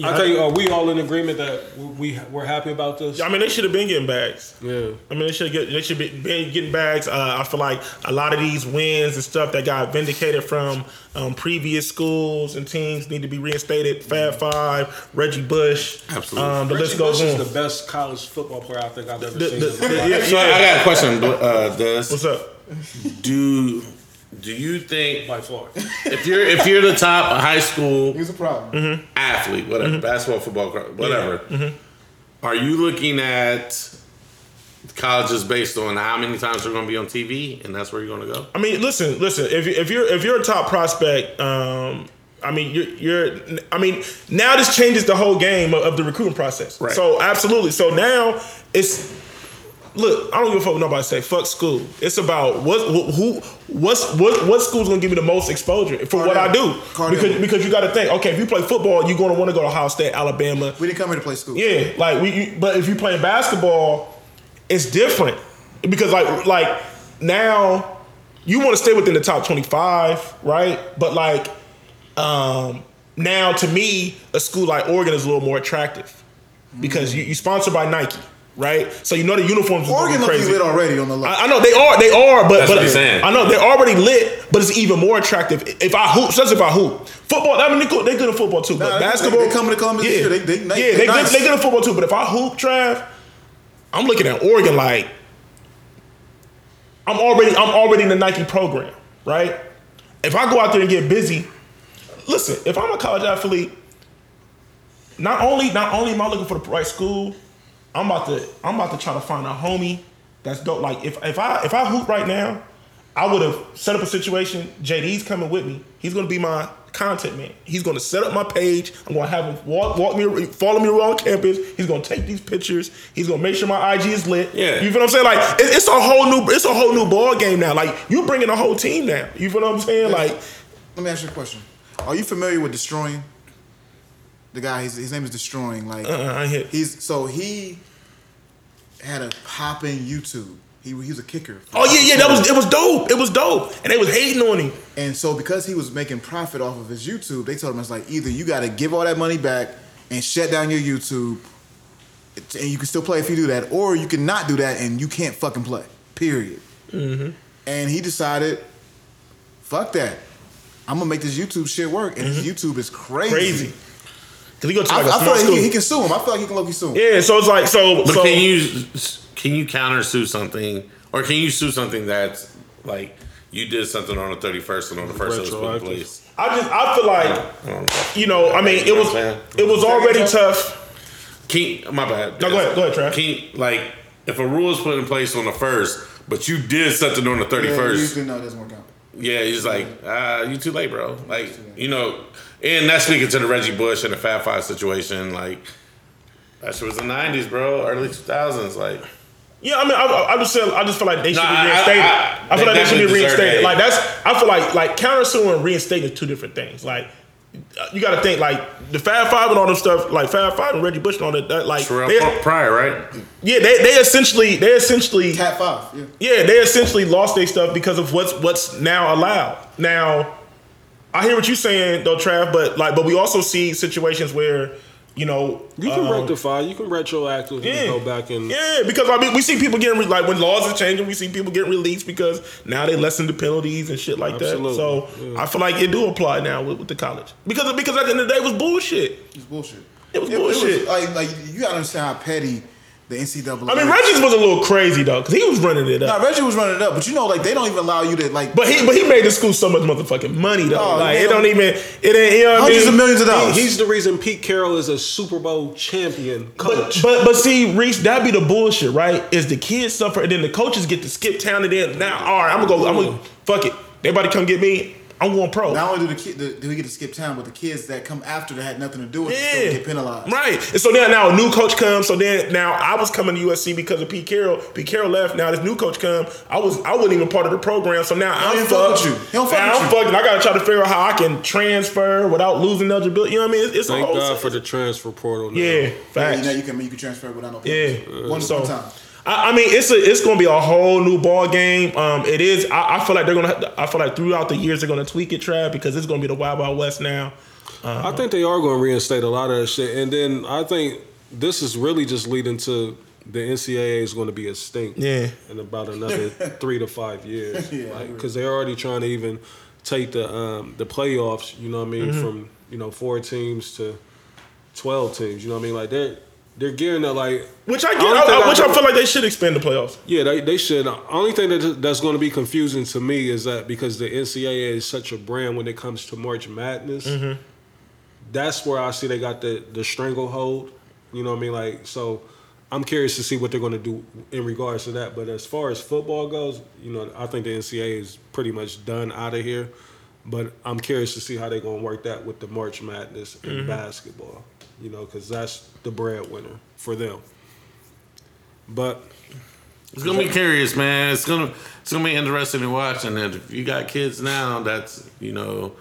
I think are we all in agreement that we we're happy about this? I mean, they should have been getting bags. Yeah. I mean, they should get they should be been getting bags. Uh, I feel like a lot of these wins and stuff that got vindicated from um, previous schools and teams need to be reinstated. Fab Five, Reggie Bush, Absolutely. Um, the Reggie list goes Bush on. is the best college football player I think I've ever The- seen. the- the- yeah, So I got a question, uh, Des. What's up? Do do you think by far. if you're if you're the top high school [LAUGHS] Here's a problem. Mm-hmm. athlete, whatever, basketball, football, whatever, are you looking at colleges based on how many times they're going to be on TV, and that's where you're going to go? I mean, listen, listen. If you- if you're if you're a top prospect, um, I mean, you're, you're. I mean, now this changes the whole game of, of the recruiting process. Right. So absolutely. So now it's. Look, I don't give a fuck what nobody say. Fuck school. It's about what who what's what what school's gonna give me the most exposure for what I do. Cardell. Because because you got to think. Okay, if you play football, you're gonna want to go to Ohio State, Alabama. We didn't come here to play school. Yeah, like we. You, but if you play basketball, it's different because like like now you want to stay within the top twenty five, right? But like um now to me, a school like Oregon is a little more attractive because you you sponsored by Nike, right? So you know the uniforms. is gonna Oregon be look crazy. lit already on the low. I, I know they are, they are, but That's but what saying. I know they're already lit, but it's even more attractive if I hoop. Especially if I hoop football. I mean, they good, they good at football too, but Nah, basketball. they coming to Columbus this yeah, year. They- they- they- yeah, they they, nice. good, they good at football too. But if I hoop, Trav, I'm looking at Oregon like I'm already I'm already in the Nike program, right? If I go out there and get busy, listen. If I'm a college athlete, not only not only am I looking for the right school, I'm about to I'm about to try to find a homie that's dope. Like if if I if I hoop right now, I would have set up a situation. JD's coming with me. He's gonna be my content man. He's gonna set up my page. I'm gonna have him walk walk me follow me around campus. He's gonna take these pictures. He's gonna make sure my IG is lit. Yeah. you feel what I'm saying? Like it- it's a whole new it's a whole new ball game now. Like you bringing a whole team now. You feel what I'm saying? Like Let me ask you a question. Are you familiar with Deestroying? The guy, his, his name is Deestroying. Like uh, he's so he had a popping YouTube. He, he was a kicker. Oh yeah, yeah, that was it was dope. It was dope, and they was hating on him. And so because he was making profit off of his YouTube, they told him it's like either you got to give all that money back and shut down your YouTube, and you can still play if you do that, or you can not do that and you can't fucking play. Period. Mm-hmm. And he decided, fuck that. I'm gonna make this YouTube shit work, and his YouTube is crazy. Mm-hmm. Crazy. Cause he go to I, like a I small feel like school. he, he can sue him. I feel like he can low key sue him. yeah, so it's like so. But so can you can you counter sue something, or can you sue something that's like you did something on the thirty first and on the first it was put in place? I just I feel like I don't know. you know I mean it was what I'm saying? it was already tough. Can my bad. No, go ahead, go ahead, Trav. Can like if a rule is put in place on the first, but you did something on the thirty first. Yeah, first. usually no, it doesn't work out. Yeah, he's like, ah, you too late, bro. Like, you know, and that's speaking to the Reggie Bush and the Fab Five situation. Like, that shit was the '90s, bro, early 2000s. Like, Yeah, I mean, I, I just feel, I just feel like they should No, be reinstated. I- I, I- feel they like they should be reinstated. that. Like that's, I feel like like countersuing and reinstating is two different things. Like you got to think like the Fab Five and all them stuff, like Fab Five and Reggie Bush and all that. that like Terrell they, Pryor, right? yeah, they they essentially they essentially Cat five. Yeah. yeah they essentially lost their stuff because of what's what's now allowed. Now I hear what you're saying though, Trav, but like but we also see situations where you know You can um, rectify. You can retroactively Yeah. go back and Yeah, because I mean, we see people getting re- like when laws are changing, we see people getting released because now they lessen the penalties and shit like Absolutely. that. So Yeah. I feel like it do apply now with, with the college because because at the end of the day, it was bullshit. It's bullshit. It was bullshit. like, like you gotta understand how petty the NCAA. I mean, Reggie's was a little crazy though because he was running it up. Nah, Reggie was running it up, but you know, like they don't even allow you to like. But he but he made the school so much motherfucking money though. Oh, like it don't even it ain't you know what I hundreds mean? of millions of dollars. He's the reason Pete Carroll is a Super Bowl champion But, coach. but but see, Reese, that be the bullshit, right? Is the kids suffer and then the coaches get to skip town and then now, all right, I'm gonna go, I'm gonna fuck it. Everybody come get me. I'm going pro. not only do the kid do, do we get to skip town, but the kids that come after that had nothing to do with it get penalized. Right. And so then now a new coach comes. So then now I was coming to USC because of Pete Carroll. Pete Carroll left. Now this new coach come. I was I wasn't even part of the program. So now I'm even fuck fucked. with you. He don't fuck now with I'm you. fucked. I gotta try to figure out how I can transfer without losing eligibility. You know what I mean? It's, it's a Thank whole God for the transfer portal. Now. yeah. Yeah, Facts. you know, you can you can transfer without no Yeah. penalties. one, so, one time. I, I mean, it's a it's gonna be a whole new ball game. Um, it is. I, I feel like they're gonna. To, I feel like throughout the years they're gonna tweak it, Trav, because it's gonna be the Wild Wild West now. I think they are going to reinstate a lot of that shit, and then I think this is really just leading to the NCAA is going to be extinct. Yeah. in about another [LAUGHS] three to five years. Yeah, I agree. because they're already trying to even take the um, the playoffs. You know what I mean? Mm-hmm. From you know four teams to twelve teams. You know what I mean? Like they're they're gearing that like Which I get. I, I- I which I don't- feel like they should expand the playoffs. Yeah, they, they should. The only thing that that's going to be confusing to me is that because the NCAA is such a brand when it comes to March Madness, Mm-hmm. that's where I see they got the the stranglehold. You know what I mean? Like so. I'm curious to see what they're going to do in regards to that. But as far as football goes, you know, I think the NCAA is pretty much done out of here. But I'm curious to see how they're going to work that with the March Madness in Mm-hmm. basketball. You know, because that's the breadwinner for them. But It's gonna be curious, man. It's gonna it's gonna be interesting to watch. And if you got kids now, that's you know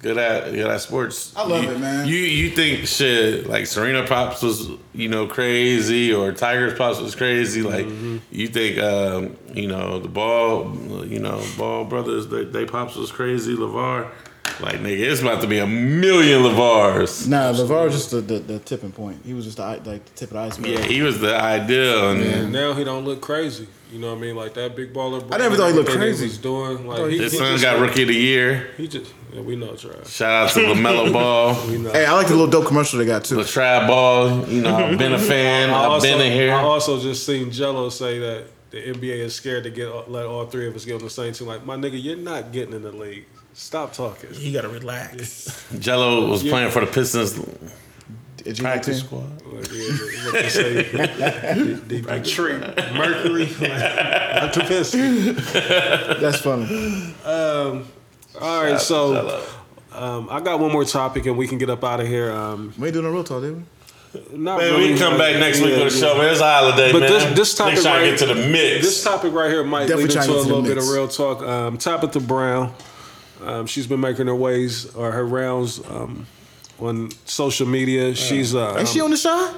good at good at sports. I love you, it, man. You you think shit like Serena Pops was you know crazy or Tiger's Pops was crazy? Like Mm-hmm. you think um, you know the ball you know ball brothers they, they Pops was crazy. LaVar. Like nigga, it's about to be a million LaVars. Nah, LaVar was just the, the, the tipping point. He was just the, like the tip of the iceberg. Yeah, he was the ideal, and And now he don't look crazy. You know what I mean? Like that big baller. I never thought he looked everything crazy. He's doing like he, he- his he son just, got Rookie of the Year. He just yeah, we know Trav. Shout out to LaMelo [LAUGHS] Ball. Hey, I like the little dope commercial they got too. The trap ball, you know, I've been a fan. [LAUGHS] I I've also, been in here. I also just seen Gelo say that the NBA is scared to get let all three of us get on the same team. Like my nigga, you're not getting in the league. Stop talking. You gotta relax. [LAUGHS] Gelo was playing for the Pistons Did you practice get squad. Like, yeah, what you say? the, the, the tree, Mercury, [LAUGHS] like, not the piston. That's funny. All right, so um, I got one more topic, and we can get up out of here. Um, We ain't doing a real talk, did we? not Man, really, we can come back next week yeah, with a yeah. show, man. It's a holiday, But man. this- this topic Niggas trying to right- get to the mix. This topic right here might Definitely lead into a get to little bit mix. of real talk. Um, Tabitha Brown, um, she's been making her ways or her rounds um, on social media. She's uh, Ain't she on the show?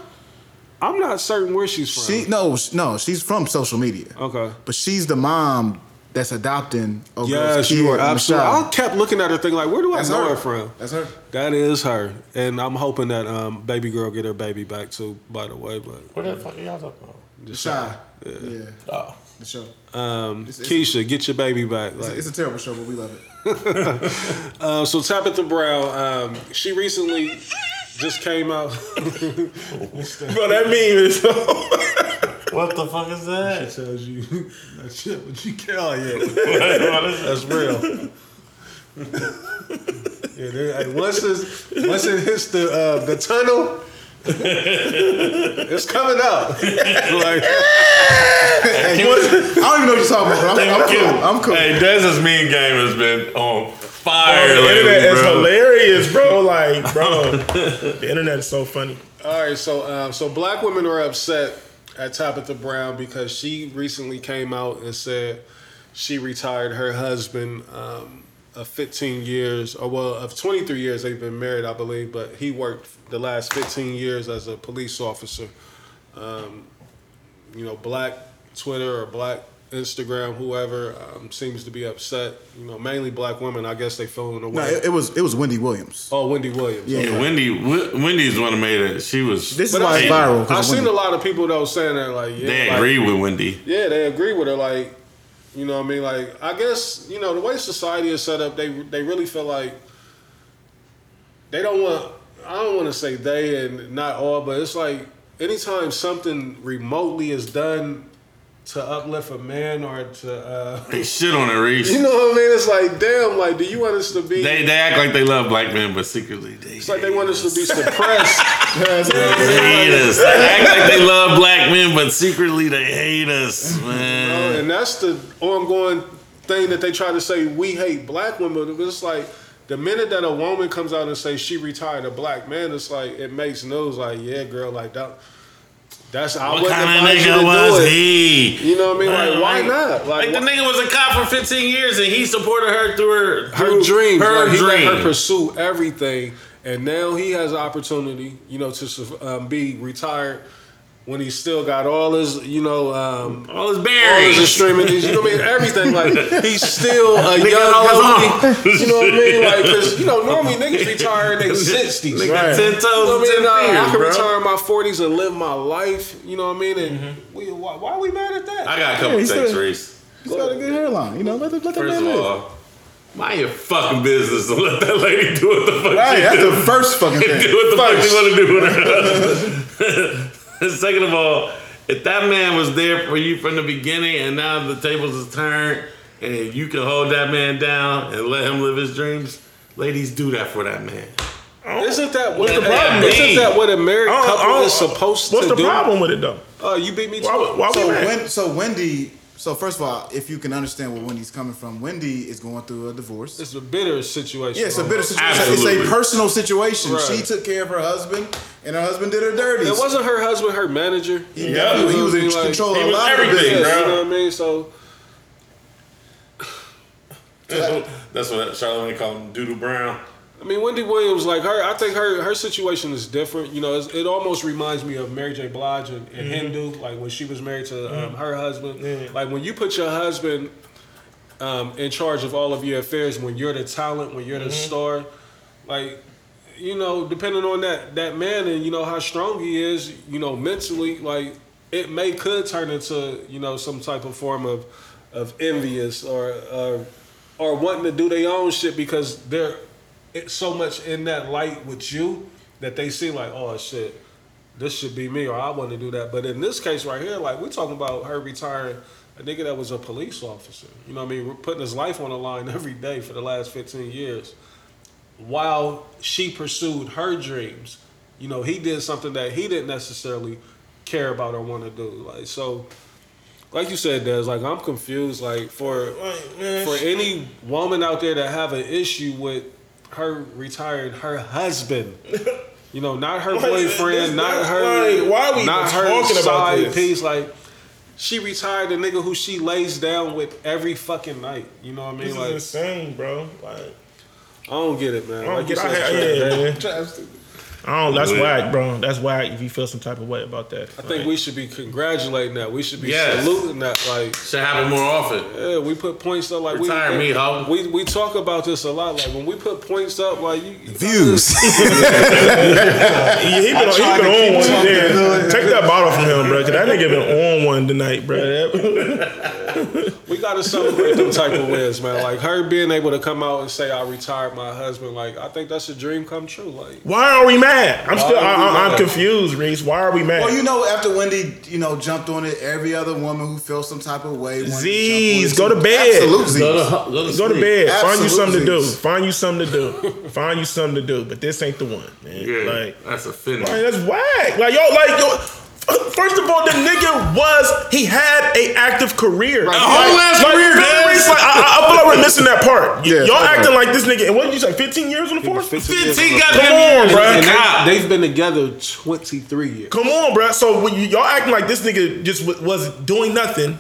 I'm not certain where she's from. She no, sh- no, she's from social media. okay. But she's the mom that's adopting. Old girl's Yes, kid, you are absolutely. Michelle. I kept looking at her, thinking like, where do I That's know her. her from? That's her. That is her, and I'm hoping that um, baby girl get her baby back too. By the way, but What the fuck are y'all talking about? The shy. Yeah. Oh. The show. um, It's- it's- Keisha, get your baby back. It's, Like, it's a terrible show, but we love it. Uh, [LAUGHS] so Tabitha Brown, um, she recently just came out. [LAUGHS] Bro, that meme is. [LAUGHS] What the fuck is that? tells you that shit, but you can't. Oh, yeah. That's real. yeah, they- hey, once it once it hits the uh, the tunnel, [LAUGHS] it's coming out. [LAUGHS] like, [LAUGHS] Hey, I don't even know what you're talking about, but I'm, I'm cool. I'm cool. Hey, Dez's mean game has been on fire the lately, internet is bro. hilarious, bro. Like, bro, the internet is so funny. all right, so um, so black women are upset at Tabitha Brown because she recently came out and said she retired her husband um, of 15 years, or well, of 23 years they've been married, I believe, but he worked the last 15 years as a police officer. Um, you know, black Twitter or black Instagram, whoever um, seems to be upset. You know, mainly black women. I guess they feeling the No, it, it was it was Wendy Williams. oh, Wendy Williams. Yeah. Yeah, Wendy. Wi- Wendy's the one that made it. She was. This is But why I it's seen- viral. I've 'cause of seen Wendy. a lot of people though saying that like yeah, they like- agree with Wendy. Yeah, they agree with her. Like, you know, what I mean, like, I guess you know the way society is set up, they they really feel like they don't want. I don't want to say they and not all, but it's like anytime something remotely is done to uplift a man or to, uh, They shit on her, [LAUGHS] Reese. you know what I mean? It's like, damn, like, do you want us to be? They they act like they love black men, but secretly they. it's like they want us to be suppressed. [LAUGHS] They hate us. They act like they love black men, but secretly they hate us, [LAUGHS] man. and that's the ongoing thing that they try to say we hate black women. But it's like the minute that a woman comes out and say she retired a black man, it's like it makes news. Like, yeah, girl, like that. That's I What kind of nigga was he? You know what I mean? Like, why not? Like, Like, the nigga was a cop for 15 years and he supported her through her her through dreams. Her like, he let her dream. pursue everything, and now he has an opportunity, you know, to um, be retired when he still got all his, you know, um, All his all his berries. extremities. You know what I mean? Everything. Like [LAUGHS] he's still a Nigga young, got healthy. You know what I mean? Like because you know normally niggas retire in their sixties. Nigga, Right. 10 toes You know what I 10 mean? Nah, I can bro. retire in my forties and live my life. You know what I mean? And we, why, why are we mad at that? I got a couple Yeah, he takes, Reese. He's got a good hairline. You know, let the, let the First man of live. all, mind your fucking business to let that lady do what the fuck Right, she that's do. the first fucking [LAUGHS] do what the fuck First. you want to do with her husband. [LAUGHS] [LAUGHS] Second of all, if that man was there for you from the beginning and now the tables is turned and you can hold that man down and let him live his dreams, ladies do that for that man. Oh. Isn't that what the problem? be. Isn't that what a married I don't- I couple don't- is supposed What's the problem with it though? Oh, you beat me to Why, it. why So, we when, so Wendy. So first of all, if you can understand where Wendy's coming from, Wendy is going through a divorce. It's a bitter situation. Yeah, it's a bitter situation. Absolutely. It's a personal situation. Right. She took care of her husband, and her husband did her dirty. It wasn't her husband, her manager. He, definitely- he was in Like, control of a was lot of the everything, business. Bro. you know what I mean? So That's what Charlamagne called him, Doodle Brown. I mean, Wendy Williams, like her, I think her her situation is different. You know, it's, it almost reminds me of Mary J. Blige and, and Kendu, like when she was married to um, her husband. Like when you put your husband um, in charge of all of your affairs, when you're the talent, when you're the star, like you know, depending on that that man and you know how strong he is, you know, mentally, like it may could turn into you know some type of form of of envious or uh, or wanting to do their own shit because they're it's so much in that light with you that they see like, oh shit, this should be me or I want to do that. But in this case right here, like we're talking about her retiring a nigga that was a police officer. You know what I mean? We're putting his life on the line [LAUGHS] every day for the last 15 years. While she pursued her dreams, you know, he did something that he didn't necessarily care about or want to do. Like so like you said, Des, like I'm confused. Like for for any woman out there that have an issue with her retired her husband, [LAUGHS] you know, not her boyfriend, this- not like, her, why are we not her talking about side this? piece. Like she retired a nigga who she lays down with every fucking night. You know what I mean? This like is insane, bro. Like, I don't get it, man. I don't like get. I, said, yeah, Trey, man. Trav stupid. I don't. That's Yeah. whack, bro. That's whack. If you feel some type of way about that, I think we should be congratulating that. We should be Yes. saluting that. Like, Should happen more often. yeah, we put points up. Like, Retire we, me, ho. We we talk about this a lot. Like when we put points up, like you, you Views. [LAUGHS] Yeah, he been, on, he been on one. talking, Yeah. Take that bottle from him, bro. Cause that nigga been on one tonight, bro. [LAUGHS] We gotta celebrate them type of wins, man. Like her being able to come out and say I retired my husband. Like I think that's a dream come true. Like Why are we mad? I'm still. I, I, I'm mad? confused, Reese. Why are we mad? Well, you know, after Wendy, you know, jumped on it, every other woman who felt some type of way. wanted to Z's, jump on it go to bed. Absolute Go Z's. to, go to, Go to sleep. bed. Find you something to do. Find you something to do. [LAUGHS] Find you something to do. But this ain't the one, man. Yeah, Like, that's a finish. like, that's whack. Like yo, like yo. First of all, the nigga was he had a active career, Right. Like, whole ass like, career, like, man. Like, I, I- I feel like we're missing that part. [LAUGHS] Yeah, Y'all okay. acting like this nigga. And what did you say? 15 years on the force? 15 15 on goddamn Come on, years. bruh. and they, they've been together twenty three years. Come on, bro. So when you, y'all acting like this nigga just w- was doing nothing,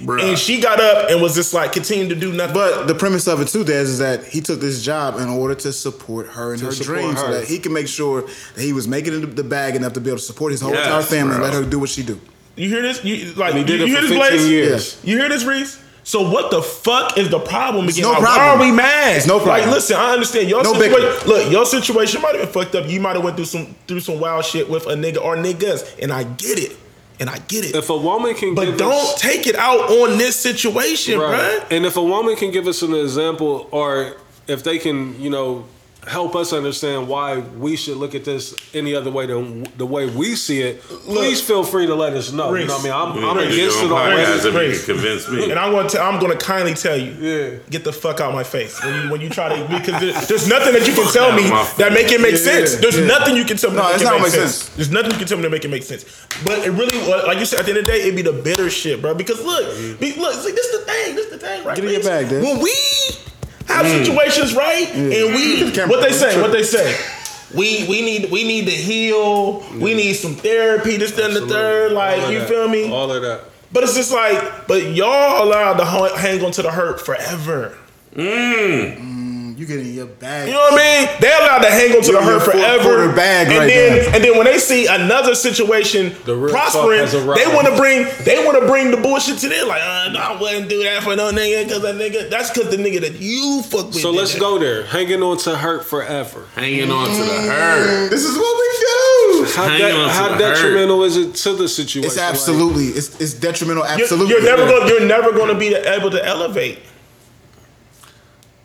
Bruh. and she got up and was just like continuing to do nothing. But the premise of it too, Des, is that he took this job in order to support her and To her support dreams, so that he can make sure that he was making the bag enough to be able to support his whole Yes, entire family and let her do what she do. you hear this? You like he did you, it you for hear this, Blaze? years. You hear this, Reese? So what the fuck is the problem again? no Like, Why problem. are we mad? It's no problem. Like, listen, I understand your No situation. Look, your situation might have been fucked up. You might have went through some through some wild shit with a nigga or niggas, and I get it, and I get it. If a woman can, but don't us, take it out on this situation, right. bruh. And if a woman can give us an example, or if they can, you know, help us understand why we should look at this any other way than the way we see it, please feel free to let us know. You know what I mean? I'm, I'm against it already. podcast if Reese. you convince me. And I'm gonna t- I'm gonna kindly tell you, Yeah. get the fuck out of my face when you when you try to because there- there's nothing that you can tell me that make it make Yeah, sense. There's yeah. nothing you can tell me No, that it's make it not make make sense. sense. There's nothing you can tell me that make it make sense. But it really, like you said, at the end of the day, it'd be the bitter shit, bro. Because look, be, look, see, this is the thing, this is the thing, right? Get in your bag, Dad. When we have mm. situations, right, and we what they say, what they say. [LAUGHS] We, we need we need to heal. We need some therapy. This, that, and the third. Like you that. feel me? All of that. But it's just like, but y'all allowed to hang on to the hurt forever. Mm. You get in your bag. You know what I mean? They allowed to hang on to the hurt forever. bag and right then, now. and then when they see another situation The prospering, they want to bring they want to bring the bullshit to them. Like, uh, no, I wouldn't do that for no nigga because that nigga. That's because the nigga that you fuck with. So let's that. go there. Hanging on to hurt forever. Hanging on to the hurt. This is what we do. How, de- how the detrimental is it to the situation? It's absolutely, it's, it's detrimental. You're, Absolutely. you're never going. You're never going to be able to elevate.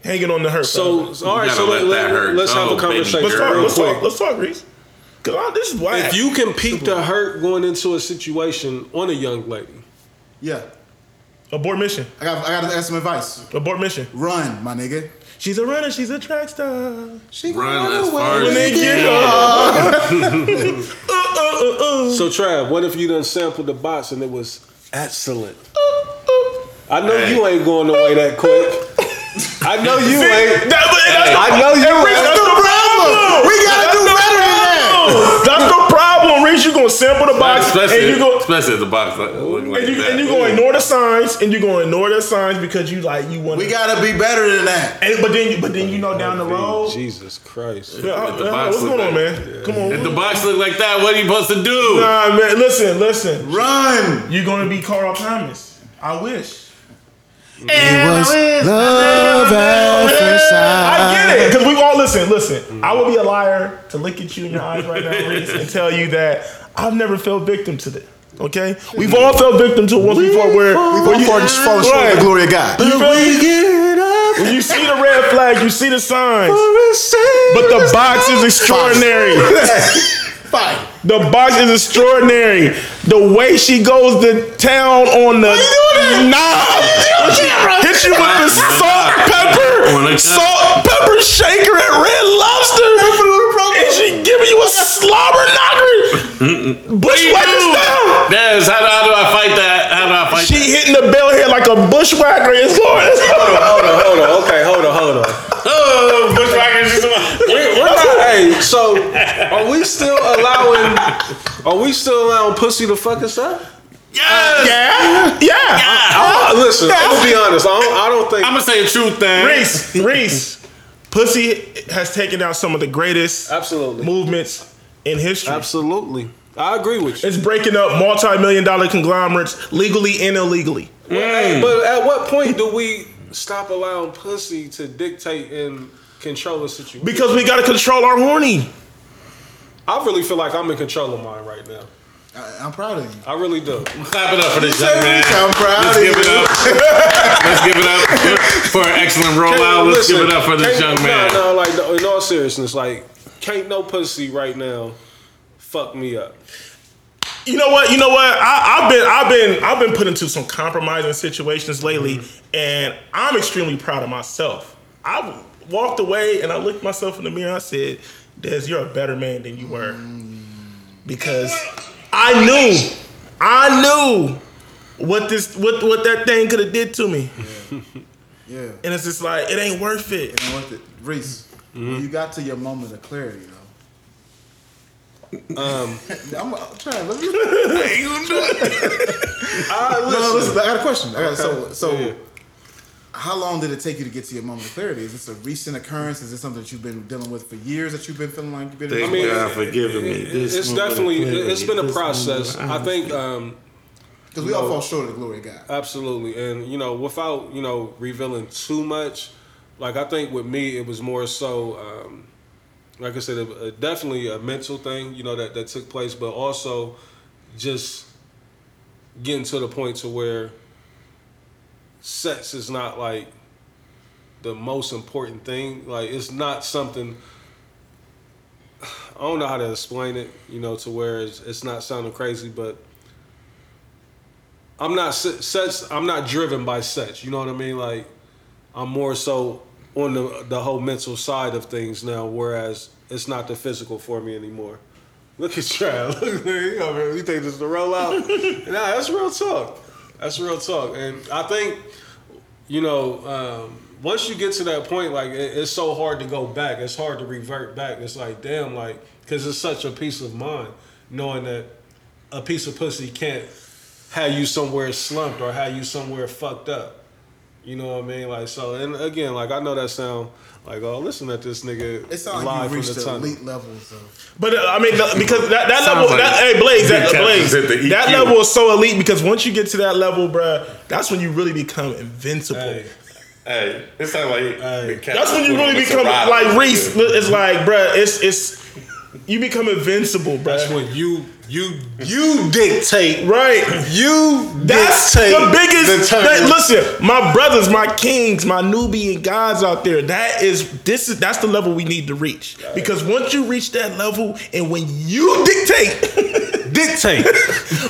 Hanging on the hurt. So, forever. all right. So let, let that hurt us have a conversation let's talk. real Let's quick. talk. Let's talk, Reese. Cause this is why. If you can peep the hurt going into a situation on a young lady, yeah. abort mission. I got, I got to ask some advice. Abort mission. Run, my nigga. She's a runner. She's a track star. She Run run as away far when as they you get can. up. [LAUGHS] Uh, uh, uh, so Trav, what if you done sampled the box and it was excellent? I know Hey. you ain't going away that quick. I know you ain't. That- but that's the- I know you Hey, ain't. that's the problem. We gotta do better the than that. That's the problem, Reese. You gonna sample the box Especially, and you go especially if the box like, like and you that. and you gonna ignore the signs and you gonna ignore the signs because you like you want. We gotta be better than that. And, but then you but then you know down the road. Jesus Christ. Yeah, If the uh, box what's look going on, like- man? Come on. If the box look like that, what are you supposed to do? Nah, man. Listen, listen. Run. You're gonna be Carl Thomas. I wish. It was love at first sight. I get it. Because we all listen, listen. I would be a liar to look at you in your eyes right now, Reese, and tell you that I've never fell victim to this. Okay? We've all fell victim to it once before where, We've where all you fallen short of the glory of God. You feel me? When you see the red flag, you see the signs. But the box is extraordinary. [LAUGHS] Fine. The box is extraordinary. The way she goes to town on the knob. Hit you with the salt, pepper, salt, pepper shaker at Red Lobster. And she giving you a slobber knocker. Bushwhacker style. Des, how, do- how do I fight that? How do I fight She that? hitting the bell head like a bushwhacker. It's going. Hold on, hold on. hold on. Okay, hold on, hold on. Oh, bushwhackers. We're not, hey, so are we still allowing? Are we still allowing pussy to fuck us up? Yes. Yeah. Yeah. Uh, listen, I'm gonna be honest. I don't, I don't think. I'm gonna say a truth thing. Reese, Reese, Pussy has taken out some of the greatest Absolutely. movements in history. Absolutely. I agree with you. It's breaking up multi-million dollar conglomerates legally and illegally. Hey, But at what point do we stop allowing pussy to dictate and control the situation? Because we gotta control our horny. I really feel like I'm in control of mine right now. I, I'm proud of you. I really do. Clap it up for this young man. I'm proud Let's of give you. it up. Let's give it up for an excellent rollout. Let's give it up for this can't- young man. No, no, like no, in all seriousness, like can't no pussy right now fuck me up. You know what? You know what? I, I've been I've been I've been put into some compromising situations lately, mm-hmm. and I'm extremely proud of myself. I walked away and I looked myself in the mirror. I said, "Des, you're a better man than you were," mm. because I knew, I knew what this what what that thing could have did to me, [LAUGHS] Yeah. and it's just like it ain't worth it. And what the, Reese, when you got to your moment of clarity, though. Um, [LAUGHS] I'm, I'm trying. Let me. [LAUGHS] I No, listen. no, listen. I got a question. I got, so, so, Yeah. How long did it take you to get to your moment of clarity? Is this a recent occurrence? Is this something that you've been dealing with for years? That you've been feeling like you've been? Thank I mean, God for giving me this. it's definitely it's been a process. I of think um, because we all fall short of the glory of God. absolutely, and you know, without you know revealing too much, like I think with me, it was more so, um, like I said, a, a- definitely a mental thing, you know, that that took place, but also just getting to the point to where sex is not like the most important thing. Like it's not something. I don't know how to explain it, you know, to where it's, it's not sounding crazy, but I'm not sex. I'm not driven by sex. You know what I mean? Like I'm more so on the the whole mental side of things now, whereas it's not the physical for me anymore. Look at Trav. [LAUGHS] Look, you, know, you think this is the rollout? [LAUGHS] nah, that's real talk. That's real talk, and I think you know, um, once you get to that point, like it, it's so hard to go back. It's hard to revert back. It's like, damn, like because it's such a peace of mind knowing that a piece of pussy can't have you somewhere slumped or have you somewhere fucked up. You know what I mean? Like so, and again, like I know that sound like, oh, listen at this nigga It sounds like live you from reached the the elite levels of. But uh, I mean, the- because that, that level, like that, hey Blaze, that, Blaze, Captain's at the that level is so elite because once you get to that level, bruh, that's when you really become invincible. Hey, Hey, it sounds like the cat That's when you really become like Reese. It's like, bruh, it's it's you become invincible, bruh. that's when you you you dictate. Right. You That's dictate the biggest. the that- listen, my brothers, my kings, my Nubian gods out there. That is this is that's the level we need to reach. Because once you reach that level, and when you dictate, [LAUGHS] dictate.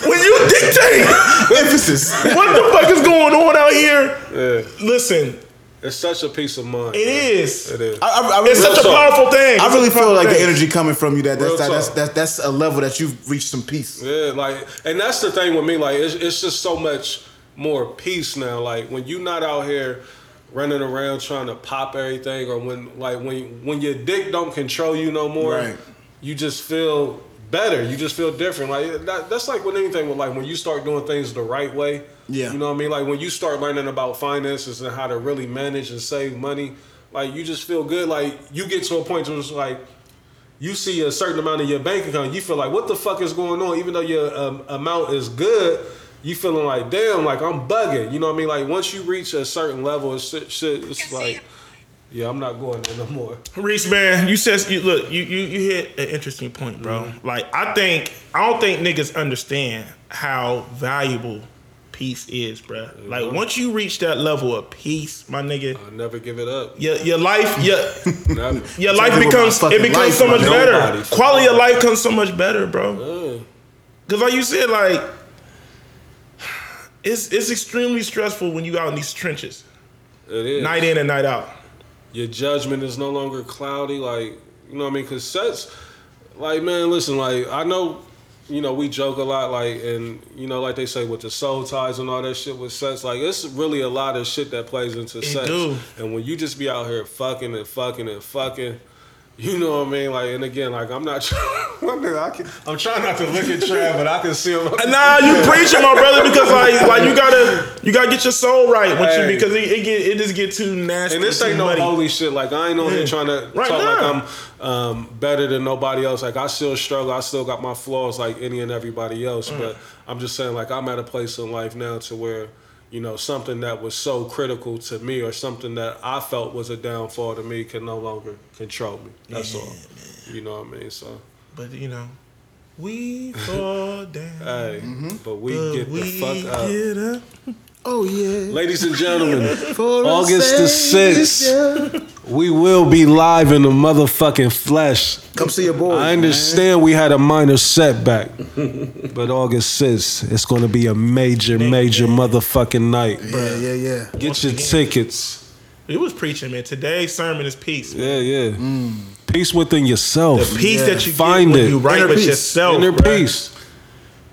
when you dictate, [LAUGHS] Emphasis. what the fuck is going on out here? Yeah. Listen, It's such a peace of mind. it man. is. It is. I, I, I really, It's such a talk. powerful thing. I really feel powerful like the energy coming from you that that's that, that's, that's that's a level that you've reached some peace. Yeah, like, and that's the thing with me. Like, it's, it's just so much more peace now. Like, when you're not out here running around trying to pop everything, or when like when when your dick don't control you no more, Right. you just feel better. You just feel different. Like that, that's like with anything. With like when you start doing things the right way. Yeah. You know what I mean? Like when you start learning about finances and how to really manage and save money, like you just feel good. Like you get to a point where it's like you see a certain amount in your bank account, you feel like, what the fuck is going on? Even though your um, amount is good, you feeling like, damn, like I'm bugging. You know what I mean? Like once you reach a certain level, it's shit. shit it's like, yeah, I'm not going there no more. Reese, man, you said you look, you you you hit an interesting point, bro. Mm-hmm. Like I think I don't think niggas understand how valuable peace is, bro. Like once you reach that level of peace, my nigga, I never give it up. your your life, your [LAUGHS] your life becomes it becomes life, so much better. Nobody. Quality of life comes so much better, bro. Uh, Cause like you said, like it's it's extremely stressful when you out in these trenches, it is. night in and night out. your judgment is no longer cloudy. Like, you know what I mean? Because sets, like, man, listen, like, I know, you know, we joke a lot, like, and, you know, like they say with the soul ties and all that shit with sex, like, it's really a lot of shit that plays into sex. do. And when you just be out here fucking and fucking and fucking, you know what I mean? Like, and again, like, I'm not [LAUGHS] trying. I can, I'm trying not to look at Trav, but I can see him. Nah, you preaching, my brother, because like, like you gotta, you gotta get your soul right, with Hey. you, because it, it get, it just get too nasty. And this ain't no muddy. holy shit. Like I ain't on here trying to Right talk now. like I'm um, better than nobody else. Like I still struggle. I still got my flaws like any and everybody else. Mm. But I'm just saying like I'm at a place in life now to where you know something that was so critical to me or something that I felt was a downfall to me can no longer control me. That's all. You know what I mean? So But you know, we [LAUGHS] fall down. hey, mm-hmm. but we but get the we fuck up. Get up. Oh yeah. Ladies and gentlemen, [LAUGHS] For August the Savior. 6th, we will be live in the motherfucking flesh. Come see your boy. I understand we had a minor setback, [LAUGHS] but August 6th, it's going to be a major, major motherfucking night. Man. Yeah, yeah, yeah. Get your tickets. He was preaching, man. Today's sermon is peace. Yeah, yeah. Mm. Peace within yourself. The peace Yeah. that you Find get when it. you right Inner with peace. yourself. Inner bruh. peace.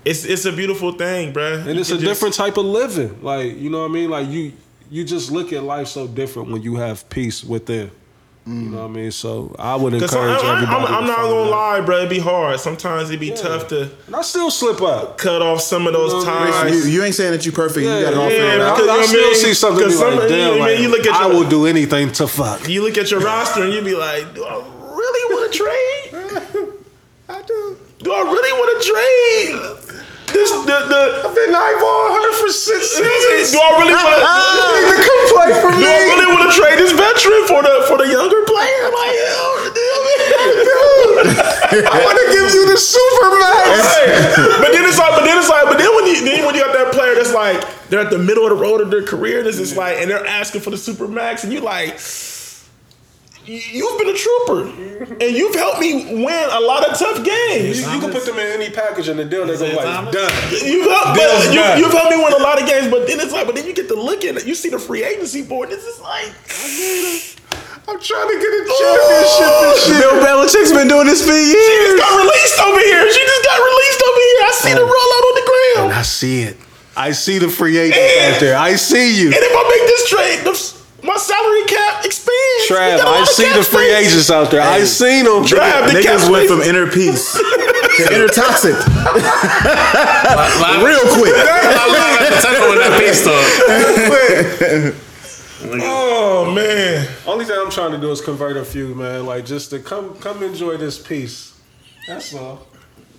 It's it's a beautiful thing, bruh. And it's a different type of living. Like, you know what I mean? Like you you just look at life so different when you have peace within. You know what I mean? So I would encourage I'm, everybody. I'm, I'm to not find gonna that. lie, bro. It'd be hard. Sometimes it'd be tough to And I still slip up. cut off some of those You know, times. You, you ain't saying that you're perfect. you got it all yeah, figured yeah, out. because- I, I you still mean? see something be Because like, some- damn, you- like, you look at I your- will do anything to fuck. You look at your roster and you be like, do I really want to trade? [LAUGHS] I do. Do I really want to trade? [LAUGHS] This the the. I've been eyeballing her for six seasons. Do I really want [LAUGHS] to? come play for Do I really want to trade this veteran for the for the younger player? Like, dude, I want to give you the super max. but then it's like, but then it's like, but then when you then when you got that player that's like they're at the middle of the road of their career, this is like, and they're asking for the super max, and you like. You- You've been a trooper, and you've helped me win a lot of tough games. You, you can put them in any package and the deal they're gonna like done. You've helped, but you, you've helped me win a lot of games, but then it's like, but then you get to look at it. You see the free agency board. This is like, I'm trying to get a oh, championship this year. Bill Belichick's been doing this for years. she just got released over here. She just got released over here. I see the oh. rollout on the ground. And I see it. I see the free agents out there. I see you. And if I make this trade, the, my salary cap expands. Trav, got a lot I of see the free space. agents out there. I seen them. Trav, the cap Niggas went space. from inner peace to [LAUGHS] inner toxic real quick. live at the temple with that peace talk. Oh man, Only thing I'm trying to do is convert a few, man. Like just to come come enjoy this piece. That's all.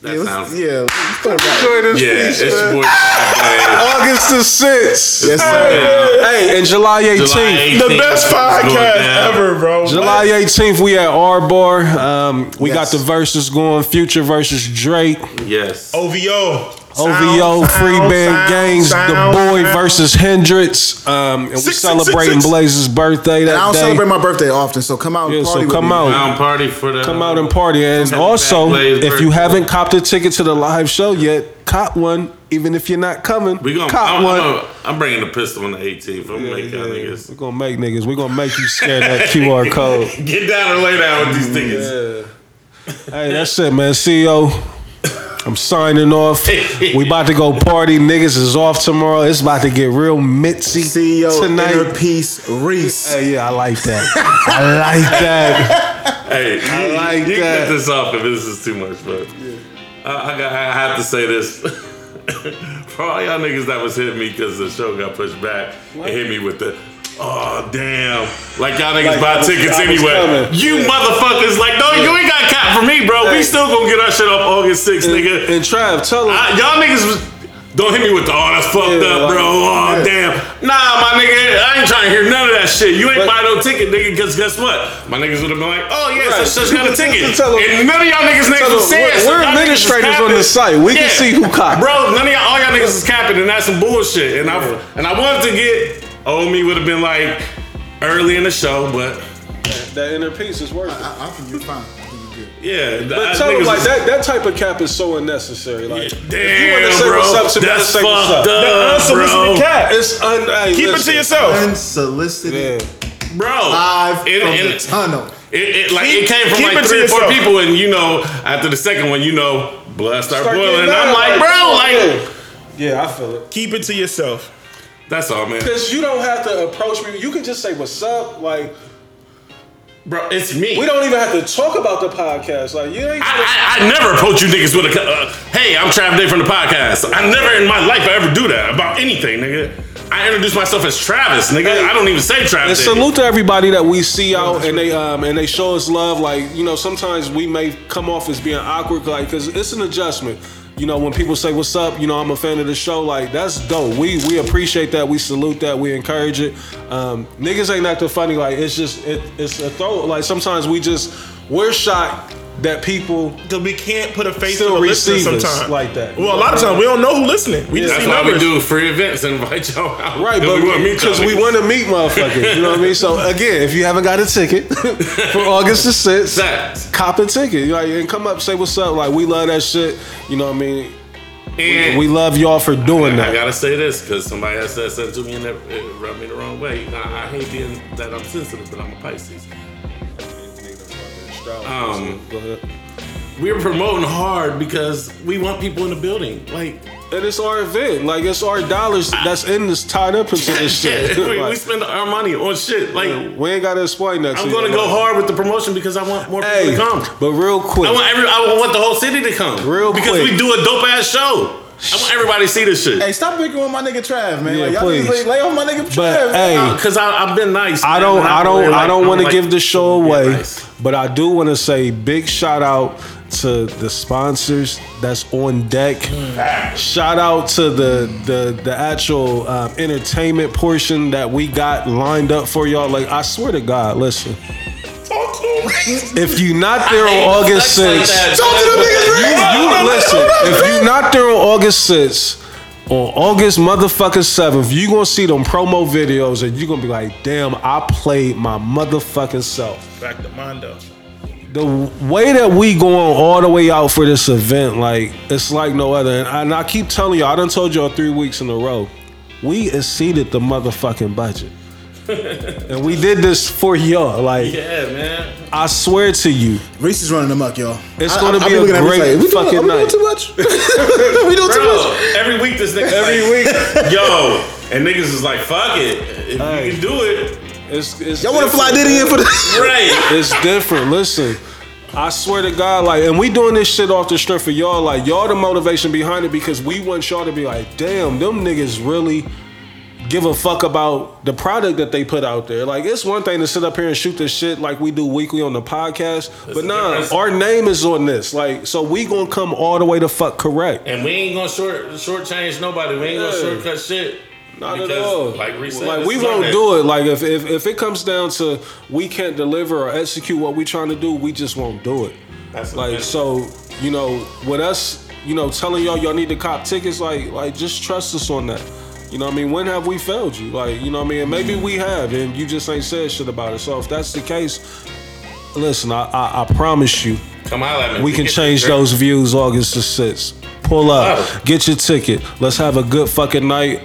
That Yeah, sounds. yeah, let's put it right. Enjoy this Yeah, peace, it's man. boy. August the sixth. Yes, sir. Hey, and July 18th. The best 18th is going podcast ever, bro. July 18th, we at R Bar. Um, we Yes. got the verses going. Future versus Drake. Yes. OVO. OVO, Sound, Free Band sound, Gangs, sound, The Boy sound. versus Hendrix. Um, and we Six, six, celebrating six, six. Blaze's birthday that And I don't day. celebrate my birthday often, so come out and Yeah, party so with come me. out. Down party for the. Come out and party. And also, Blaze if you haven't copped a ticket to the live show yet, cop one. Even if you're not coming, We gonna. cop I'm, one. I'm, I'm bringing the pistol on the 18th. I'm Yeah, making yeah. niggas We're gonna make niggas. We're gonna make you scan that [LAUGHS] QR code. get down and lay down with these tickets. Yeah. Hey, that's it, man. CEO. I'm signing off. We [LAUGHS] about to go party. Niggas is off tomorrow. It's about to get real mitzy CEO tonight. Inner Peace Reese. Hey, yeah, I like that. [LAUGHS] I like that. Hey, I you, like you that. cut this off if this is too much, but I, I, got, I have to say this. [LAUGHS] For all y'all niggas that was hitting me because the show got pushed back and hit me with the, oh damn, like y'all niggas Like buy tickets was anyway. You motherfuckers, like no, you ain't got cap for me, bro. We still gonna get our shit up August 6th, And, nigga. and Trav, tell. I, y'all niggas was. Don't hit me with the, oh, that's fucked Yeah, up, like- bro. Oh, damn. Nah, my nigga, I ain't trying to hear none of that shit. You ain't But- buy no ticket, nigga, because guess what? My niggas would have been like, oh, yeah, Right. such such got a ticket. Tell and none of y'all niggas Tell was them, saying we're- we're niggas administrators on the site. We can see who copped. Bro, none of y'all, all y'all niggas is capping, and that's some bullshit. And I and I wanted to get, oh, me would have been like early in the show, but that inner peace is worth it. I, I think you're fine. I think yeah. But tell him like that. That type of cap is so unnecessary. Like, if you wanna say bro. what's up to me, that's say what's fucked up. up, The unsolicited bro. cap. It's un. Hey, Keep it to yourself. Unsolicited. Yeah. Bro. Live And- from and- the tunnel. It, it like Keep- it came from like three or four yourself. people, and you know, after the second one, you know, blood start, Start boiling. And I'm mad, like, bro, like Yeah, I feel it. Keep it to yourself. That's all, man. Because you don't have to approach me. You can just say what's up. Like, bro, it's me. We don't even have to talk about the podcast. Like you ain't. I, I, I never approach you niggas with a, uh, hey, I'm Trav Day from the podcast. I never in my life I ever do that about anything, nigga. I introduce myself as Travis, nigga. I don't even say Travis. And salute to everybody that we see out and they um and they show us love. Like you know, sometimes we may come off as being awkward, like because it's an adjustment. You know, when people say "What's up?" You know, I'm a fan of the show. Like that's dope. We we appreciate that. We salute that. We encourage it. Um, niggas ain't acting funny. Like it's just it, it's a throw. Like sometimes we just we're shocked that people Because we can't put a face to a listener sometimes. like that. Well, a lot of times we don't know who listening. We just That's see why numbers. we do free events and invite [LAUGHS] y'all out. Right, but we wanna meet y'all because we want to meet motherfuckers, you know what I mean. So again, if you haven't got a ticket [LAUGHS] for August the sixth, cop a ticket, like, and come up, say what's up. Like we love that shit, you know what I mean. And We love y'all for doing I that. I gotta say this because somebody else said something to me and it rubbed me the wrong way. I, I hate being that I'm sensitive, but I'm a Pisces. Um, We're promoting hard because we want people in the building. Like, And it's our event, like it's our dollars that's in this tied up into this [LAUGHS] shit. we, we spend our money on shit. Like, we ain't gotta explain that. I'm to gonna you. go hard with the promotion because I want more people to come. but real quick, I want every. I want the whole city to come. Real because quick. we do a dope ass show. I want everybody to see this shit. Hey, stop picking on my nigga Trav, man. Yeah, like, y'all please. niggas lay, lay off my nigga Trav. But, man. hey, Because I've been nice. I man, don't, I don't, really I like- don't want to like give the show away, nice. But I do want to say big shout out to the sponsors that's on deck. Shout out to the the the actual um, entertainment portion that we got lined up for y'all. Like I swear to God, listen, Talk to him. if you're not there on August flex like sixth, that. Talk to them niggas, you, you listen. If you're not there on August 6th, on August motherfucking 7th, you gonna see them promo videos and you gonna be like, damn, I played my motherfucking self. Back to Mondo. The way that we going all the way out for this event, like, it's like no other. And I, and I keep telling y'all, I done told y'all three weeks in a row, we exceeded the motherfucking budget. [LAUGHS] and we did this for y'all. Like, Yeah, man. I swear to you, Reese is running amok, y'all. It's I- gonna I- I be a looking at him great like, we doing- fucking are we doing night. too much? [LAUGHS] we doing too much? every week this nigga Every week, [LAUGHS] yo, and niggas is like, fuck it, if Hey. you can do it, it's, it's Y'all want to fly different, Diddy in for the? right? It's different. Listen, I swear to God, like, and we doing this shit off the strength of y'all. Like, y'all the motivation behind it because we want y'all to be like, damn, them niggas really give a fuck about the product that they put out there. Like, it's one thing to sit up here and shoot this shit like we do weekly on the podcast, but nah, our name is on this. Like, so we gonna come all the way to fuck correct. And we ain't gonna short shortchange nobody. We ain't gonna Yeah. shortcut shit. Not Because, at all. Like said, like we won't do it. Like if, if if it comes down to we can't deliver or execute what we trying to do, we just won't do it. That's like so, you know, with us, you know, telling y'all y'all need to cop tickets, like like just trust us on that. You know what I mean? When have we failed you? Like, you know what I mean? And maybe we have, and you just ain't said shit about it. So if that's the case, listen, I I, I promise you, Come out at me. we can change those views August the 6th. Pull up, Wow. get your ticket. Let's have a good fucking night.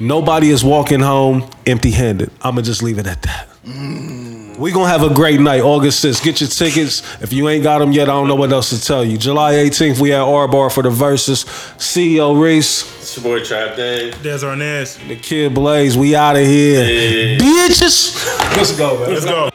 Nobody is walking home empty handed. I'm going to just leave it at that. Mm. We going to have a great night August 6th. Get your tickets. If you ain't got them yet, I don't know what else to tell you. July 18th, we at R Bar for the Versus. CEO Reese, It's your boy Trap Dave. Des Arnaz. the Kid Blaze, we out of here. Yeah. Bitches. Let's go, man. Let's go.